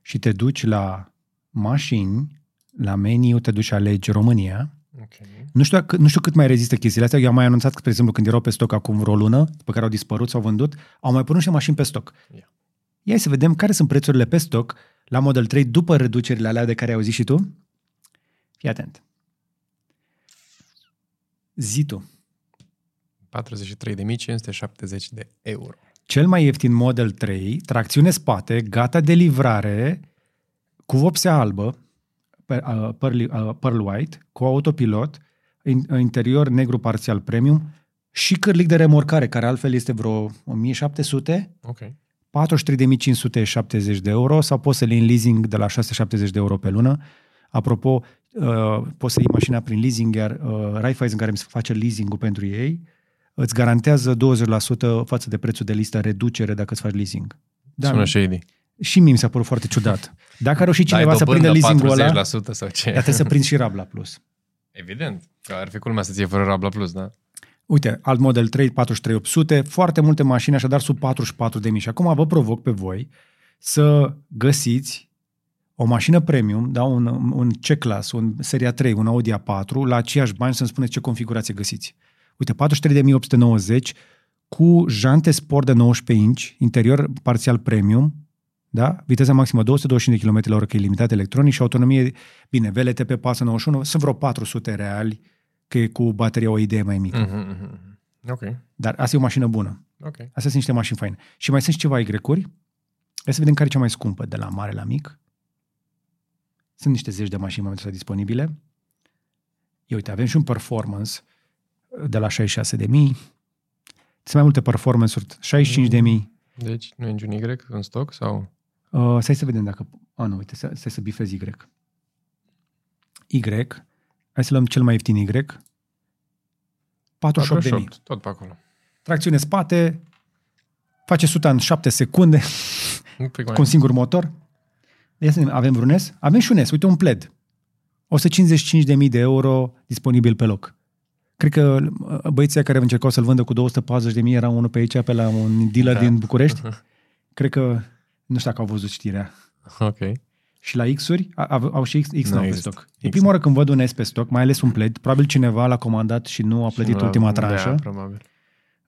și te duci la mașini, la meniu, te duci și alegi România, Okay. nu știu, dacă, nu știu cât mai rezistă chestiile astea. Eu am mai anunțat că, spre exemplu, când erau pe stoc acum vreo lună, pe care au dispărut, s-au vândut, au mai părut și mașini pe stoc. Ia. Ia să vedem care sunt prețurile pe stoc la Model 3 după reducerile alea de care ai auzit și tu. Fii atent. Zi tu. 43.570 de euro. Cel mai ieftin Model 3, tracțiune spate, gata de livrare, cu vopsea albă, pe- uh, pearl, uh, pearl white, cu autopilot, in, interior negru parțial premium și cârlic de remorcare, care altfel este vreo 1700, Ok. 43.570 de euro sau poți să le iei în leasing de la 670 de euro pe lună. Apropo, uh, poți să iei mașina prin leasing, iar uh, Raiffeisen care îmi face leasing-ul pentru ei îți garantează 20% față de prețul de listă reducere dacă îți faci leasing. Da. Sună shady. Și mie mi s-a părut foarte ciudat. Dacă a reușit Dai cineva să prindă dobândă leasing-ul ăla, 40% sau ce? dar trebuie să prinzi și Rabla Plus. Evident. Că ar fi culmea să ție fără Rabla Plus, da? Uite, alt model 3, 43800, foarte multe mașini, așadar sub 44 de mii. Și acum vă provoc pe voi să găsiți o mașină premium, da, un, un C-Class, un Seria 3, un Audi A4, la aceiași bani să-mi spuneți ce configurație găsiți. Uite, 43.890 cu jante sport de 19 inch, interior parțial premium, da? viteza maximă 225 de km la oră, că e limitat electronic și autonomie, bine, VLTP pasă 91, sunt vreo 400 reali, că e cu bateria o idee mai mică. Mm. Mhm, mhm. Ok. Dar asta e o mașină bună. Ok. Astea sunt niște mașini faine. Și mai sunt și ceva Y-uri. Hai să vedem care e cea mai scumpă, de la mare la mic. Sunt niște zeci de mașini în momentul ăsta disponibile. Ia uite, avem și un performance de la 66 de mii. Sunt mai multe performance-uri, 65 de mii. Deci nu e niciun Y în stoc sau... Uh, stai să vedem dacă... A, nu, uite, stai, stai să bifez Y. Y. Hai să luăm cel mai ieftin Y. 48 de mii. tot pe acolo. Tracțiune spate, face 100 în 7 secunde, Un pic mai... cu un singur motor. Ia să vedem, avem vreun S? Avem și un S, uite un pled. 155.000 de euro disponibil pe loc. Cred că uh, băieții care încercau să-l vândă cu 240.000 era unul pe aici, pe la un dealer Da. din București. Cred că, nu știu dacă au văzut știrea. Ok. Și la X-uri, a- au, au și X, X Nu nu pe există. stoc. E X prima oară când văd un S pe stoc, mai ales un pled. Probabil cineva l-a comandat și nu a plătit Și ultima la- tranșă. Da, probabil.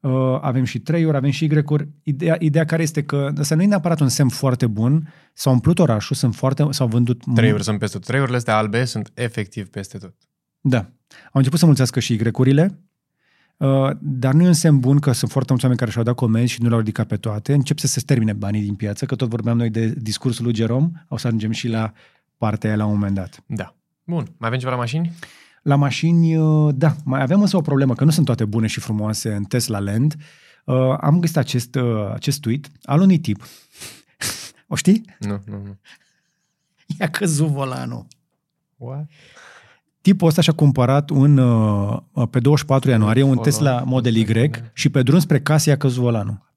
Uh, avem și 3 ori, avem și Y-uri. Ideea, ideea care este că ăsta nu e neapărat un semn foarte bun. S-au umplut orașul, sunt foarte, s-au vândut... Trei mult- ori sunt peste tot. Trei urile astea albe sunt efectiv peste tot. Da. Au început să mulțească și Y-urile, uh, dar nu e un semn bun că sunt foarte mulți oameni care și-au dat comenzi și nu le-au ridicat pe toate. Încep să se termine banii din piață, că tot vorbeam noi de discursul lui Jerome, o să ajungem și la partea aia la un moment dat. Da. Bun. Mai avem ceva la mașini? La mașini, uh, da, mai avem însă o problemă, că nu sunt toate bune și frumoase în Tesla Land. Uh, am găsit acest, uh, acest tweet al unui tip. o știi? Nu, nu, nu. I-a căzut volanul. What? Tipul ăsta și-a cumpărat un, uh, pe 24 ianuarie un Volan. Tesla Model Y și pe drum spre casă i-a căzut volanul.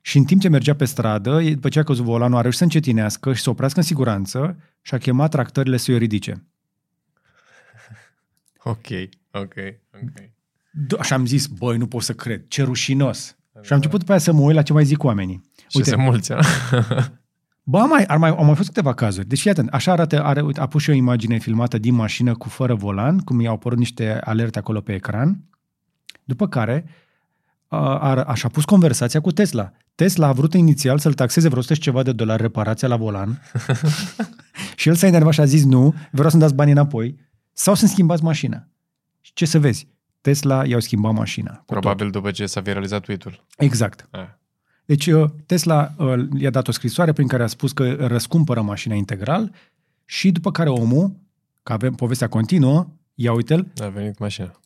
Și în timp ce mergea pe stradă, după ce a căzut volanul, a reușit să încetinească și să oprească în siguranță și a chemat tractările să-i o ridice. Ok, ok, ok. D- Și am zis, băi, nu pot să cred, ce rușinos. Și am început după aia să mă uit la ce mai zic oamenii. Și Uite, se mulți, a? Ba, mai, ar mai, au mai fost câteva cazuri. Deci, fii atent, așa arată, are, uite, a pus și o imagine filmată din mașină cu fără volan, cum i-au apărut niște alerte acolo pe ecran, după care a, a, așa pus conversația cu Tesla. Tesla a vrut inițial să-l taxeze vreo 100 și ceva de dolari reparația la volan și el s-a enervat și a zis nu, vreau să-mi dați banii înapoi sau să-mi schimbați mașina. Și ce să vezi? Tesla i-au schimbat mașina. cu tot. Probabil după ce s-a viralizat tweet-ul. Exact. Ah. Deci uh, Tesla uh, i-a dat o scrisoare prin care a spus că răscumpără mașina integral și după care omul, că avem povestea continuă, ia uite-l, A venit cu mașina.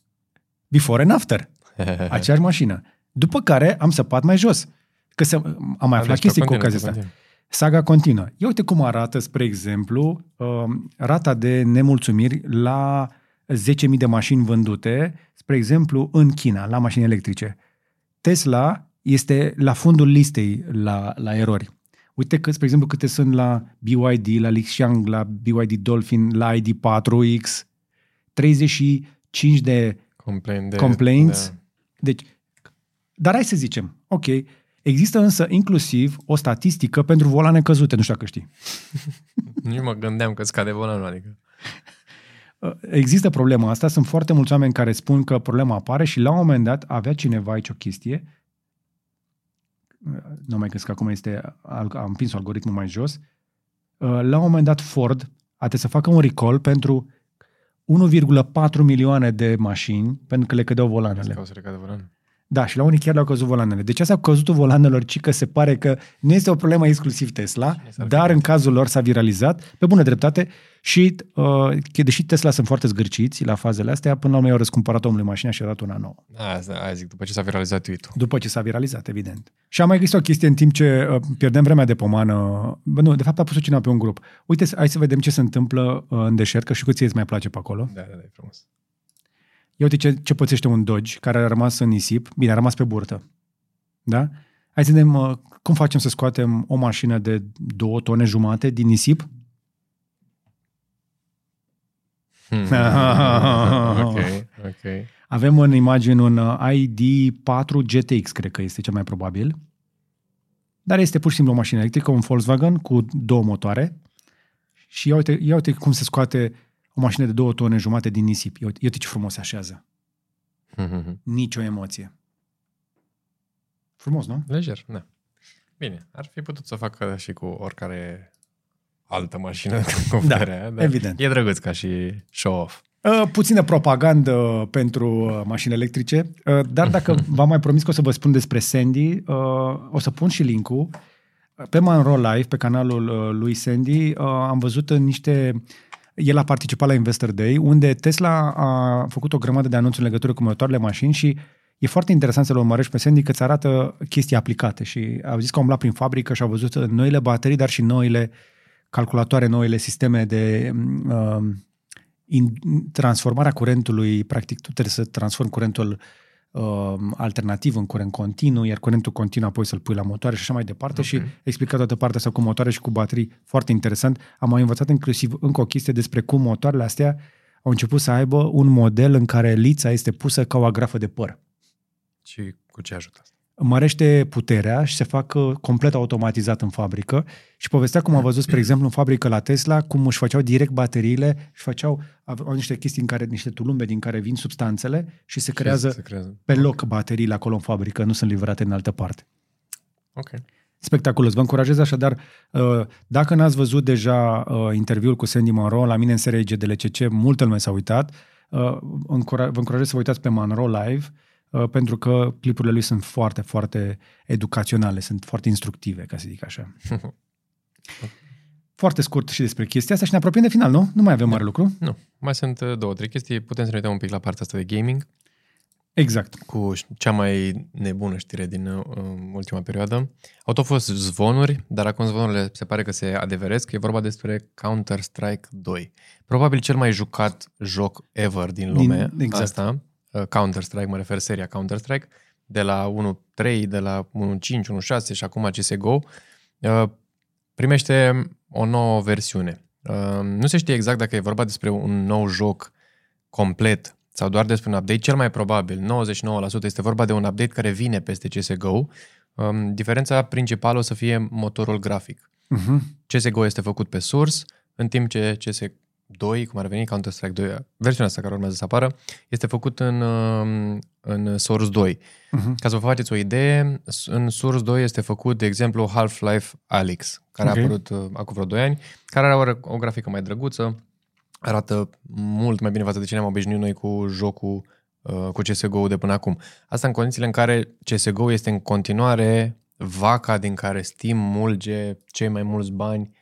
before and after, aceeași mașină. După care am săpat mai jos. Că se, am mai aflat Deci, chestii cu continuă, ocazia asta. continuă. Saga continuă. Ia uite cum arată, spre exemplu, uh, rata de nemulțumiri la 10.000 de mașini vândute, spre exemplu, în China, la mașini electrice. Tesla este la fundul listei la, la erori. Uite că, spre exemplu, câte sunt la BYD, la Lixiang, la BYD Dolphin, la ID4X, 35 de Complain de, complaints. Da. Deci, dar hai să zicem, ok, există însă inclusiv o statistică pentru volane căzute, nu știu dacă știi. Nu mă gândeam că scade volanul, adică. Uh, Există problema asta, sunt foarte mulți oameni care spun că problema apare și la un moment dat avea cineva aici o chestie, uh, nu mai găsesc că acum este, al- am împins algoritmul mai jos, Uh, la un moment dat Ford a trebuit să facă un recall pentru 1,4 milioane de mașini pentru că le cădeau volanele. Ca o să recadă volanul. Da, și la unii chiar le-au căzut volanele. Deci asta cu căzutul volanelor, ci că se pare că nu este o problemă exclusiv Tesla, dar în cazul lor s-a viralizat, pe bună dreptate, și uh, deși Tesla sunt foarte zgârciți la fazele astea, până la urmă au răscumpărat omului mașina și a dat una nouă. Asta, aia zic, după ce s-a viralizat tweet După ce s-a viralizat, evident. Și a mai existat o chestie în timp ce uh, pierdem vremea de pomană. Bă, nu, de fapt a pus-o cineva pe un grup. Uite, hai să vedem ce se întâmplă uh, în deșert, că și cu ție îți mai place pe acolo. Da, da, da, e frumos. Ia uite ce, ce pățește un Dodge care a rămas în nisip. Bine, a rămas pe burtă. Da? Hai să vedem uh, cum facem să scoatem o mașină de două tone jumate din nisip. Hmm. ok, ok. Avem în imagine un uh, ID4 GTX, cred că este cel mai probabil. Dar este pur și simplu o mașină electrică, un Volkswagen cu două motoare. Și ia uite, ia uite cum se scoate o mașină de două tone jumate din nisip. Ia uite, ia uite ce frumos se așează. Nici o emoție. Frumos, nu? Lejer, da. Bine, ar fi putut să facă și cu oricare altă mașină cu Da, puterea, dar evident. E drăguț ca și show-off. Uh, puțină propagandă pentru uh, mașini electrice, uh, dar dacă v-am mai promis că o să vă spun despre Sandy, uh, o să pun și linkul. Pe Manro Live, pe canalul uh, lui Sandy, uh, am văzut în niște... El a participat la Investor Day, unde Tesla a făcut o grămadă de anunțuri în legătură cu motoarele mașini și e foarte interesant să-l urmărești pe Sandy că îți arată chestii aplicate și au zis că au umblat prin fabrică și au văzut noile baterii, dar și noile calculatoare, noile sisteme de uh, in, transformarea curentului, practic tu trebuie să transformi curentul uh, alternativ în curent continuu, iar curentul continuu apoi să-l pui la motoare și așa mai departe Ok. și explica toată partea asta cu motoare și cu baterii foarte interesant. Am mai învățat inclusiv încă o chestie despre cum motoarele astea au început să aibă un model în care lița este pusă ca o agrafă de păr. Și cu ce ajută asta? Mărește puterea și se fac uh, complet automatizat în fabrică și povestea cum a văzut, spre exemplu, în fabrică la Tesla, cum își făceau direct bateriile și făceau, au niște chestii în care, niște tulumbe din care vin substanțele și se creează Se creează. pe loc bateriile acolo în fabrică, nu sunt livrate în altă parte. Ok. Spectaculos. Vă încurajez așadar, uh, dacă n-ați văzut deja uh, interviul cu Sandy Monroe la mine în seria GDLCC, multă lume s-a uitat, uh, încura- vă încurajez să vă uitați pe Monroe Live, uh, pentru că clipurile lui sunt foarte, foarte educaționale, sunt foarte instructive, ca să zic așa. Foarte scurt și despre chestia asta și ne apropiem de final, nu? Nu mai avem mare lucru. Nu. Mai sunt uh, două, trei chestii. Putem să ne uităm un pic la partea asta de gaming Exact. cu cea mai nebună știre din uh, ultima perioadă. Au tot fost zvonuri, dar acum zvonurile se pare că se adeveresc. E vorba despre Counter-Strike 2. Probabil cel mai jucat joc ever din lume. Din- exact. Asta, uh, Counter-Strike, mă refer seria Counter-Strike, de la 1.3, de la 1.5, 1.6 și acum CSGO. Uh, primește o nouă versiune. Uh, nu se știe exact dacă e vorba despre un nou joc complet sau doar despre un update. Cel mai probabil, 99% este vorba de un update care vine peste CSGO. Um, diferența principală o să fie motorul grafic. Uh-huh. CSGO este făcut pe Source, în timp ce CS2, cum ar veni Counter-Strike 2, versiunea asta care urmează să apară, este făcut în, um, în Source 2. Uh-huh. Ca să vă faceți o idee, în Source 2 este făcut, de exemplu, Half-Life Alyx, care Ok. a apărut uh, acum vreo 2 ani, care are o, o grafică mai drăguță, arată mult mai bine față de ce ne-am obișnuit noi cu jocul, uh, cu CSGO de până acum. Asta în condițiile în care CSGO este în continuare vaca din care Steam mulge cei mai mulți bani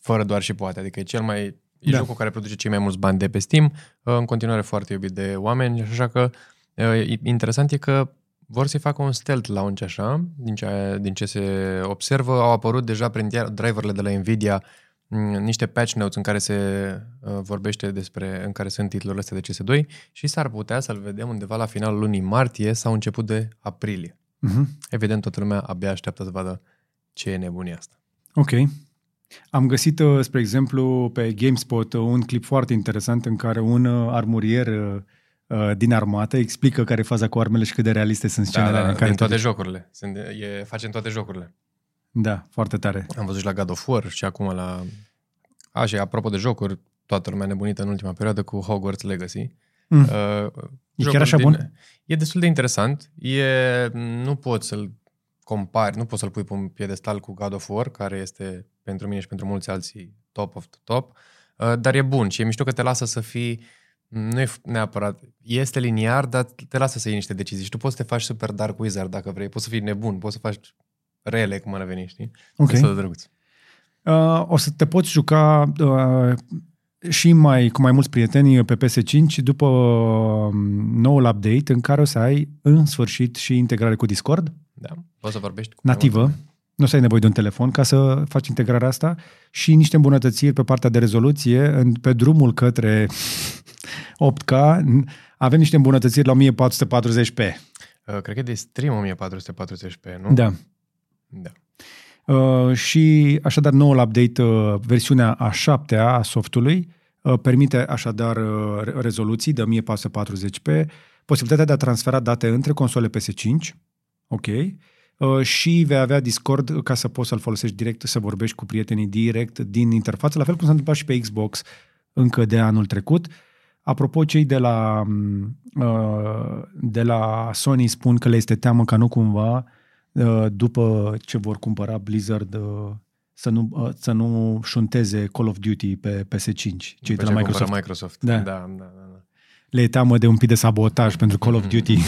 fără doar și poate. Adică e cel mai E Da. jocul care produce cei mai mulți bani de pe Steam, uh, în continuare foarte iubit de oameni, așa că uh, e- interesant e că vor să-i facă un stealth launch așa, din ce, din ce se observă, au apărut deja prin dia- driverele de la Nvidia m, niște patch notes în care se uh, vorbește despre, în care sunt titlurile astea de CS2 și s-ar putea să-l vedem undeva la finalul lunii martie sau început de aprilie. Uh-huh. Evident, toată lumea abia așteaptă să vadă ce e nebunia asta. Ok. Am găsit, uh, spre exemplu, pe GameSpot uh, un clip foarte interesant în care un uh, armurier uh, uh, din armată explică care e faza cu armele și cât de realiste sunt scenele Da, da, în care din te toate duci. jocurile. Sunt, e, face în toate jocurile. Da, foarte tare. Am văzut și la God of War și acum la... A, și apropo de jocuri, toată lumea nebunită în ultima perioadă cu Hogwarts Legacy. Mm. Uh, E jocul chiar așa bun? E destul de interesant. E, nu poți să-l compari, nu poți să-l pui pe un piedestal cu God of War, care este pentru mine și pentru mulți alții top of the top, uh, dar e bun și e mișto că te lasă să fii Nu e neapărat. Este liniar, dar te lasă să iei niște decizii. Și tu poți să te faci super dark wizard dacă vrei. Poți să fii nebun, poți să faci rele, cum ar veni, știi? Ok. Este drăguț. Uh, o să te poți juca uh, și mai cu mai mulți prieteni pe PS5 după uh, noul update în care o să ai în sfârșit și integrare cu Discord Da. Poți să vorbești cu mai nativă. multă Nu o să ai nevoie de un telefon ca să faci integrarea asta și niște îmbunătățiri pe partea de rezoluție în, pe drumul către 8K. Avem niște îmbunătățiri la 1440p. lume. Uh, Cred că e de stream 1440p, nu? Da. Da. Uh, și așadar noul update, uh, versiunea a șaptea a softului, uh, permite așadar uh, re- rezoluții de 1440p, posibilitatea de a transfera date între console PS5, ok, uh, și vei avea Discord ca să poți să-l folosești direct, să vorbești cu prietenii direct din interfață, la fel cum s-a întâmplat și pe Xbox încă de anul trecut. Apropo, cei de la, m, uh, de la Sony spun că le este teamă ca nu cumva uh, după ce vor cumpăra Blizzard uh, să nu, uh, să nu șunteze Call of Duty pe PS5, cei de După la ce Microsoft. cumpără Microsoft. Da. Da, da, da. da. Le e teamă de un pic de sabotaj pentru Call of Duty.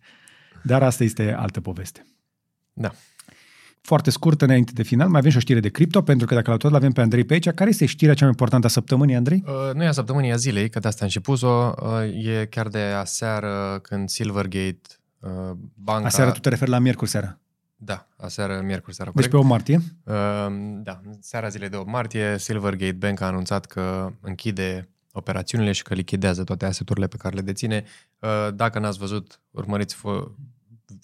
Dar asta este altă poveste. Da. Foarte scurt înainte de final, mai avem și o știre de cripto, pentru că dacă la tot avem pe Andrei pe aici, care este știrea cea mai importantă a săptămânii, Andrei? Uh, nu e a săptămânii, e a zilei, că de asta am și pus-o. Uh, e chiar de aseară când Silvergate, uh, banca... Aseară tu te referi la miercuri seara. Da, aseară, miercuri seara, Deci corect? pe 8 martie. Uh, da, seara zilei de 8 martie, Silvergate Bank a anunțat că închide operațiunile și că lichidează toate aseturile pe care le deține. Uh, Dacă n-ați văzut, urmăriți fă-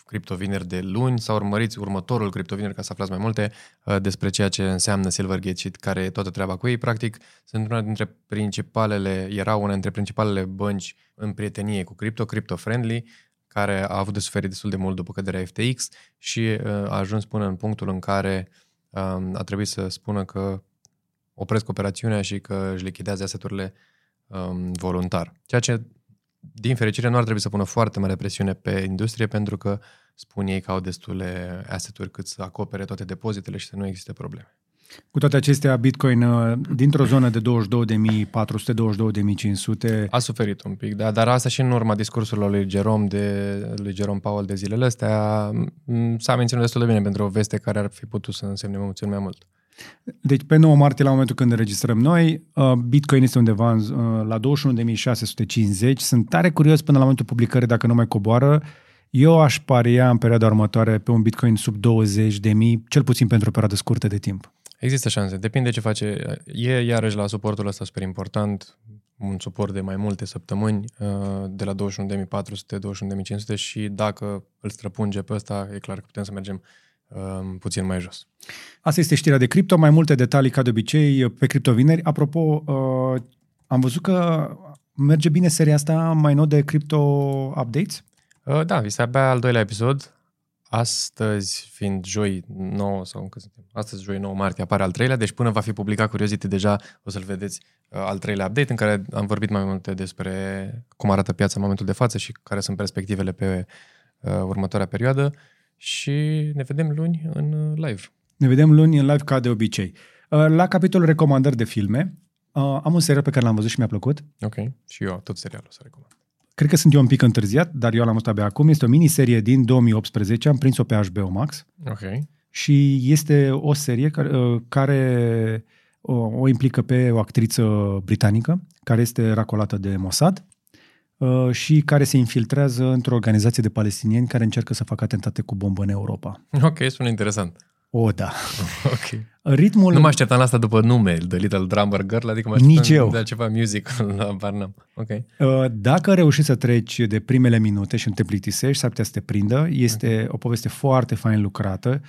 criptovineri de luni sau urmăriți următorul criptovineri ca să aflați mai multe uh, despre ceea ce înseamnă Silvergate și care e toată treaba cu ei. Practic, sunt una dintre principalele, era una dintre principalele bănci în prietenie cu cripto, crypto-friendly, care a avut de suferit destul de mult după căderea FTX și uh, a ajuns până în punctul în care um, a trebuit să spună că opresc operațiunea și că își lichidează aseturile um, voluntar. Ceea ce, din fericire, nu ar trebui să pună foarte mare presiune pe industrie pentru că spun ei că au destule asseturi cât să acopere toate depozitele și să nu existe probleme. Cu toate acestea, Bitcoin, uh, dintr-o zonă de 22.400-22.500, A suferit un pic, da, dar asta și în urma discursurilor lui Jerome, de, lui Jerome Powell de zilele astea m, s-a menținut destul de bine pentru o veste care ar fi putut să însemne mult mai mult. Deci pe 9 martie, la momentul când înregistrăm noi, uh, Bitcoin este undeva în, uh, la 21.650. Sunt tare curios până la momentul publicării dacă nu mai coboară. Eu aș paria în perioada următoare pe un Bitcoin sub 20.000, cel puțin pentru o perioadă scurtă de timp. Există șanse, depinde ce face. E iarăși la suportul ăsta super important, un suport de mai multe săptămâni, uh, de la 21.400-21.500 și dacă îl străpunge pe ăsta, e clar că putem să mergem uh, puțin mai jos. Asta este știrea de cripto, mai multe detalii ca de obicei pe criptovineri. Apropo, uh, am văzut că merge bine seria asta mai nou de crypto updates. Uh, Da, este abia al doilea episod. Astăzi, fiind joi 9 sau încă suntem, astăzi joi 9 martie apare al treilea, deci până va fi publicat Curiosity deja o să-l vedeți uh, al treilea update în care am vorbit mai multe despre cum arată piața în momentul de față și care sunt perspectivele pe uh, următoarea perioadă și ne vedem luni în uh, live. Ne vedem luni în live ca de obicei. Uh, La capitolul recomandări de filme, uh, am un serial pe care l-am văzut și mi-a plăcut. Ok? Și eu tot serialul o să recomand. Cred că sunt eu un pic întârziat, dar eu l-am văzut abia acum. Este o miniserie din 2018, am prins-o pe HBO Max Ok. și este o serie care, uh, care o, o implică pe o actriță britanică care este racolată de Mossad uh, și care se infiltrează într-o organizație de palestinieni care încearcă să facă atentate cu bombă în Europa. Ok, sună interesant. O, da. Ok. Ritmul... Nu mă așteptam la asta după nume, The Little Drummer Girl, adică mă așteptam Nici eu. de la ceva music la Barnum. Ok. Uh, Dacă reușești să treci de primele minute și nu te plictisești, s-ar putea să te prindă. Este o poveste foarte fain lucrată.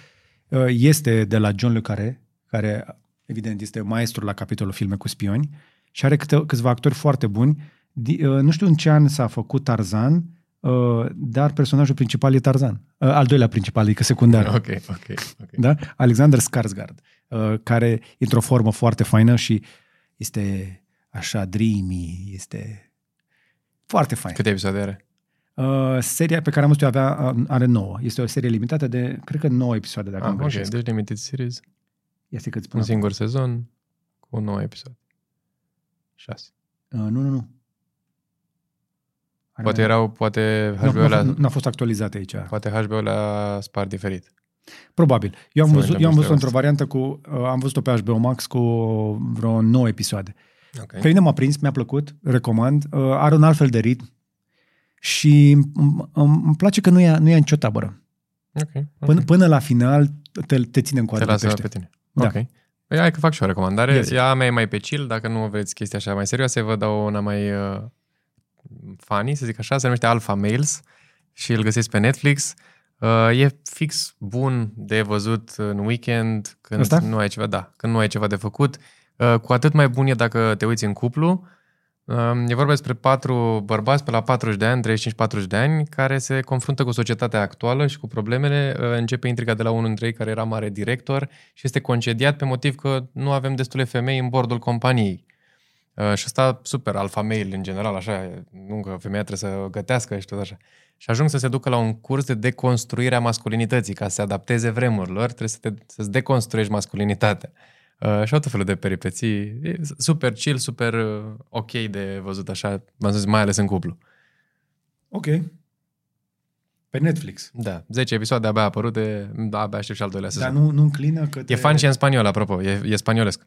Uh, Este de la John Le Carré, care evident este maestru la capitolul filme cu spioni și are câte, câțiva actori foarte buni. Di- uh, Nu știu în ce an s-a făcut Tarzan, uh, dar personajul principal e Tarzan. Uh, Al doilea principal, adică secundar. Ok, ok, ok. Da? Alexander Skarsgård, uh, care e într-o formă foarte faină și este așa dreamy, este foarte fain. Câte episoade are? Uh, seria pe care am văzut-o avea, uh, are 9. Este o serie limitată de, cred că 9 episoade, dacă Ah, nu ok, greșesc. deci limited series. Este cât spun Un acum. singur sezon cu 9 episoade. 6. Uh, nu, nu, nu. Poate erau, poate Nu, HBO nu, le-a, nu, nu a fost actualizat aici. poate HBO le-a spart diferit. Probabil. Eu am Să văzut, vedem eu am văzut despre într-o variantă cu... uh, Am văzut-o pe HBO Max cu vreo 9 episoade. Ok. Pe mine m-a prins, mi-a plăcut, recomand. Uh, Are un alt fel de ritm și îmi- îmi îmi place că nu ia, nu ia nicio tabără. Ok. Până, până la final te, te ține în Te coadă de lasă pește. pe tine. Da. Ok. Păi hai că fac și o recomandare. Yes. Ea mea e mai pe chill, dacă nu vreți chestii așa mai serioase, vă dau una mai uh, funny, să zic așa, se numește Alpha Males și îl găsiți pe Netflix. Uh, e fix bun de văzut în weekend, când Ăsta? nu ai ceva, da, când nu ai ceva de făcut. Uh, cu atât mai bun e dacă te uiți în cuplu. Uh, e vorba despre patru bărbați pe la 40 de ani, 35-40 de ani, care se confruntă cu societatea actuală și cu problemele. Uh, Începe intriga de la unul dintre ei care era mare director și este concediat pe motiv că nu avem destule femei în bordul companiei. Uh, și ăsta super alfa male în general, așa, nu că femeia trebuie să gătească și tot așa. Și ajung să se ducă la un curs de deconstruire a masculinității, ca să se adapteze vremurilor, trebuie să te, să-ți deconstruiești masculinitatea. Uh, și au tot felul de peripeții. E super chill, super uh, ok de văzut așa, v-am zis, mai ales în cuplu. Ok. Pe Netflix. Da, 10 episoade abia apărute, da, abia aștept și al doilea sezon. Dar nu, nu înclină că E fan și în spaniol, apropo, e, e spaniolesc.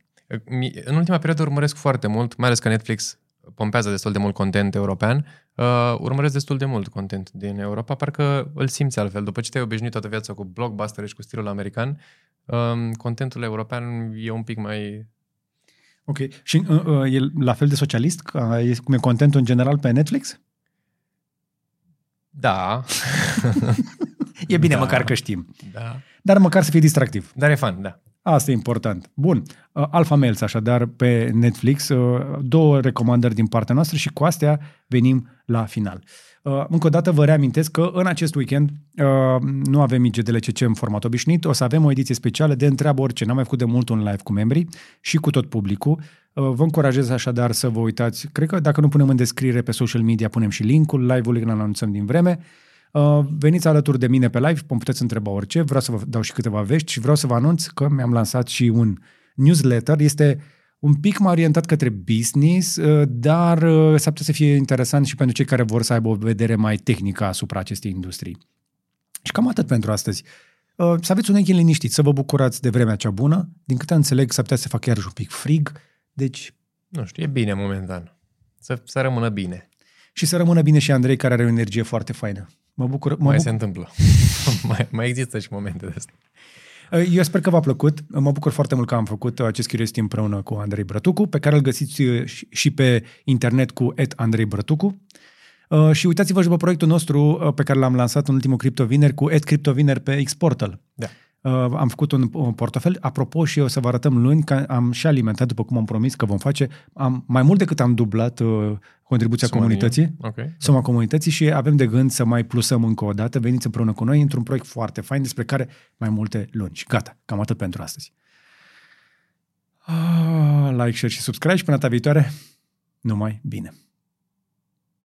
Mi- În ultima perioadă urmăresc foarte mult, mai ales că Netflix pompează destul de mult content european, uh, urmăresc destul de mult content din Europa, parcă îl simți altfel. După ce te-ai obișnuit toată viața cu blockbuster și cu stilul american, um, contentul european e un pic mai... Ok. Și uh, uh, e la fel de socialist ca e, cum e contentul în general pe Netflix? Da. E bine Da. măcar că știm. da. Dar măcar să fie distractiv. Dar e fan, da. Asta e important. Bun. Uh, Alpha Males, așadar, pe Netflix. Uh, Două recomandări din partea noastră și cu astea venim la final. Uh, Încă o dată vă reamintesc că în acest weekend uh, nu avem IGDLCC în format obișnuit, o să avem o ediție specială de întreabă orice. N-am mai făcut de mult un live cu membrii și cu tot publicul. Uh, Vă încurajez așadar să vă uitați. Cred că dacă nu punem în descriere pe social media, punem și linkul live-ului, îl anunțăm din vreme. Uh, veniți alături de mine pe live, îmi puteți întreba orice, vreau să vă dau și câteva vești și vreau să vă anunț că mi-am lansat și un newsletter. Este un pic mai orientat către business, uh, dar uh, s-ar putea să fie interesant și pentru cei care vor să aibă o vedere mai tehnică asupra acestei industrii. Și cam atât pentru astăzi. Uh, Să aveți un weekend liniștit, să vă bucurați de vremea cea bună. Din câte înțeleg, s-ar putea să facă iarăși un pic frig, deci Nu știu, e bine momentan. Să, să rămână bine. și să rămână bine și Andrei, care are o energie foarte faină. Mă bucur, mă Mai bucur, se întâmplă. mai, mai există și momente de astea. Eu sper că v-a plăcut. Mă bucur foarte mult că am făcut acest Curiosity împreună cu Andrei Brătucu, pe care îl găsiți uh, și- și pe internet cu Andrei Brătucu. Uh, Și uitați-vă și după proiectul nostru uh, pe care l-am lansat în ultimul CryptoVineri cu CryptoVineri pe Xportal. Da. Uh, am făcut un, un portofel. Apropo, și o să vă arătăm luni că am și alimentat, după cum am promis că vom face, am, mai mult decât am dublat uh, contribuția Suma comunității, din- Ok. suma comunității și avem de gând să mai plusăm încă o dată. Veniți împreună cu noi într-un proiect foarte fain despre care mai multe luni. Și gata, cam atât pentru astăzi. Ah, Like, share și subscribe și până data viitoare, numai bine!